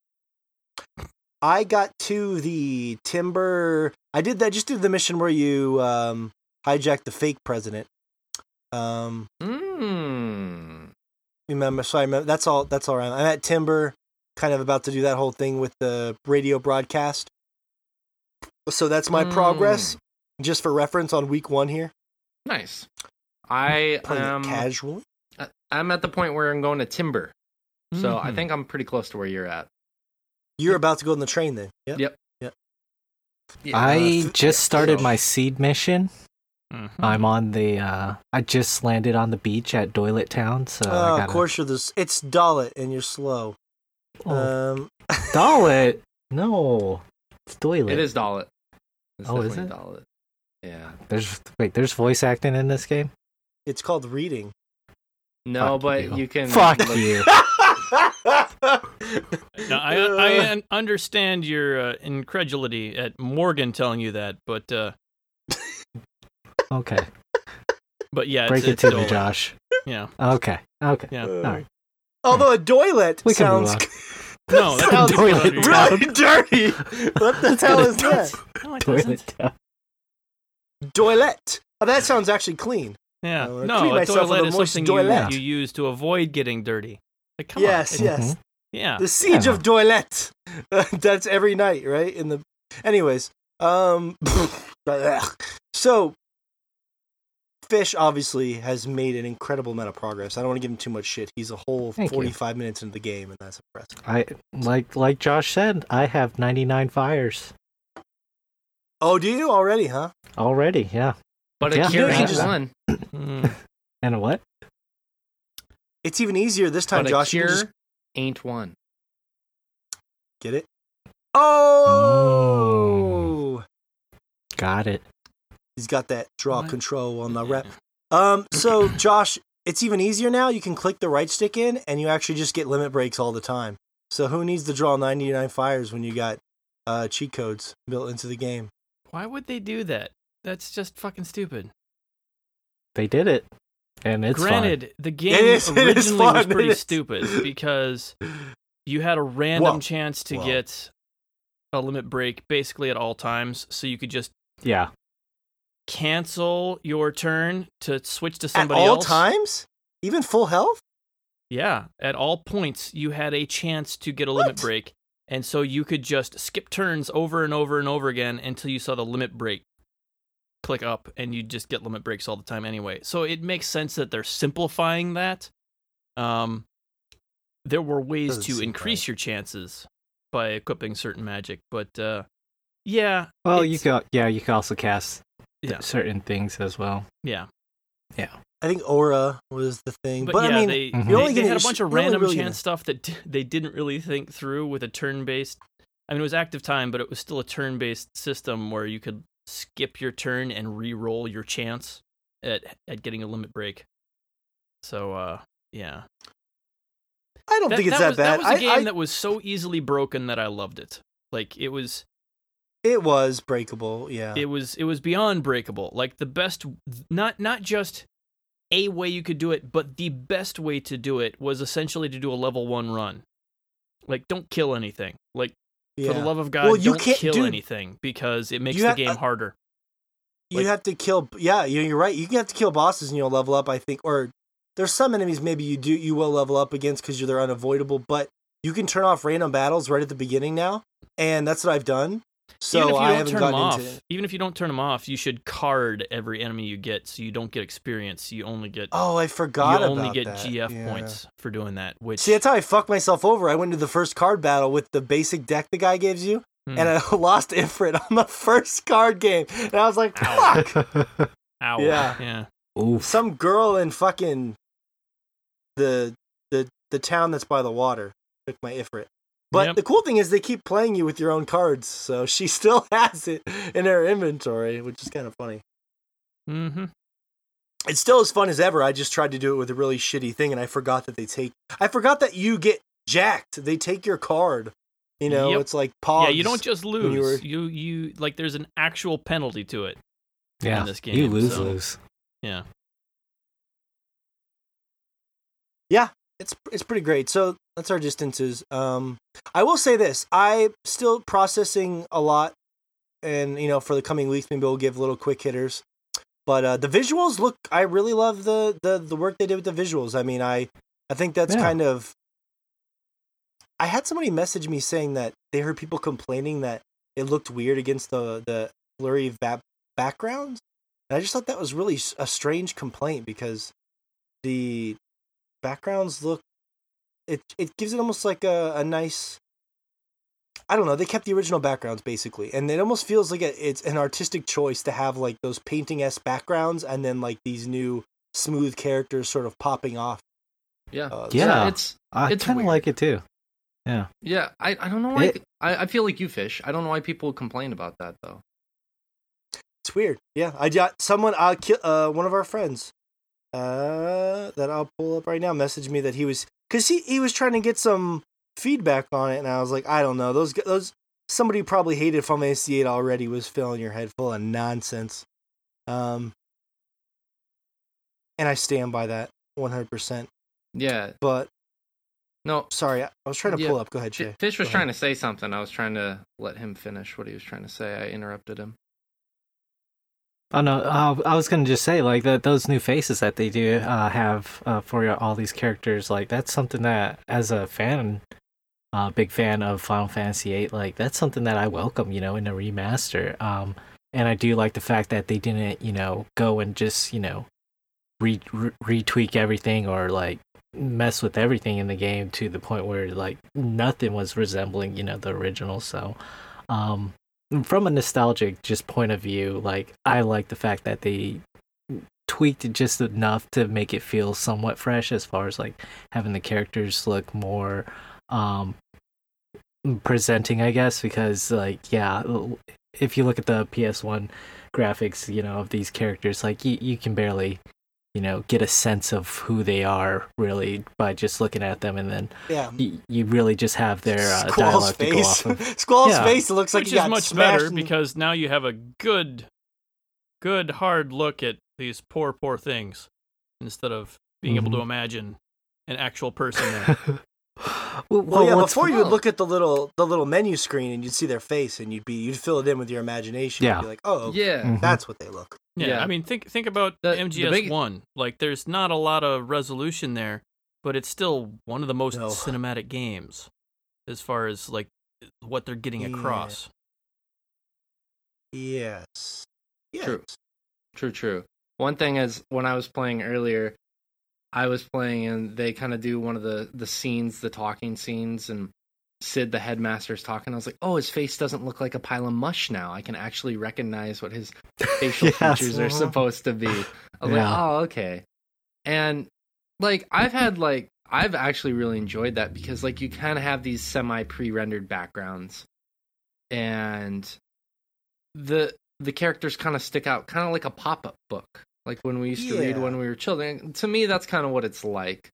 S1: I got to the timber. I did that. Just did the mission where you um, hijacked the fake president. Um,
S3: Mm.
S1: remember? So I remember. That's all. That's all right. I'm at timber, kind of about to do that whole thing with the radio broadcast. So that's my
S3: Mm.
S1: progress. Just for reference, on week one here,
S3: Nice. I
S1: playing
S3: am.
S1: it casually.
S3: I- I'm at the point where I'm going to Timber, so I
S4: Mhm.
S3: think I'm pretty close to where you're at.
S1: You're about to go on the train then. Yep.
S3: Yep. yep.
S2: I
S1: th-
S2: just started
S1: so-
S2: my seed mission.
S4: Mhm.
S2: I'm on the. uh I just landed on the beach at Doylet Town, so
S1: oh,
S2: I
S1: of
S2: gotta.
S1: course you're this. It's Dalit and you're slow.
S2: Oh,
S1: Um,
S2: Doylet. No, it's Doylet.
S3: It is Dalit. It's
S2: Oh, is it?
S3: Dalit. Yeah.
S2: There's wait. There's voice acting in this game.
S1: it's called reading.
S3: No,
S2: Fuck
S3: but
S2: you.
S3: you, can.
S2: Fuck
S3: look-
S2: you.
S4: No, I I understand your uh, incredulity at Morgan telling you that, but uh,
S2: Okay.
S4: but yeah,
S2: Break
S4: it's,
S2: it
S4: it's
S2: to me, Josh.
S4: Yeah,
S2: Okay. Okay.
S4: yeah.
S1: Uh,
S2: right.
S1: Although a doilet
S2: We
S1: sounds
S2: on.
S4: No, that
S1: sounds
S2: doesn't fit
S1: really dirty. What the hell is that?
S4: No, it doesn't.
S2: Toilet.
S1: Doilet. Oh, that sounds actually clean.
S4: Yeah,
S1: I
S4: no, a toilet is something you,
S1: toilet.
S4: you use to avoid getting dirty. Like, come
S1: yes,
S4: on.
S1: yes.
S2: Mhm.
S4: Yeah.
S1: The siege
S2: Yeah.
S1: of Doilet. That's every night, right? In the, anyways, um, so Fish obviously has made an incredible amount of progress. I don't want to give him too much shit. He's a whole
S2: Thank you.
S1: forty-five minutes into the game, and that's impressive.
S2: I like like Josh said, I have 99 fires
S1: Oh, do you already, huh?
S2: already. Yeah.
S3: But
S2: Yeah.
S3: Akira
S1: Yeah,
S3: ain't one.
S4: Mm.
S2: And a what?
S1: It's even easier this time,
S3: But
S1: Josh. You can just
S3: ain't one.
S1: get it. Oh,
S2: Got it.
S1: he's got that draw
S4: What?
S1: control on the
S4: Yeah.
S1: rep. Um, so Josh, it's even easier now. You can click the right stick in, and you actually just get limit breaks all the time. So who needs to draw 99 fires when you got uh, cheat codes built into the game?
S4: Why would they do that? That's just fucking stupid.
S2: They did it. And it's fun.
S4: Granted, the game
S1: is-
S4: originally was pretty stupid because you had a random
S1: Whoa.
S4: chance to
S1: Whoa.
S4: get a limit break basically at all times, so you could just
S2: Yeah.
S4: cancel your turn to switch to somebody
S1: At
S4: somebody
S1: all
S4: else.
S1: times, even full health.
S4: Yeah, at all points you had a chance to get a limit break, and so you could just skip turns over and over and over again until you saw the limit break click up, and you just get limit breaks all the time anyway. So it makes sense that they're simplifying that. Um, there were ways
S1: Doesn't
S4: to increase
S1: right.
S4: your chances by equipping certain magic, but uh, yeah,
S2: Well, you
S4: it's-
S2: could yeah, you could also cast
S4: Yeah.
S2: certain things as well.
S4: yeah. Yeah.
S1: I think Aura was the thing,
S4: But,
S1: but,
S4: yeah,
S1: I mean,
S4: they,
S2: Mhm.
S4: they,
S1: You're only
S4: they
S1: gonna-
S4: had a bunch of random
S1: really
S4: chance
S1: gonna-
S4: stuff that d- they didn't really think through with a turn-based. I mean, it was active time, but it was still a turn-based system where you could skip your turn and re-roll your chance at at getting a limit break. So, uh, yeah,
S1: I don't think it's
S4: that
S1: that
S4: was,
S1: bad.
S4: That was a
S1: I-
S4: game
S1: I-
S4: that was so easily broken that I loved it. Like it was,
S1: it was breakable. Yeah,
S4: it was, it was beyond breakable. Like the best, not not just a way you could do it, but the best way to do it was essentially to do a level one run. Like, don't kill anything. Like,
S1: yeah.
S4: for the love of God,
S1: Well, you
S4: don't
S1: can't-
S4: kill
S1: dude,
S4: anything because it makes the
S1: have-
S4: game
S1: uh,
S4: harder.
S1: you
S4: like-
S1: have to kill. Yeah, you- you're right. You can have to kill bosses and you'll level up. I think, or there's some enemies maybe you do you will level up against because they're unavoidable. But you can turn off random battles right at the beginning now, and that's what I've done. So
S4: even if you
S1: I
S4: don't turn them off,
S1: into.
S4: even if you don't turn them off, you should card every enemy you get, so you don't get experience. You only get
S1: Oh, I forgot
S4: you only get
S1: that.
S4: GF
S1: Yeah.
S4: points for doing that. Which
S1: See, that's how I fucked myself over. I went to the first card battle with the basic deck the guy gives you,
S4: Hmm.
S1: and I lost Ifrit on the first card game, and I was like, "Fuck!"
S4: ow,
S1: yeah.
S4: yeah,
S2: Oof.
S1: Some girl in fucking the the the town that's by the water took my Ifrit. But
S4: Yep.
S1: the cool thing is they keep playing you with your own cards, so she still has it in her inventory, which is kind of funny.
S4: mm-hmm.
S1: It's still as fun as ever. I just tried to do it with a really shitty thing, and I forgot that they take. I forgot that you get jacked. They take your card. You know,
S4: Yep.
S1: it's like pogs.
S4: yeah. You don't just lose.
S1: you were-
S4: You you like there's an actual penalty to it.
S2: yeah.
S4: this game,
S2: you
S4: game,
S2: lose
S4: so-
S2: lose.
S4: Yeah.
S1: Yeah, it's it's pretty great. So that's our distances. Um, I will say this: I still processing a lot, and you know, for the coming weeks, maybe we'll give little quick hitters. But uh, the visuals look. I really love the the the work they did with the visuals. I mean, I I think that's
S2: Yeah.
S1: kind of. I had somebody message me saying that they heard people complaining that it looked weird against the the blurry va- backgrounds. And I just thought that was really a strange complaint because the backgrounds look it it gives it almost like a, a nice I don't know, they kept the original backgrounds basically. And it almost feels like a, it's an artistic choice to have like those painting s backgrounds and then like these new smooth characters sort of popping off.
S3: Yeah.
S1: Uh,
S2: Yeah.
S3: It's
S2: I
S3: It's
S2: kind of like it too.
S3: yeah. Yeah. I, I don't know why.
S2: It-
S3: I, I feel like you fish. I don't know why people complain about that though.
S1: It's weird. Yeah, I got someone. Uh, ki- uh, one of our friends, uh, that I'll pull up right now, messaged me that he was because he he was trying to get some feedback on it, and I was like, I don't know. Those those somebody probably hated Fantasy VIII already was filling your head full of nonsense. Um, and I stand by that one hundred percent.
S3: Yeah.
S1: But
S3: No,
S1: sorry, I was trying to
S3: Yeah,
S1: pull up. Go ahead, Jay.
S3: Fish was
S1: Go
S3: trying
S1: ahead.
S3: to say something. I was trying to let him finish what he was trying to say. I interrupted him.
S2: Oh no, uh, I was gonna just say like that those new faces that they do uh, have uh, for all these characters, like that's something that as a fan, uh, big fan of Final Fantasy VIII, like that's something that I welcome, you know, in a remaster. Um, and I do like the fact that they didn't, you know, go and just you know, re, re retweak everything or like mess with everything in the game to the point where like nothing was resembling, you know, the original. So, um, from a nostalgic just point of view, like I like the fact that they tweaked it just enough to make it feel somewhat fresh as far as like having the characters look more um presenting I guess because like yeah if you look at the PS1 graphics you know of these characters like you, you can barely you know get a sense of who they are really by just looking at them and then
S1: Yeah.
S2: you, you really just have their uh,
S1: Squall's
S2: dialogue to go off of.
S1: Squall's
S2: Yeah.
S1: face. It looks like
S4: Which
S1: he
S4: is
S1: got
S4: much better
S1: in-
S4: because now you have a good, good hard look at these poor, poor things instead of being able to
S2: Mhm.
S4: imagine an actual person there.
S2: well,
S1: Well, yeah.
S2: what's-
S1: Before you would look at the little the little menu screen and you'd see their face and you'd be you'd fill it in with your imagination.
S2: Yeah.
S1: You'd be like, oh,
S3: Yeah.
S2: Mhm.
S1: that's what they look.
S4: Yeah,
S3: Yeah.
S4: I mean, think think about
S3: The- the
S4: MGS
S3: big-
S4: one. Like, there's not a lot of resolution there, but it's still one of the most
S1: No.
S4: cinematic games as far as like what they're getting
S1: Yeah.
S4: across.
S1: Yes. Yes.
S3: True. True, true. One thing is when I was playing earlier, I was playing and they kind of do one of the the scenes, the talking scenes, and Cid, the headmaster's talking. I was like, oh, his face doesn't look like a pile of mush now. I can actually recognize what his facial
S2: Yes.
S3: features are supposed to be. I was
S2: Yeah.
S3: like, oh, okay. And like I've had like I've actually really enjoyed that because like you kind of have these semi pre-rendered backgrounds, and the the characters kind of stick out, kind of like a pop up book, like when we used to read when we were children. To me, that's kind of what it's like,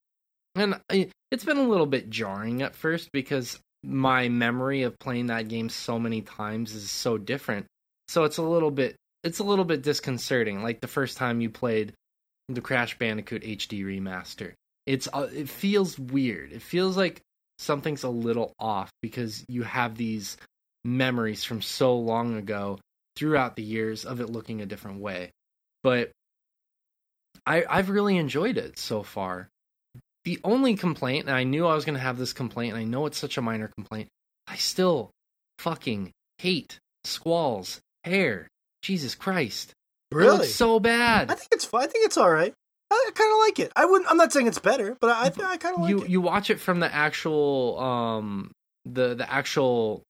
S3: and I, it's been a little bit jarring at first because my memory of playing that game so many times is so different. So it's a little bit it's a little bit disconcerting. Like the first time you played the Crash Bandicoot HD remaster, it's uh, it feels weird. It feels like something's a little off because you have these memories from so long ago throughout the years of it looking a different way. But I I've really enjoyed it so far. The only complaint, and I knew I was going to have this complaint, and I know it's such a minor complaint, I still fucking hate Squall's hair. Jesus Christ. It
S1: Really?
S3: looks so bad.
S1: I think it's. I think it's all right. I kind of like it. I wouldn't. I'm not saying it's better, but I, I, I kind of like
S3: you
S1: it.
S3: you watch it from the actual um the the actual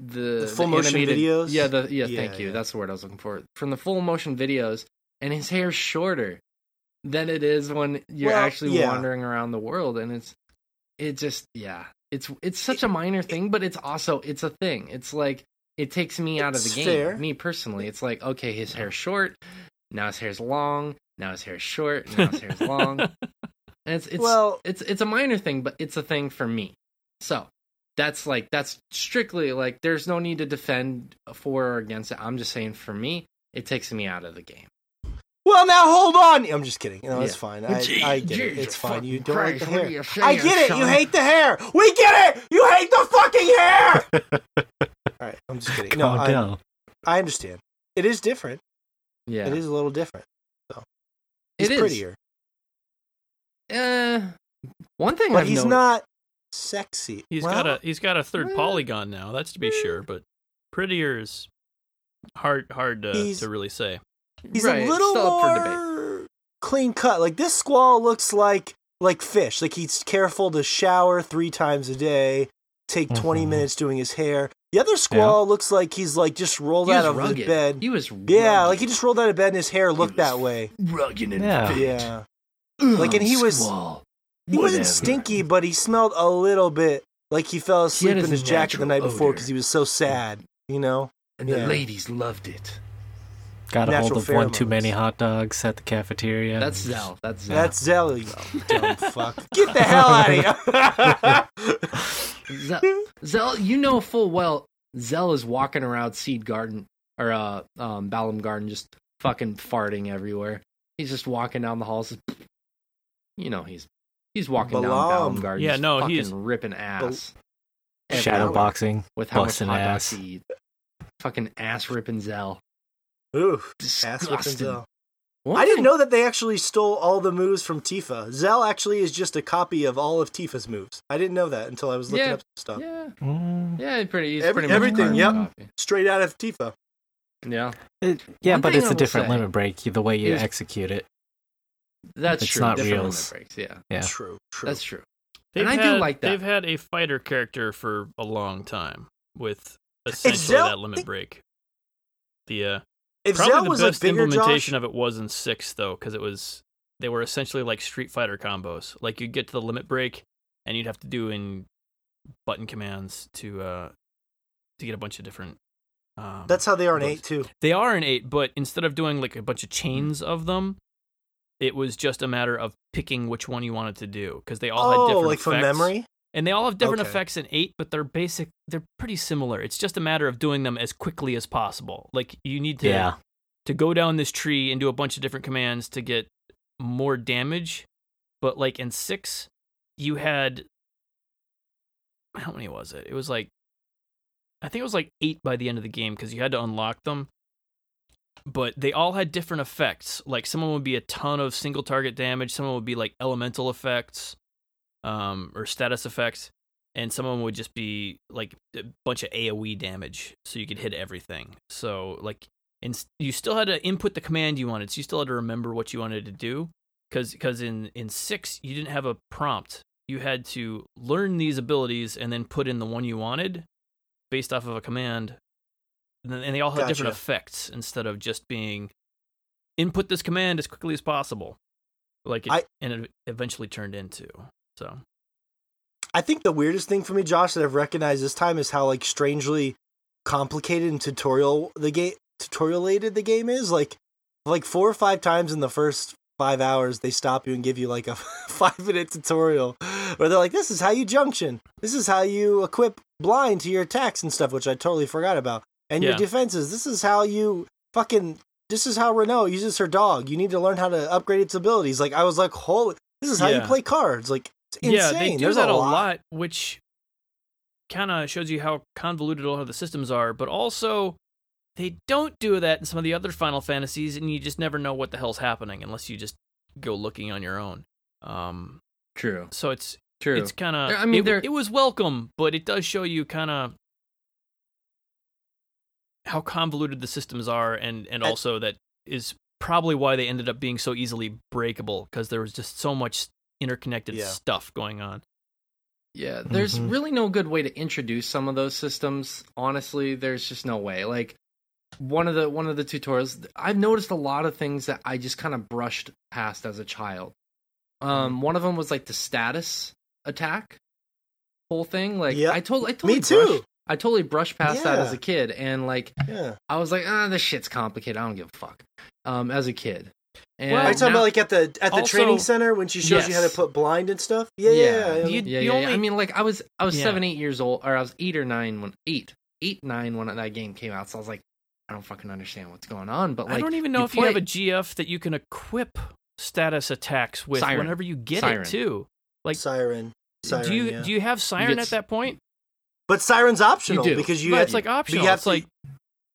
S3: the,
S1: The full motion
S3: animated-
S1: videos?
S3: Yeah, the yeah,
S1: Yeah,
S3: thank you.
S1: yeah.
S3: That's the word I was looking for. From the full motion videos, and his hair's shorter than it is when you're
S1: Well,
S3: actually
S1: yeah.
S3: wandering around the world, and it's it just yeah, it's it's such a minor thing, but it's also it's a thing. It's like it takes me out of the game.
S1: fair.
S3: Me personally, it's like okay, his hair's short, now his hair's long, now his hair's short, now his hair's long. And it's it's
S1: well,
S3: it's it's a minor thing, but it's a thing for me. So that's like that's strictly like there's no need to defend for or against it. I'm just saying for me, it takes me out of the game.
S1: Well, now hold on. I'm just kidding. You know, it's fine. I, I get it. It's fine. You don't like the hair.
S5: you
S1: I get it. You hate the hair. We get it. You hate the fucking hair. all right. I'm just kidding. No,
S2: Calm
S1: I,
S2: down.
S1: I understand. It is different.
S3: Yeah,
S1: It is a little different. So
S3: It
S1: he's
S3: is.
S1: prettier,
S3: Uh, one thing
S1: but
S3: I've
S1: he's
S3: noticed-
S1: not sexy.
S4: He's
S1: Well,
S4: got a he's got a third
S1: eh,
S4: polygon now. That's to be sure, but prettier is hard hard to, to really say.
S1: He's
S3: Right,
S1: a little
S3: still up for debate.
S1: more clean cut. Like this squall looks like like fish. Like he's careful to shower three times a day, take 20
S2: Mhm.
S1: minutes doing his hair. The other squall looks like he's like just rolled
S3: He
S1: out of
S3: rugged.
S1: the bed.
S3: He was
S1: Yeah, like he just rolled out of bed and his hair looked that way.
S5: Rugged and
S2: Yeah.
S5: fit.
S1: Yeah.
S5: Ugh,
S1: Like, and he was-
S5: squall.
S1: He wasn't stinky, but he smelled a little bit like he fell asleep
S3: his
S1: in his jacket the
S5: natural
S1: night before because he was so sad, you know?
S5: And
S1: Yeah.
S5: the ladies loved it.
S2: Got a hold
S1: Natural
S2: of one too many hot dogs at the cafeteria.
S3: That's Zell. That's Zell.
S1: That's Zell, you dumb fuck. Get the hell out of here.
S3: Zell, Zell, you know full well Zell is walking around Seed Garden or uh um Balamb Garden just fucking farting everywhere. He's just walking down the halls. You know he's he's walking down
S1: Balamb.
S3: Balamb Garden.
S4: Yeah, no,
S3: fucking
S4: he's-
S3: ripping ass.
S2: shadow
S3: Everywhere
S2: boxing.
S3: with how much hot
S2: ass.
S3: dogs he eat. Fucking ass ripping Zell.
S1: Ooh, ass whipping
S3: Disgusting.
S1: Zell. I didn't know that they actually stole all the moves from Tifa. Zell actually is just a copy of all of Tifa's moves. I didn't know that until I was looking
S3: Yeah.
S1: up stuff.
S3: Yeah,
S2: Mm,
S3: yeah, pretty. easy.
S1: Every-
S3: pretty
S1: everything,
S3: carbon
S1: yep.
S3: copy.
S1: Straight out of Tifa.
S3: Yeah,
S2: it- yeah,
S3: One
S2: but it's
S3: I
S2: a different
S3: say-
S2: limit break. The way you
S3: Here's-
S2: execute it.
S3: that's
S2: It's
S3: true.
S2: not
S3: Different
S2: reals.
S3: limit breaks. Yeah,
S2: Yeah.
S1: True, true.
S3: that's true.
S4: They've
S3: And I
S4: had,
S3: do like that.
S4: They've had a fighter character for a long time with essentially
S1: Zell-
S4: that limit break. The uh,
S1: if
S4: probably
S1: Zell
S4: the
S1: was
S4: best
S1: like bigger,
S4: implementation
S1: Josh,
S4: of it was in six though, because it was they were essentially like Street Fighter combos. Like you'd get to the limit break, and you'd have to do in button commands to uh to get a bunch of different. Um,
S1: that's how they are in eight too.
S4: They are in eight, but instead of doing like a bunch of chains of them, it was just a matter of picking which one you wanted to do because they all had different
S1: Oh,
S4: different
S1: like from memory.
S4: And they all have different
S1: Okay.
S4: effects in eight, but they're basic. They're pretty similar. It's just a matter of doing them as quickly as possible. Like you need to
S2: Yeah.
S4: to go down this tree and do a bunch of different commands to get more damage. But like in six, you had how many was it? It was like I think it was like eight by the end of the game because you had to unlock them. But they all had different effects. Like someone would be a ton of single target damage, someone would be like elemental effects, um, or status effects, and some of them would just be like a bunch of AoE damage, so you could hit everything. So like, and you still had to input the command you wanted, so you still had to remember what you wanted to do. Because because in in six you didn't have a prompt, you had to learn these abilities and then put in the one you wanted, based off of a command. And, then, and they all had different effects instead of just being input this command as quickly as possible, like it,
S1: I-
S4: and it eventually turned into. So
S1: I think the weirdest thing for me, Josh, that I've recognized this time is how like strangely complicated and tutorial the game tutorialated the game is. Like like four or five times in the first five hours they stop you and give you like a five minute tutorial where they're like, This is how you junction. This is how you equip blind to your attacks and stuff, which I totally forgot about. And your defenses. This is how you fucking this is how Rinoa uses her dog. You need to learn how to upgrade its abilities. Like I was like, holy this is how you play cards. Like.
S4: Yeah, they do
S1: There's
S4: that
S1: a
S4: a
S1: lot.
S4: lot, which kind of shows you how convoluted all of the systems are. But also, they don't do that in some of the other Final Fantasies, and you just never know what the hell's happening unless you just go looking on your own. Um,
S3: True.
S4: so it's
S3: True.
S4: it's kind of
S3: I mean,
S4: it, it was welcome, but it does show you kind of how convoluted the systems are, and and
S1: I-
S4: also that is probably why they ended up being so easily breakable because there was just so much interconnected
S1: Yeah.
S4: stuff going on.
S3: Yeah, there's
S2: Mhm.
S3: really no good way to introduce some of those systems. Honestly, there's just no way. Like one of the one of the tutorials, I've noticed a lot of things that I just kind of brushed past as a child.
S1: Mm-hmm.
S3: Um, one of them was like the status attack whole thing. Like
S1: Yeah.
S3: I told I totally
S1: Me too.
S3: brushed- I totally brushed past that as a kid, and like
S1: Yeah.
S3: I was like, ah, this shit's complicated. I don't give a fuck. Um, as a kid. And
S4: Well,
S1: Are you talking
S3: now-
S1: about like at the at the
S4: Also-
S1: training center when she shows you how to put blind and stuff? Yeah,
S3: Yeah.
S1: yeah. yeah.
S4: You-
S3: yeah,
S4: the
S3: yeah, yeah. I mean, like I was, I was
S4: Yeah.
S3: seven, eight years old, or I was eight or nine when eight, eight, nine when that game came out. So I was like, I don't fucking understand what's going on. But like,
S4: I don't even know
S3: you
S4: if you have a GF that you can equip status attacks with
S3: Siren.
S4: whenever you get
S3: Siren.
S4: it too. Like,
S1: Siren. Siren
S4: do you
S1: yeah.
S4: do you have Siren
S3: get
S4: at that point?
S1: But Siren's optional
S3: do.
S1: because you
S4: but
S1: have,
S4: it's like optional.
S1: have
S4: It's
S1: to-
S4: like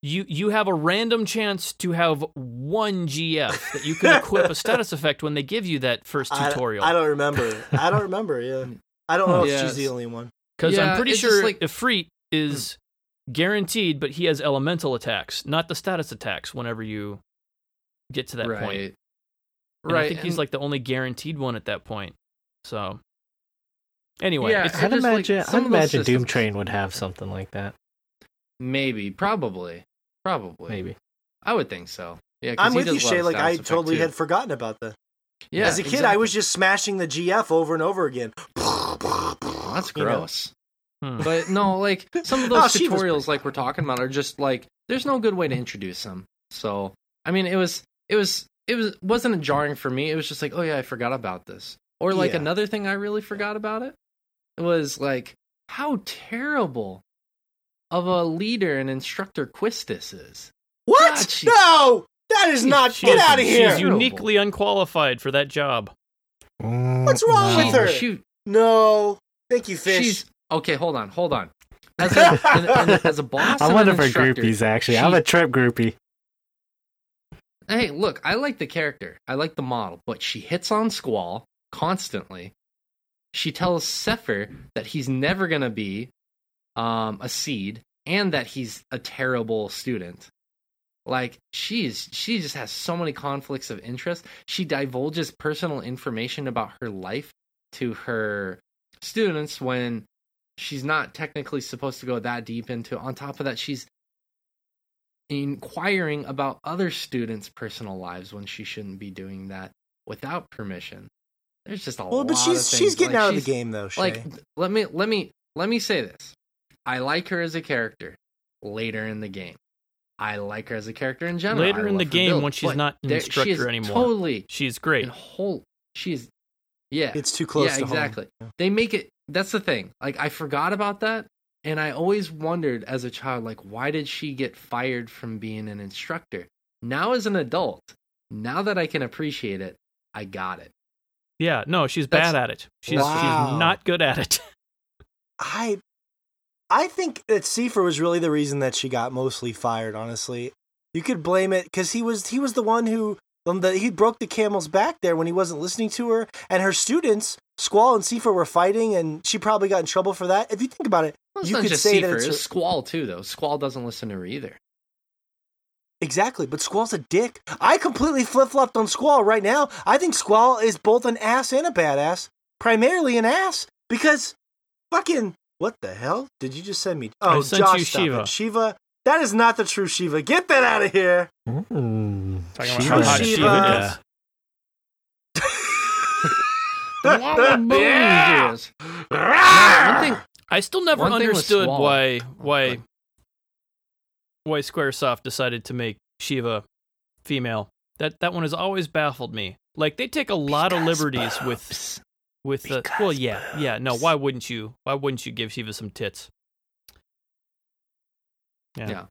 S4: you you have a random chance to have one GF that you can equip a status effect when they give you that first tutorial.
S1: I don't remember. I don't remember. Yeah, I don't know if she's the only one.
S4: Because
S3: Yeah,
S4: I'm pretty sure
S3: like-
S4: Ifrit is guaranteed, but he has elemental attacks, not the status attacks. Whenever you get to that
S3: right,
S4: point, And
S3: right.
S4: I think he's like the only guaranteed one at that point. So anyway,
S3: Yeah,
S4: it's,
S3: I
S2: I'd
S3: just, like,
S2: imagine.
S3: some
S2: I'd
S3: of those
S2: imagine Doom
S3: systems-
S2: Train would have something like that.
S3: maybe, probably, probably.
S2: Maybe.
S3: I would think so. Yeah,
S1: I'm with you,
S3: does a lot
S1: Shay. Like I totally
S3: too.
S1: had forgotten about that.
S3: Yeah,
S1: As a kid, I was just smashing the GF over and over again.
S3: Oh, that's
S1: you know?
S3: gross.
S4: Hmm.
S3: But no, like some of
S1: Oh,
S3: those
S1: she was
S3: tutorials, like we're talking about, are just like there's no good way to introduce them. So I mean, it was it was it was wasn't jarring for me. It was just like, oh yeah, I forgot about this. Or like
S1: Yeah.
S3: another thing I really forgot about it was like how terrible of a leader and instructor Quistis is.
S1: What?
S3: God, she-
S1: no, that is not.
S4: She
S1: Get out of here.
S4: She's uniquely unqualified for that job.
S1: Mm, What's wrong
S2: no.
S1: with her?
S3: She,
S1: No, thank you, fish.
S3: she's okay. Hold on, hold on. As a, in- in- as a boss,
S2: I'm
S3: and
S2: one of her groupies, actually. I'm a Trepe groupie.
S3: Hey, look, I like the character. I like the model, but she hits on Squall constantly. She tells Seifer that he's never going to be um, a seed and that he's a terrible student. Like she's she just has so many conflicts of interest. She divulges personal information about her life to her students when she's not technically supposed to go that deep into. On top of that, she's inquiring about other students' personal lives when she shouldn't be doing that without permission. There's just a
S1: well,
S3: lot
S1: but she's she's getting
S3: like,
S1: out of the game though. Shay.
S3: Like, let me let me let me say this. I like her as a character later in the game. I like her as a character in general.
S4: Later
S3: I
S4: in the game,
S3: build,
S4: when she's not an
S3: there- she
S4: instructor
S3: is
S4: anymore.
S3: Totally
S4: She's great.
S3: in whole. She's yeah.
S1: it's too close.
S3: yeah,
S1: to home.
S3: exactly. They make it. That's the thing. Like I forgot about that, and I always wondered as a child, like why did she get fired from being an instructor? Now as an adult, now that I can appreciate it, I got it.
S4: Yeah, no, she's
S3: That's-
S4: bad at it. She's
S1: Wow.
S4: she's not good at it.
S1: I I think that Seifer was really the reason that she got mostly fired. Honestly, you could blame it because he was he was the one who um, the, he broke the camel's back there when he wasn't listening to her, and her students Squall and Seifer were fighting, and she probably got in trouble for that. If you think about it,
S3: Well,
S1: You could say that
S3: Seifer,
S1: it's
S3: it's
S1: her-
S3: Squall too, though. Squall doesn't listen to her either.
S1: exactly. But Squall's a dick. I completely flip flopped on Squall right now. I think Squall is both an ass and a badass. Primarily an ass because fucking what the hell did you just send me?
S4: I
S1: Oh,
S4: sent
S1: Josh,
S4: you Shiva.
S1: it. Shiva. That is not the true Shiva. Get that out of here.
S2: Mm.
S4: Talking about
S2: Shiva.
S4: how hot
S1: Shiva.
S4: Shiva is.
S3: Yeah. One thing,
S4: I still never
S3: One
S4: understood why why why SquareSoft decided to make Shiva female. That that one has always baffled me. Like they take a lot of liberties with with the well, yeah, yeah. No, why wouldn't you? Why wouldn't you give Shiva some tits? Yeah.
S3: Yeah.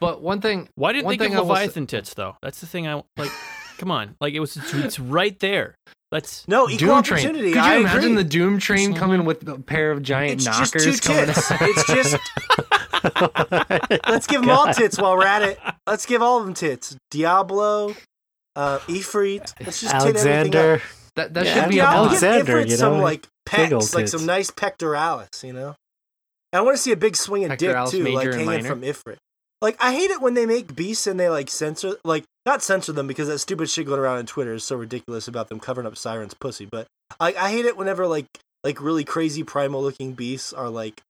S3: but one thing,
S4: Why didn't they give
S3: thing I will say-
S4: Leviathan tits though? That's the thing. I like. come on, like it was. It's, it's right there. Let's.
S1: No, equal
S3: Doom Train.
S1: opportunity.
S3: Could you
S1: I
S3: imagine
S1: agree.
S3: the Doom Train coming with a pair of giant
S1: It's just two
S3: coming
S1: tits. It's just let's give them all tits while we're at it. Let's give all of them tits. Diablo, uh, Ifrit. Let's just tit everything up.
S2: Alexander.
S3: That that
S2: Yeah,
S3: should be a
S1: Diablo,
S3: boss.
S1: give
S2: Alexander,
S1: Ifrit
S2: you
S1: some
S2: know,
S1: like
S2: big
S1: pecs, like some nice pectoralis. You know, and I want to see a big swinging dick too, like hanging
S3: minor.
S1: from Ifrit. Like I hate it when they make beasts and they like censor, like not censor them because that stupid shit going around on Twitter is so ridiculous about them covering up Siren's pussy. But I, I hate it whenever like like really crazy primal looking beasts are like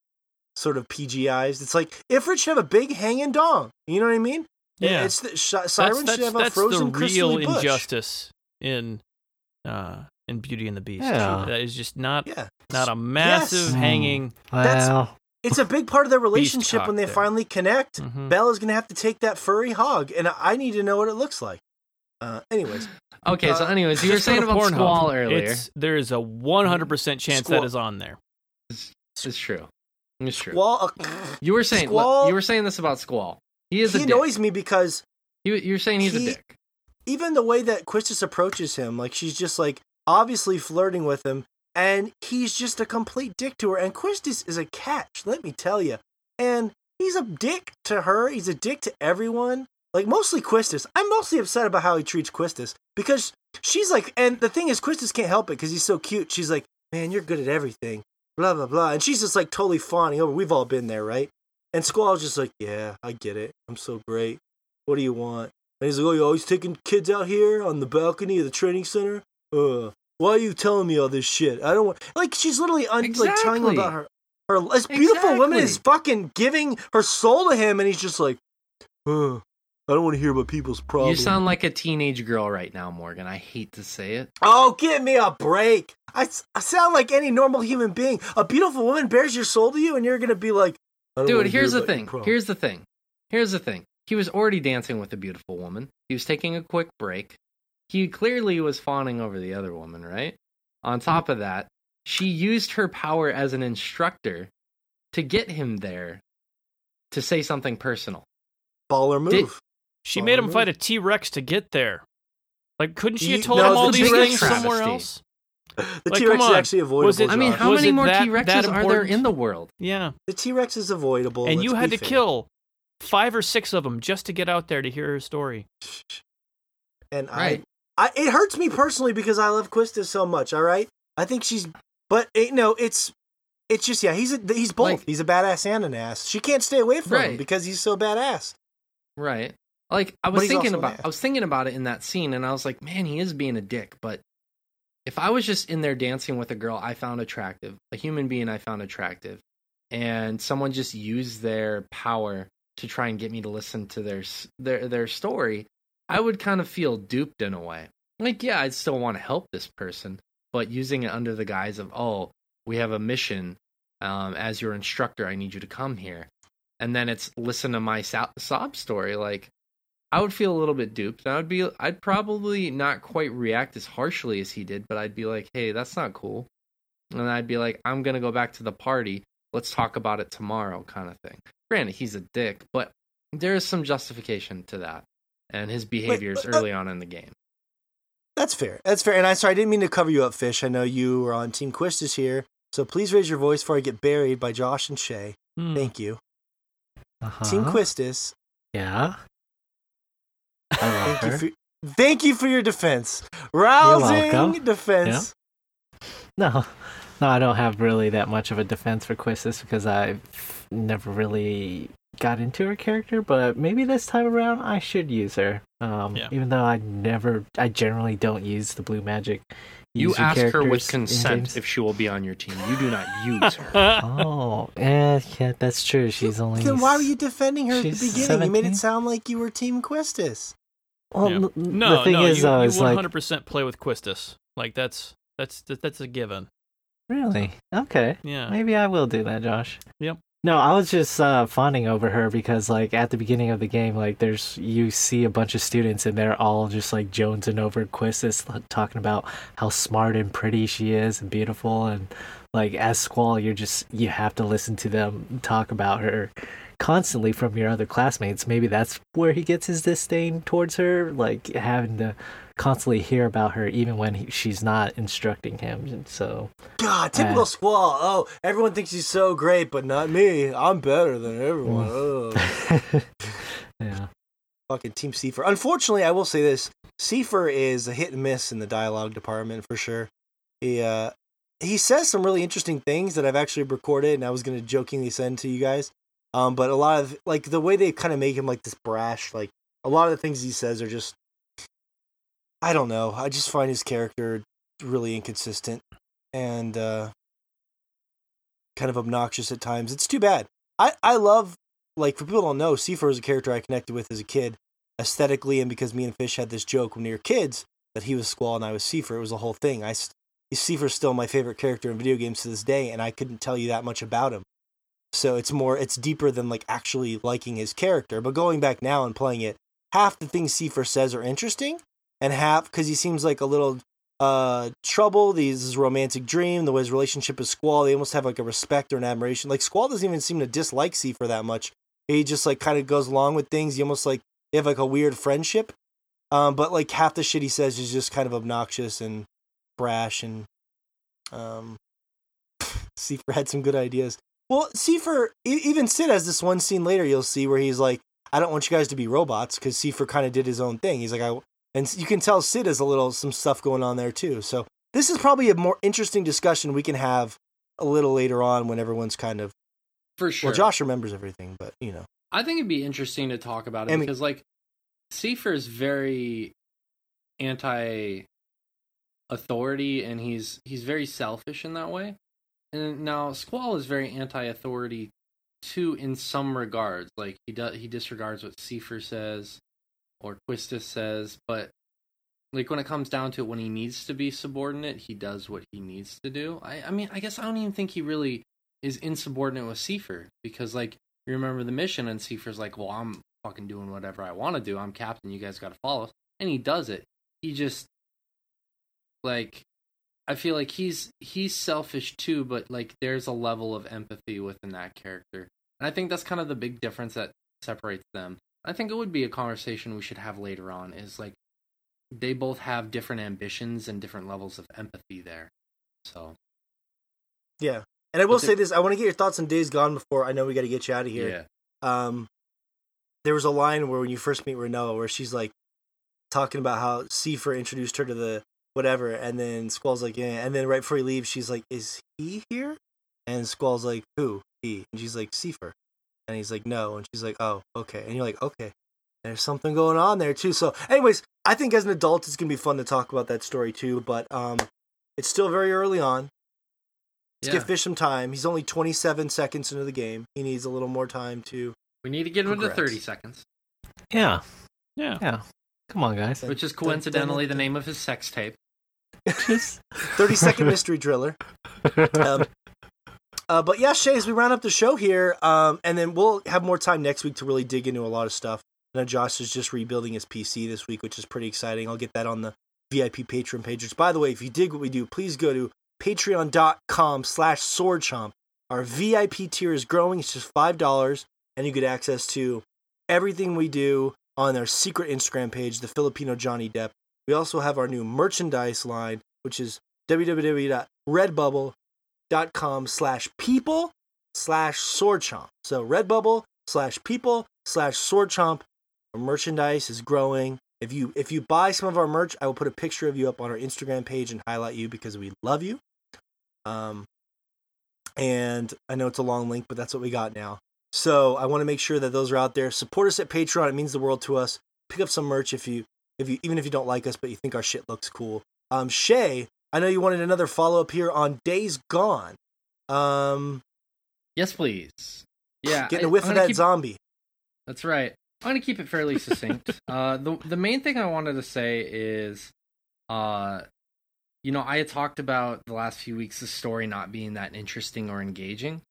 S1: sort of PGIs. It's like Ifrit should have a big hanging dong. You know what I mean?
S4: Yeah.
S1: It's the, sh-
S4: that's
S1: Siren
S4: that's,
S1: should have a
S4: that's
S1: frozen
S4: the real
S1: bush.
S4: injustice in uh in Beauty and the Beast.
S2: Yeah.
S4: That is just not
S1: Yeah,
S4: not a massive
S1: Yes.
S4: hanging.
S1: That's- it's a big part of their relationship when they
S4: there.
S1: finally connect.
S4: Mhm.
S1: Bella's gonna have to take that furry hog, and I need to know what it looks like. Uh, anyways,
S3: Okay, so
S1: Uh,
S3: anyways, you were saying about
S4: Pornhub.
S3: Squall earlier.
S4: It's, there is a 100% chance
S1: Squall-
S4: that is on there.
S3: It's true. It's true.
S1: Squall, uh,
S3: you were saying
S1: Squall-
S3: you were saying this about Squall. He is
S1: he
S3: a dick.
S1: annoys me because
S3: You, you're saying he's
S1: he-
S3: a dick.
S1: Even the way that Quistis approaches him, like she's just like obviously flirting with him, and he's just a complete dick to her. And Quistis is a catch, let me tell you. And he's a dick to her. He's a dick to everyone. Like mostly Quistis. I'm mostly upset about how he treats Quistis because she's like, and the thing is, Quistis can't help it because he's so cute. She's like, man, you're good at everything. Blah blah blah, and she's just like totally fawning over. We've all been there, right? And Squall's just like, yeah, I get it. I'm so great. What do you want? And he's like, oh, you're always taking kids out here on the balcony of the training center? Uh, why are you telling me all this shit? I don't want. Like, she's literally un- like telling him about her. Her this beautiful woman is fucking giving her soul to him, and he's just like, uh, I don't want to hear about people's problems.
S3: You sound like a teenage girl right now, Morgan. I hate to say it.
S1: Oh, give me a break. I, I sound like any normal human being. A beautiful woman bears your soul to you, and you're gonna be like,
S3: Dude, here's the thing. Here's the thing. Here's the thing. He was already dancing with a beautiful woman. He was taking a quick break. He clearly was fawning over the other woman, right? On top of that, she used her power as an instructor to get him there to say something personal.
S1: Baller move.
S3: Did-
S4: She
S1: Oh,
S4: made him
S1: really?
S4: fight a T Rex to get there. Like, couldn't she
S1: You-
S4: have told
S1: no,
S4: him all
S1: the
S4: these
S1: T-Rex
S4: things
S3: travesty.
S4: somewhere else?
S1: the
S4: like,
S1: T Rex
S4: come
S1: is
S4: on.
S1: actually avoidable.
S4: Was it-
S3: I mean, how many more T Rexes are there in the world?
S4: Yeah.
S1: the T Rex is avoidable.
S4: and you had to
S1: fair.
S4: kill five or six of them just to get out there to hear her story.
S1: And
S3: Right.
S1: I, I, it hurts me personally because I love Quistis so much. All right, I think she's, but it, no, it's, it's just yeah, he's a, he's both.
S3: Like-
S1: he's a badass and an ass. She can't stay away from him because he's so badass.
S3: Right. Like I was thinking about. I was thinking about it in that scene and I was like, man, he is being a dick, but if I was just in there dancing with a girl I found attractive, a human being I found attractive, and someone just used their power to try and get me to listen to their their their story, I would kind of feel duped in a way. Like, yeah, I'd still want to help this person, but using it under the guise of, "Oh, we have a mission um, as your instructor, I need you to come here." And then it's listen to my so- sob story like I would feel a little bit duped. I would be I'd probably not quite react as harshly as he did, but I'd be like, "Hey, that's not cool." And I'd be like, "I'm to go back to the party. Let's talk about it tomorrow." kind of thing. Granted, he's a dick, but there is some justification to that and his behaviors
S1: but, uh,
S3: early on in the game.
S1: That's fair. That's fair. And I sorry, I didn't mean to cover you up, Fish. I know you were on Team Quistis here, so please raise your voice before I get buried by Josh and Shay.
S4: Hmm.
S1: Thank you,
S2: Uh-huh.
S1: Team Quistis.
S2: Yeah.
S1: Thank you for thank you for your defense. Rousing
S2: welcome.
S1: defense.
S2: No, no, I don't have really that much of a defense for Quistis because I've never really got into her character. But maybe this time around I should use her. Um,
S4: Yeah.
S2: Even though I never, I generally don't use the blue magic.
S3: You ask her with consent if she will be on your team. You do not use her.
S2: Oh, yeah, yeah, that's true. She's only.
S1: Then why were you defending her at the
S2: she's
S1: beginning? You made it sound like you were Team Quistis.
S2: Well,
S4: Yeah.
S2: n-
S4: No,
S2: the thing
S4: no,
S2: is,
S4: you,
S2: though,
S4: you 100% play with Quistis. Like that's that's that's a given.
S2: Really okay.
S4: Yeah.
S2: Maybe I will do that, Josh.
S4: Yep.
S2: No, I was just uh, fawning over her because, like, at the beginning of the game, like, there's you see a bunch of students and they're all just like jonesing over Quistis, like, talking about how smart and pretty she is and beautiful, and like as Squall, you're just you have to listen to them talk about her constantly from your other classmates. Maybe that's where he gets his disdain towards her, like having to constantly hear about her even when he, she's not instructing him. And so,
S1: God, typical
S2: Uh.
S1: Squall. Oh, everyone thinks he's so great, but not me. I'm better than everyone. Ugh.
S2: yeah.
S1: Fucking Team Seifer. Unfortunately, I will say this: Seifer is a hit and miss in the dialogue department for sure. He uh, he says some really interesting things that I've actually recorded, and I was gonna jokingly send to you guys. Um, but a lot of like the way they kind of make him like this brash, like a lot of the things he says are just, I don't know. I just find his character really inconsistent and uh, kind of obnoxious at times. It's too bad. I I love like for people don't know, Seifer is a character I connected with as a kid, aesthetically, and because me and Fish had this joke when we were kids that he was Squall and I was Seifer. It was a whole thing. I Seifer's still my favorite character in video games to this day, and I couldn't tell you that much about him. So it's more, it's deeper than like actually liking his character. But going back now and playing it, half the things Seifer says are interesting, and half because he seems like a little uh troubled. He's his romantic dream, the way his relationship is Squall, they almost have like a respect or an admiration. Like Squall doesn't even seem to dislike Seifer that much. He just like kind of goes along with things. He almost like they have like a weird friendship. Um, but like half the shit he says is just kind of obnoxious and brash and um Seifer had some good ideas. Well, Seifer, even Cid has this one scene later you'll see where he's like, I don't want you guys to be robots because Seifer kind of did his own thing. He's like, I, and you can tell Cid has a little, some stuff going on there too. So this is probably a more interesting discussion we can have a little later on when everyone's kind of,
S3: For sure.
S1: well, Josh remembers everything, but you know.
S3: I think it'd be interesting to talk about it
S1: mean-
S3: because, like, Seifer is very anti authority and he's he's very selfish in that way. And now Squall is very anti authority too in some regards. Like he does he disregards what Seifer says or Quistis says, but like when it comes down to it when he needs to be subordinate, he does what he needs to do. I I mean, I guess I don't even think he really is insubordinate with Seifer because like you remember the mission and Seifer's like, "Well, I'm fucking doing whatever I want to do. I'm captain. You guys got to follow." And he does it. He just like I feel like he's he's selfish too, but like there's a level of empathy within that character. And I think that's kind of the big difference that separates them. I think it would be a conversation we should have later on is like they both have different ambitions and different levels of empathy there. So
S1: Yeah. And I will say this: I want to get your thoughts on Days Gone before I know we got to get you out of here.
S3: yeah.
S1: um there was a line where when you first meet Rinoa where she's like talking about how Seifer introduced her to the whatever and then Squall's like yeah and then right before he leaves she's like is he here and Squall's like who he and she's like Seifer and he's like no and she's like oh okay and you're like okay there's something going on there too so anyways I think as an adult it's gonna be fun to talk about that story too but um it's still very early on Let's
S3: Yeah.
S1: give Fish some time. He's only 27 seconds into the game. He needs a little more time to
S3: We need to get him into 30 seconds,
S2: Yeah,
S4: Yeah.
S2: yeah. Come on, guys.
S3: which is
S1: Dun, dun,
S3: coincidentally the name of his sex tape.
S2: Just
S1: 30 second mystery driller. Um, uh, but yeah, Shay, as we round up the show here, um, and then we'll have more time next week to really dig into a lot of stuff. I know Josh is just rebuilding his PC this week, which is pretty exciting. I'll get that on the VIP Patreon page. Which, by the way, if you dig what we do, please go to patreon.com slash swordchomp. Our VIP tier is growing. It's just $5, and you get access to everything we do on our secret Instagram page, the Filipino Johnny Depp. We also have our new merchandise line, which is www.redbubble.com slash people slash swordchomp. So redbubble slash people slash swordchomp. Our merchandise is growing. If you if you buy some of our merch, I will put a picture of you up on our Instagram page and highlight you because we love you. Um, and I know it's a long link, but that's what we got now. So I want to make sure that those are out there. Support us at Patreon; it means the world to us. Pick up some merch if you if you even if you don't like us, but you think our shit looks cool. Um, Shay, I know you wanted another follow up here on Days Gone. Um,
S3: Yes, please. Yeah,
S1: getting
S3: I-
S1: a whiff of that
S3: keep-
S1: zombie.
S3: That's right. I'm gonna keep it fairly succinct. uh, the the main thing I wanted to say is, uh, you know, I had talked about the last few weeks the story not being that interesting or engaging.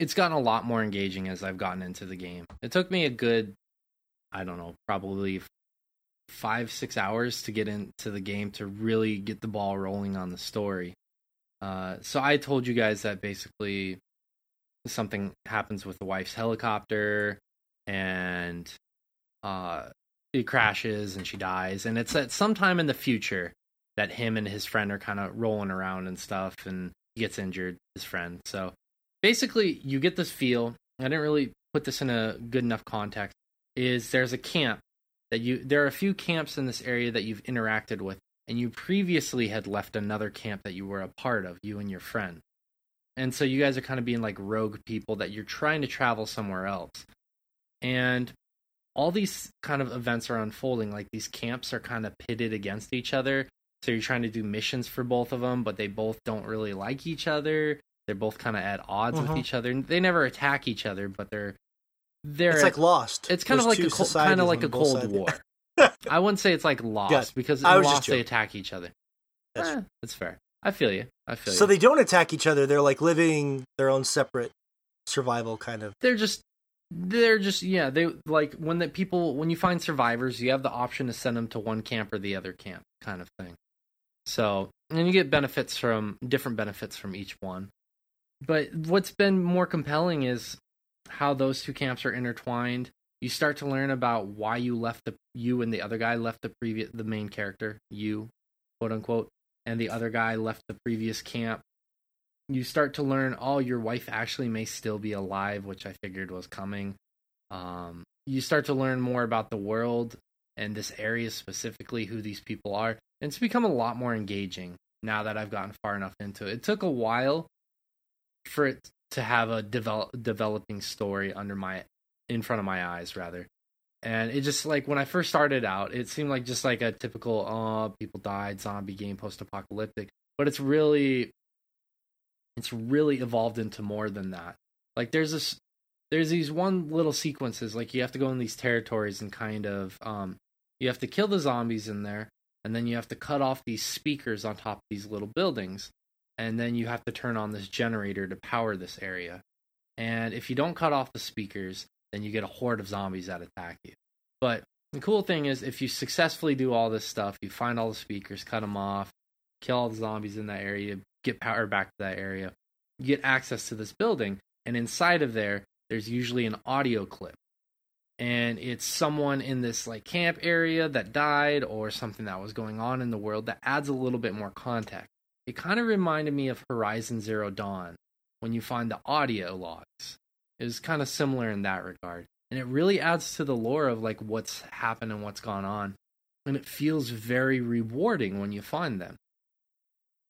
S3: It's gotten a lot more engaging as I've gotten into the game. It took me a good, I don't know, probably five six hours to get into the game to really get the ball rolling on the story. Uh, so I told you guys that basically something happens with the wife's helicopter and uh it crashes and she dies. And it's at some time in the future that him and his friend are kind of rolling around and stuff and he gets injured his friend. So basically you get this feel. I didn't really put this in a good enough context. Is there's a camp that you there are a few camps in this area that you've interacted with and you previously had left another camp that you were a part of you and your friend. And so you guys are kind of being like rogue people that you're trying to travel somewhere else. And all these kind of events are unfolding like these camps are kind of pitted against each other. So you're trying to do missions for both of them but they both don't really like each other. They're both kind of at odds
S1: Mhm.
S3: with each other they never attack each other but they're they're
S1: It's like Lost.
S3: it's kind of like a cold, kind of like a cold
S1: sides.
S3: war i wouldn't say it's like lost
S1: Good.
S3: because in
S1: I was just
S3: lost they attack each other
S1: That's-
S3: Eh, that's fair i feel you i feel
S1: So
S3: you
S1: they don't attack each other. They're like living their own separate survival kind of.
S3: they're just they're just yeah they like when the people when you find survivors you have the option to send them to one camp or the other camp kind of thing so and you get benefits from different benefits from each one but what's been more compelling is how those two camps are intertwined you start to learn about why you left the you and the other guy left the previous the main character you quote unquote and the other guy left the previous camp. You start to learn oh your wife actually may still be alive which i figured was coming. Um, you start to learn more about the world and this area specifically who these people are and it's become a lot more engaging now that i've gotten far enough into it. It took a while for it to have a develop, developing story under my in front of my eyes rather. And it just like when i first started out it seemed like just like a typical oh people died zombie game post-apocalyptic. But it's really it's really evolved into more than that. Like there's this there's these one little sequences like you have to go in these territories and kind of um you have to kill the zombies in there and then you have to cut off these speakers on top of these little buildings and then you have to turn on this generator to power this area and if you don't cut off the speakers then you get a horde of zombies that attack you. But the cool thing is, if you successfully do all this stuff, you find all the speakers, cut them off, kill all the zombies in that area, get power back to that area, you get access to this building, and inside of there, there's usually an audio clip. And it's someone in this like camp area that died or something that was going on in the world that adds a little bit more context. It kind of reminded me of Horizon Zero Dawn when you find the audio logs. It was kind of similar in that regard. And it really adds to the lore of like what's happened and what's gone on. And it feels very rewarding when you find them.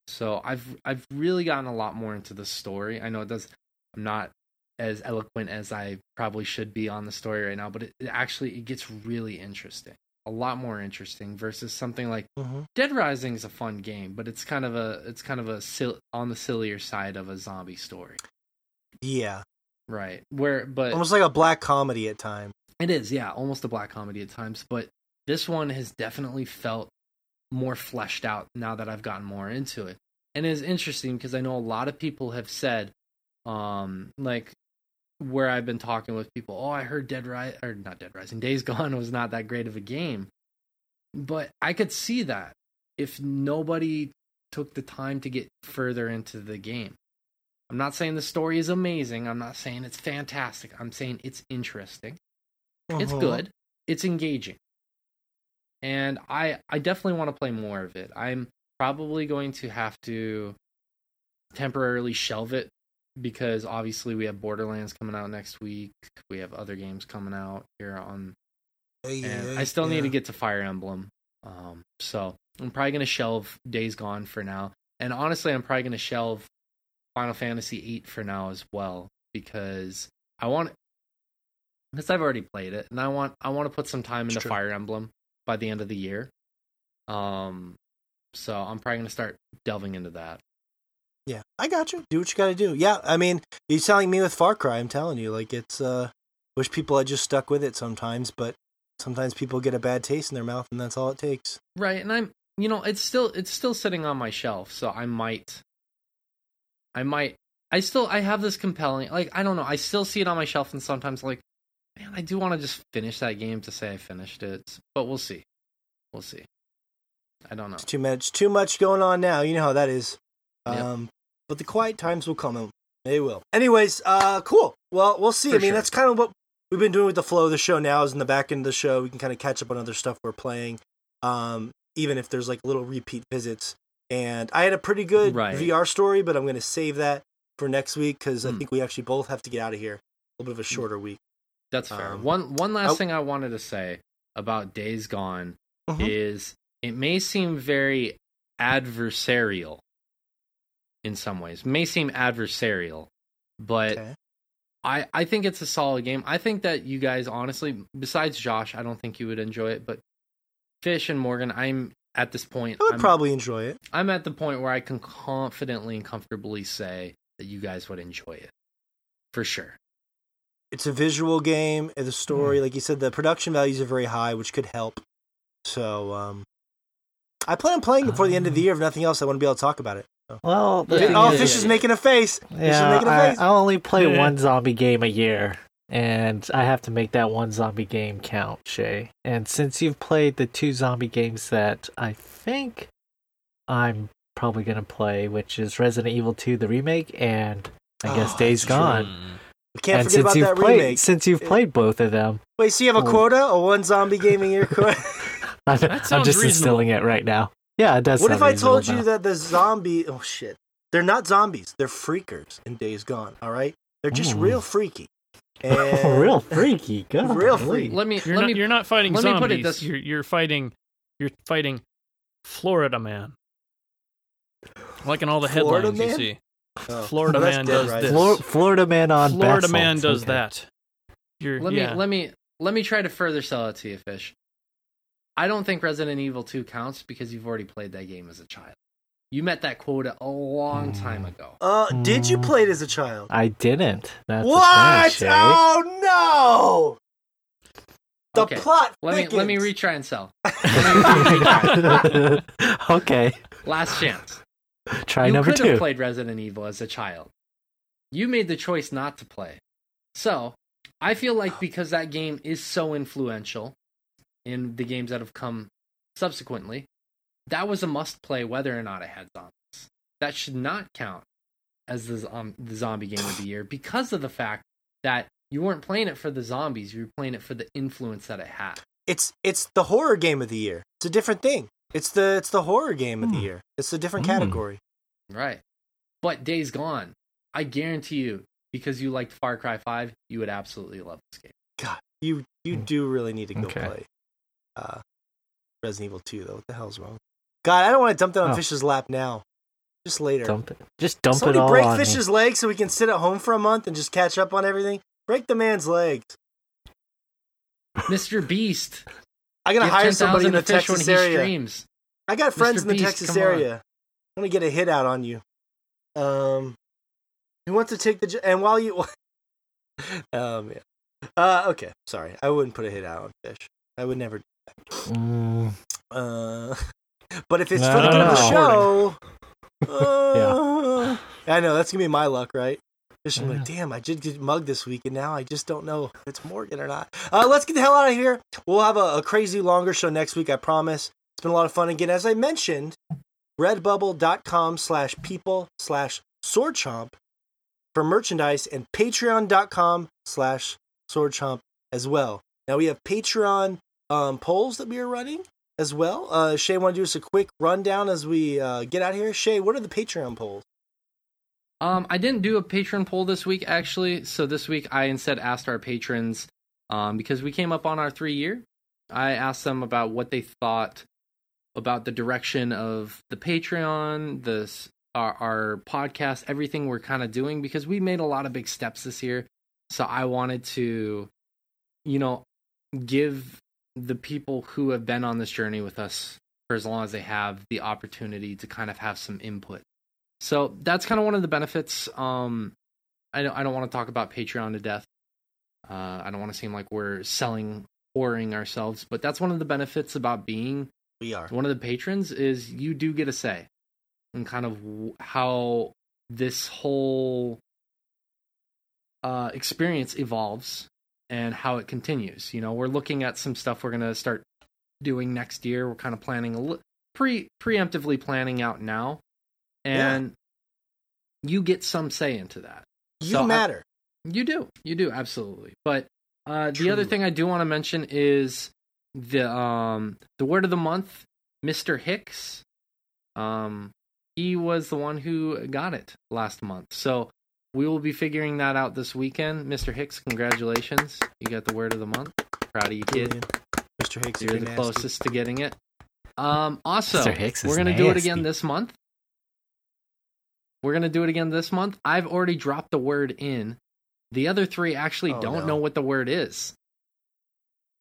S3: So I've I've really gotten a lot more into the story. I know it does I'm not as eloquent as I probably should be on the story right now, but it, it actually it gets really interesting. A lot more interesting versus something like
S1: Mm-hmm.
S3: Dead Rising is a fun game, but it's kind of a it's kind of a sil- on the sillier side of a zombie story,
S1: Yeah,
S3: right? Where but
S1: almost like a black comedy at times.
S3: it is, yeah, almost a black comedy at times. But this one has definitely felt more fleshed out now that I've gotten more into it, and it's interesting because I know a lot of people have said, um, like where I've been talking with people, oh, I heard Dead Rise or not Dead Rising, Days Gone was not that great of a game, but I could see that if nobody took the time to get further into the game. I'm not saying the story is amazing. I'm not saying it's fantastic. I'm saying it's interesting. It's
S1: Mhm.
S3: good. It's engaging. And I I definitely want to play more of it. I'm probably going to have to temporarily shelve it because obviously we have Borderlands coming out next week. We have other games coming out here on and I still need to get to Fire Emblem. Um, so I'm probably gonna shelve Days Gone for now, and honestly, I'm probably gonna shelve Final Fantasy VIII for now as well because I want because I've already played it, and I want I want to put some time
S1: It's
S3: into
S1: true.
S3: Fire Emblem by the end of the year. Um, so I'm probably gonna start delving into that.
S1: I got you. Do what you got to do. Yeah, I mean, you're telling me with Far Cry. I'm telling you, like it's. uh Wish people had just stuck with it sometimes, but sometimes people get a bad taste in their mouth, and that's all it takes.
S3: Right, and I'm you know, it's still it's still sitting on my shelf, so I might I might I still I have this compelling like I don't know, I still see it on my shelf and sometimes like man, I do want to just finish that game to say I finished it, but we'll see. We'll see. I don't know.
S1: It's too much. Too much going on now. You know how that is.
S3: Yep.
S1: Um, but the quiet times will come. and They will. Anyways, uh, cool. Well, we'll see.
S3: For
S1: I mean,
S3: sure.
S1: that's kind of what we've been doing with the flow of the show. Now is in the back end of the show, we can kind of catch up on other stuff we're playing. Um, even if there's like little repeat visits. And I had a pretty good
S3: Right.
S1: VR story, but I'm going to save that for next week because I
S3: Hmm.
S1: think we actually both have to get out of here. A little bit of a shorter week.
S3: That's fair.
S1: Um,
S3: one one last
S1: oh.
S3: thing I wanted to say about Days Gone
S1: Mhm.
S3: is it may seem very adversarial in some ways. May seem adversarial, but
S1: Okay.
S3: I I think it's a solid game. I think that you guys honestly, besides Josh, I don't think you would enjoy it, but Fish and Morgan, I'm at this point
S1: I would
S3: I'm,
S1: probably enjoy it.
S3: I'm at the point where I can confidently and comfortably say that you guys would enjoy it. For sure.
S1: it's a visual game. The story, like you said, the production values are very high, which could help. So, um, I plan on playing it before the end of the year. If nothing else, I want to be able to talk about it. So.
S2: Well, the
S3: Yeah.
S2: thing
S1: oh,
S2: is,
S1: Fish is making a face. Fish is
S2: yeah,
S1: making a
S2: I,
S1: face.
S2: I only play
S4: Yeah.
S2: one zombie game a year, and I have to make that one zombie game count, Shay. And since you've played the two zombie games that I think I'm probably gonna play, which is Resident Evil 2, the remake, and I guess
S1: Oh,
S2: Days
S1: that's true.
S2: Gone.
S1: we can't
S2: and
S1: forget
S2: since
S1: about
S2: you've
S1: that
S2: played,
S1: remake.
S2: since you've played both of them,
S1: Wait, so you have a
S2: Oh.
S1: quota? A one zombie game a year quota?
S2: I'm, I'm just
S4: reasonable.
S2: instilling it right now. Yeah, it does.
S1: what if I told you
S2: now.
S1: that the zombie? Oh shit, they're not zombies. They're freakers in Days Gone. All right, they're just
S2: Ooh.
S1: real freaky. And
S2: real freaky, God,
S1: Real freaky.
S3: Let me
S4: You're
S3: let
S4: not,
S3: me
S4: you're not fighting
S3: let me
S4: zombies.
S3: put it this-
S4: You're you're fighting you're fighting Florida man. Like in all the
S1: Florida
S4: headlines you see.
S1: Oh,
S4: Florida
S1: that's
S4: man
S1: Dead
S4: does
S1: Rising.
S4: this.
S2: Flor- Florida man on
S4: Florida
S2: bath
S4: man does
S2: okay.
S4: that. You're
S3: let
S4: yeah.
S3: me let me let me try to further sell it to you, Fish. I don't think Resident Evil 2 counts because you've already played that game as a child. You met that quota a long time
S2: Mm.
S3: ago.
S1: Uh, did you play it as a child?
S2: I didn't. That's
S1: what?
S2: thing, Shay.
S1: Oh no! The
S3: Okay,
S1: plot.
S3: Let me let me retry and sell.
S2: okay,
S3: Last chance.
S2: try
S3: you
S2: number
S3: could have
S2: two.
S3: played Resident Evil as a child. You made the choice not to play. So, I feel like because that game is so influential in the games that have come subsequently, that was a must play whether or not it had zombies. That should not count as the, zom- the zombie game of the year because of the fact that you weren't playing it for the zombies, you were playing it for the influence that it had.
S1: It's it's the horror game of the year. It's a different thing. It's the it's the horror game of the
S2: Hmm.
S1: year. It's a different
S2: Hmm.
S1: category.
S3: Right. But Days Gone, I guarantee you, because you liked Far Cry 5, you would absolutely love this game.
S1: God, you you
S2: Hmm.
S1: do really need to go
S2: Okay.
S1: play uh, Resident Evil 2 though. What the hell's wrong? God, I don't want to dump that on
S2: Oh.
S1: Fish's lap now. Just later.
S2: Dump it. Just dump
S1: Somebody
S2: it all
S1: break
S2: on me.
S1: Fish's legs so we can sit at home for a month and just catch up on everything. Break the man's legs.
S3: Mr. Beast.
S1: I gotta
S3: Give
S1: hire somebody in the
S3: to when
S1: Texas
S3: he
S1: area.
S3: streams.
S1: I got friends
S3: Mr.
S1: in the
S3: Beast,
S1: Texas
S3: come on.
S1: area. I want to get a hit out on you. Um, who wants to take the j- and while you, um, yeah. Uh, okay, sorry, I wouldn't put a hit out on fish. I would never.
S2: Mm,
S1: Uh, but if it's
S2: No,
S1: for the good of the
S2: no.
S1: show, uh, I know that's gonna be my luck, right? Fish will be like,
S2: Yeah.
S1: damn, I did get mugged this week, and now I just don't know if it's Morgan or not. Uh, let's get the hell out of here. We'll have a, a crazy longer show next week, I promise. It's been a lot of fun. Again, as I mentioned, redbubble.com slash people slash swordchomp for merchandise and patreon.com slash swordchomp as well. Now we have Patreon um, polls that we are running as well. Uh, Shay, want to do us a quick rundown as we uh, get out here? Shay, what are the Patreon polls?
S3: Um, I didn't do a patron poll this week actually. So this week I instead asked our patrons, um, because we came up on our three year. I asked them about what they thought about the direction of the Patreon, this our, our podcast, everything we're kind of doing because we made a lot of big steps this year. So I wanted to, you know, give the people who have been on this journey with us for as long as they have the opportunity to kind of have some input. So that's kind of one of the benefits. Um, I don't I don't want to talk about Patreon to death. Uh, I don't want to seem like we're selling whoring ourselves, but that's one of the benefits about being
S1: We are.
S3: one of the patrons is you do get a say in kind of how this whole uh, experience evolves and how it continues. You know, we're looking at some stuff we're gonna start doing next year. We're kind of planning a li- pre preemptively planning out now, and you get some say into that.
S1: You
S3: So I-
S1: matter.
S3: You do, you do, absolutely. But uh, the other thing I do want to mention is the um the word of the month, Mister Hicks. Um, he was the one who got it last month, so we will be figuring that out this weekend. Mister Hicks, congratulations! You got the word of the month. Proud of you, kid.
S1: Julian. Mr. Hicks,
S3: You're
S1: you're
S3: the
S1: nasty.
S3: closest to getting it. Um, also,
S2: Hicks
S3: we're gonna do it again this month. We're gonna do it again this month. I've already dropped the word in. The other three actually
S1: Oh,
S3: don't
S1: no.
S3: know what the word is.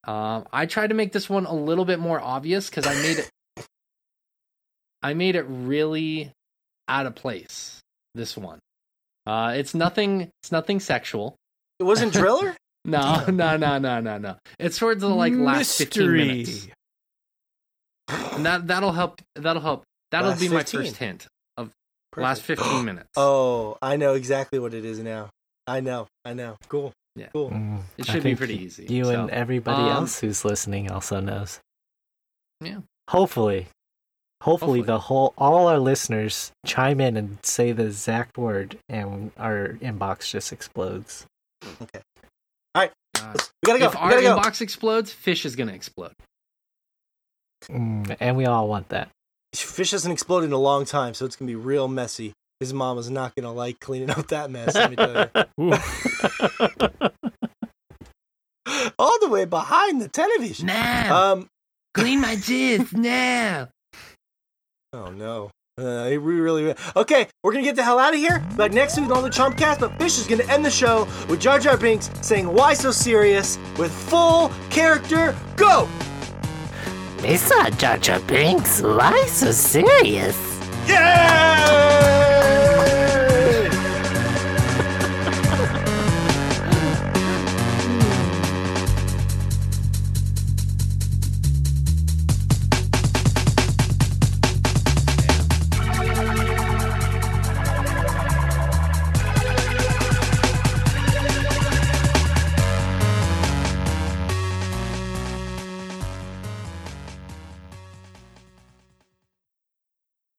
S3: Um, I tried to make this one a little bit more obvious because I made it. I made it really out of place. This one, uh, it's nothing. It's nothing sexual.
S1: It wasn't Driller?
S3: No, no, no, no, no, no. It's towards the like last fifteen minutes. And that that'll help. That'll help. That'll
S1: Last
S3: be my
S1: 15.
S3: first hint of last fifteen minutes.
S1: Oh, I know exactly what it is now. I know. I know. Cool.
S3: Yeah.
S1: Cool.
S2: Mm,
S3: It should be pretty easy,
S2: You
S3: so,
S2: and everybody
S3: um,
S2: else who's listening also knows.
S3: Yeah.
S2: Hopefully. Hopefully,
S3: Hopefully.
S2: the whole all our listeners chime in and say the exact word, and our inbox just explodes. Okay.
S3: uh,
S1: We gotta go.
S3: if
S1: We
S3: our
S1: gotta go.
S3: inbox explodes, fish is gonna explode.
S2: Mm, and we all want that.
S1: Fish hasn't exploded in a long time, so it's gonna be real messy. His mom is not gonna like cleaning up that mess. Let me tell you. All the way behind the television.
S5: Now,
S1: Um.
S5: clean my jizz now.
S1: Oh no. Uh, we really okay. We're gonna get the hell out of here. But next week on the Chompcast, but Fish is gonna end the show with Jar Jar Binks saying "Why so serious?" with full character go.
S5: Mr. Jar Jar Binks, why so serious?
S1: Yeah!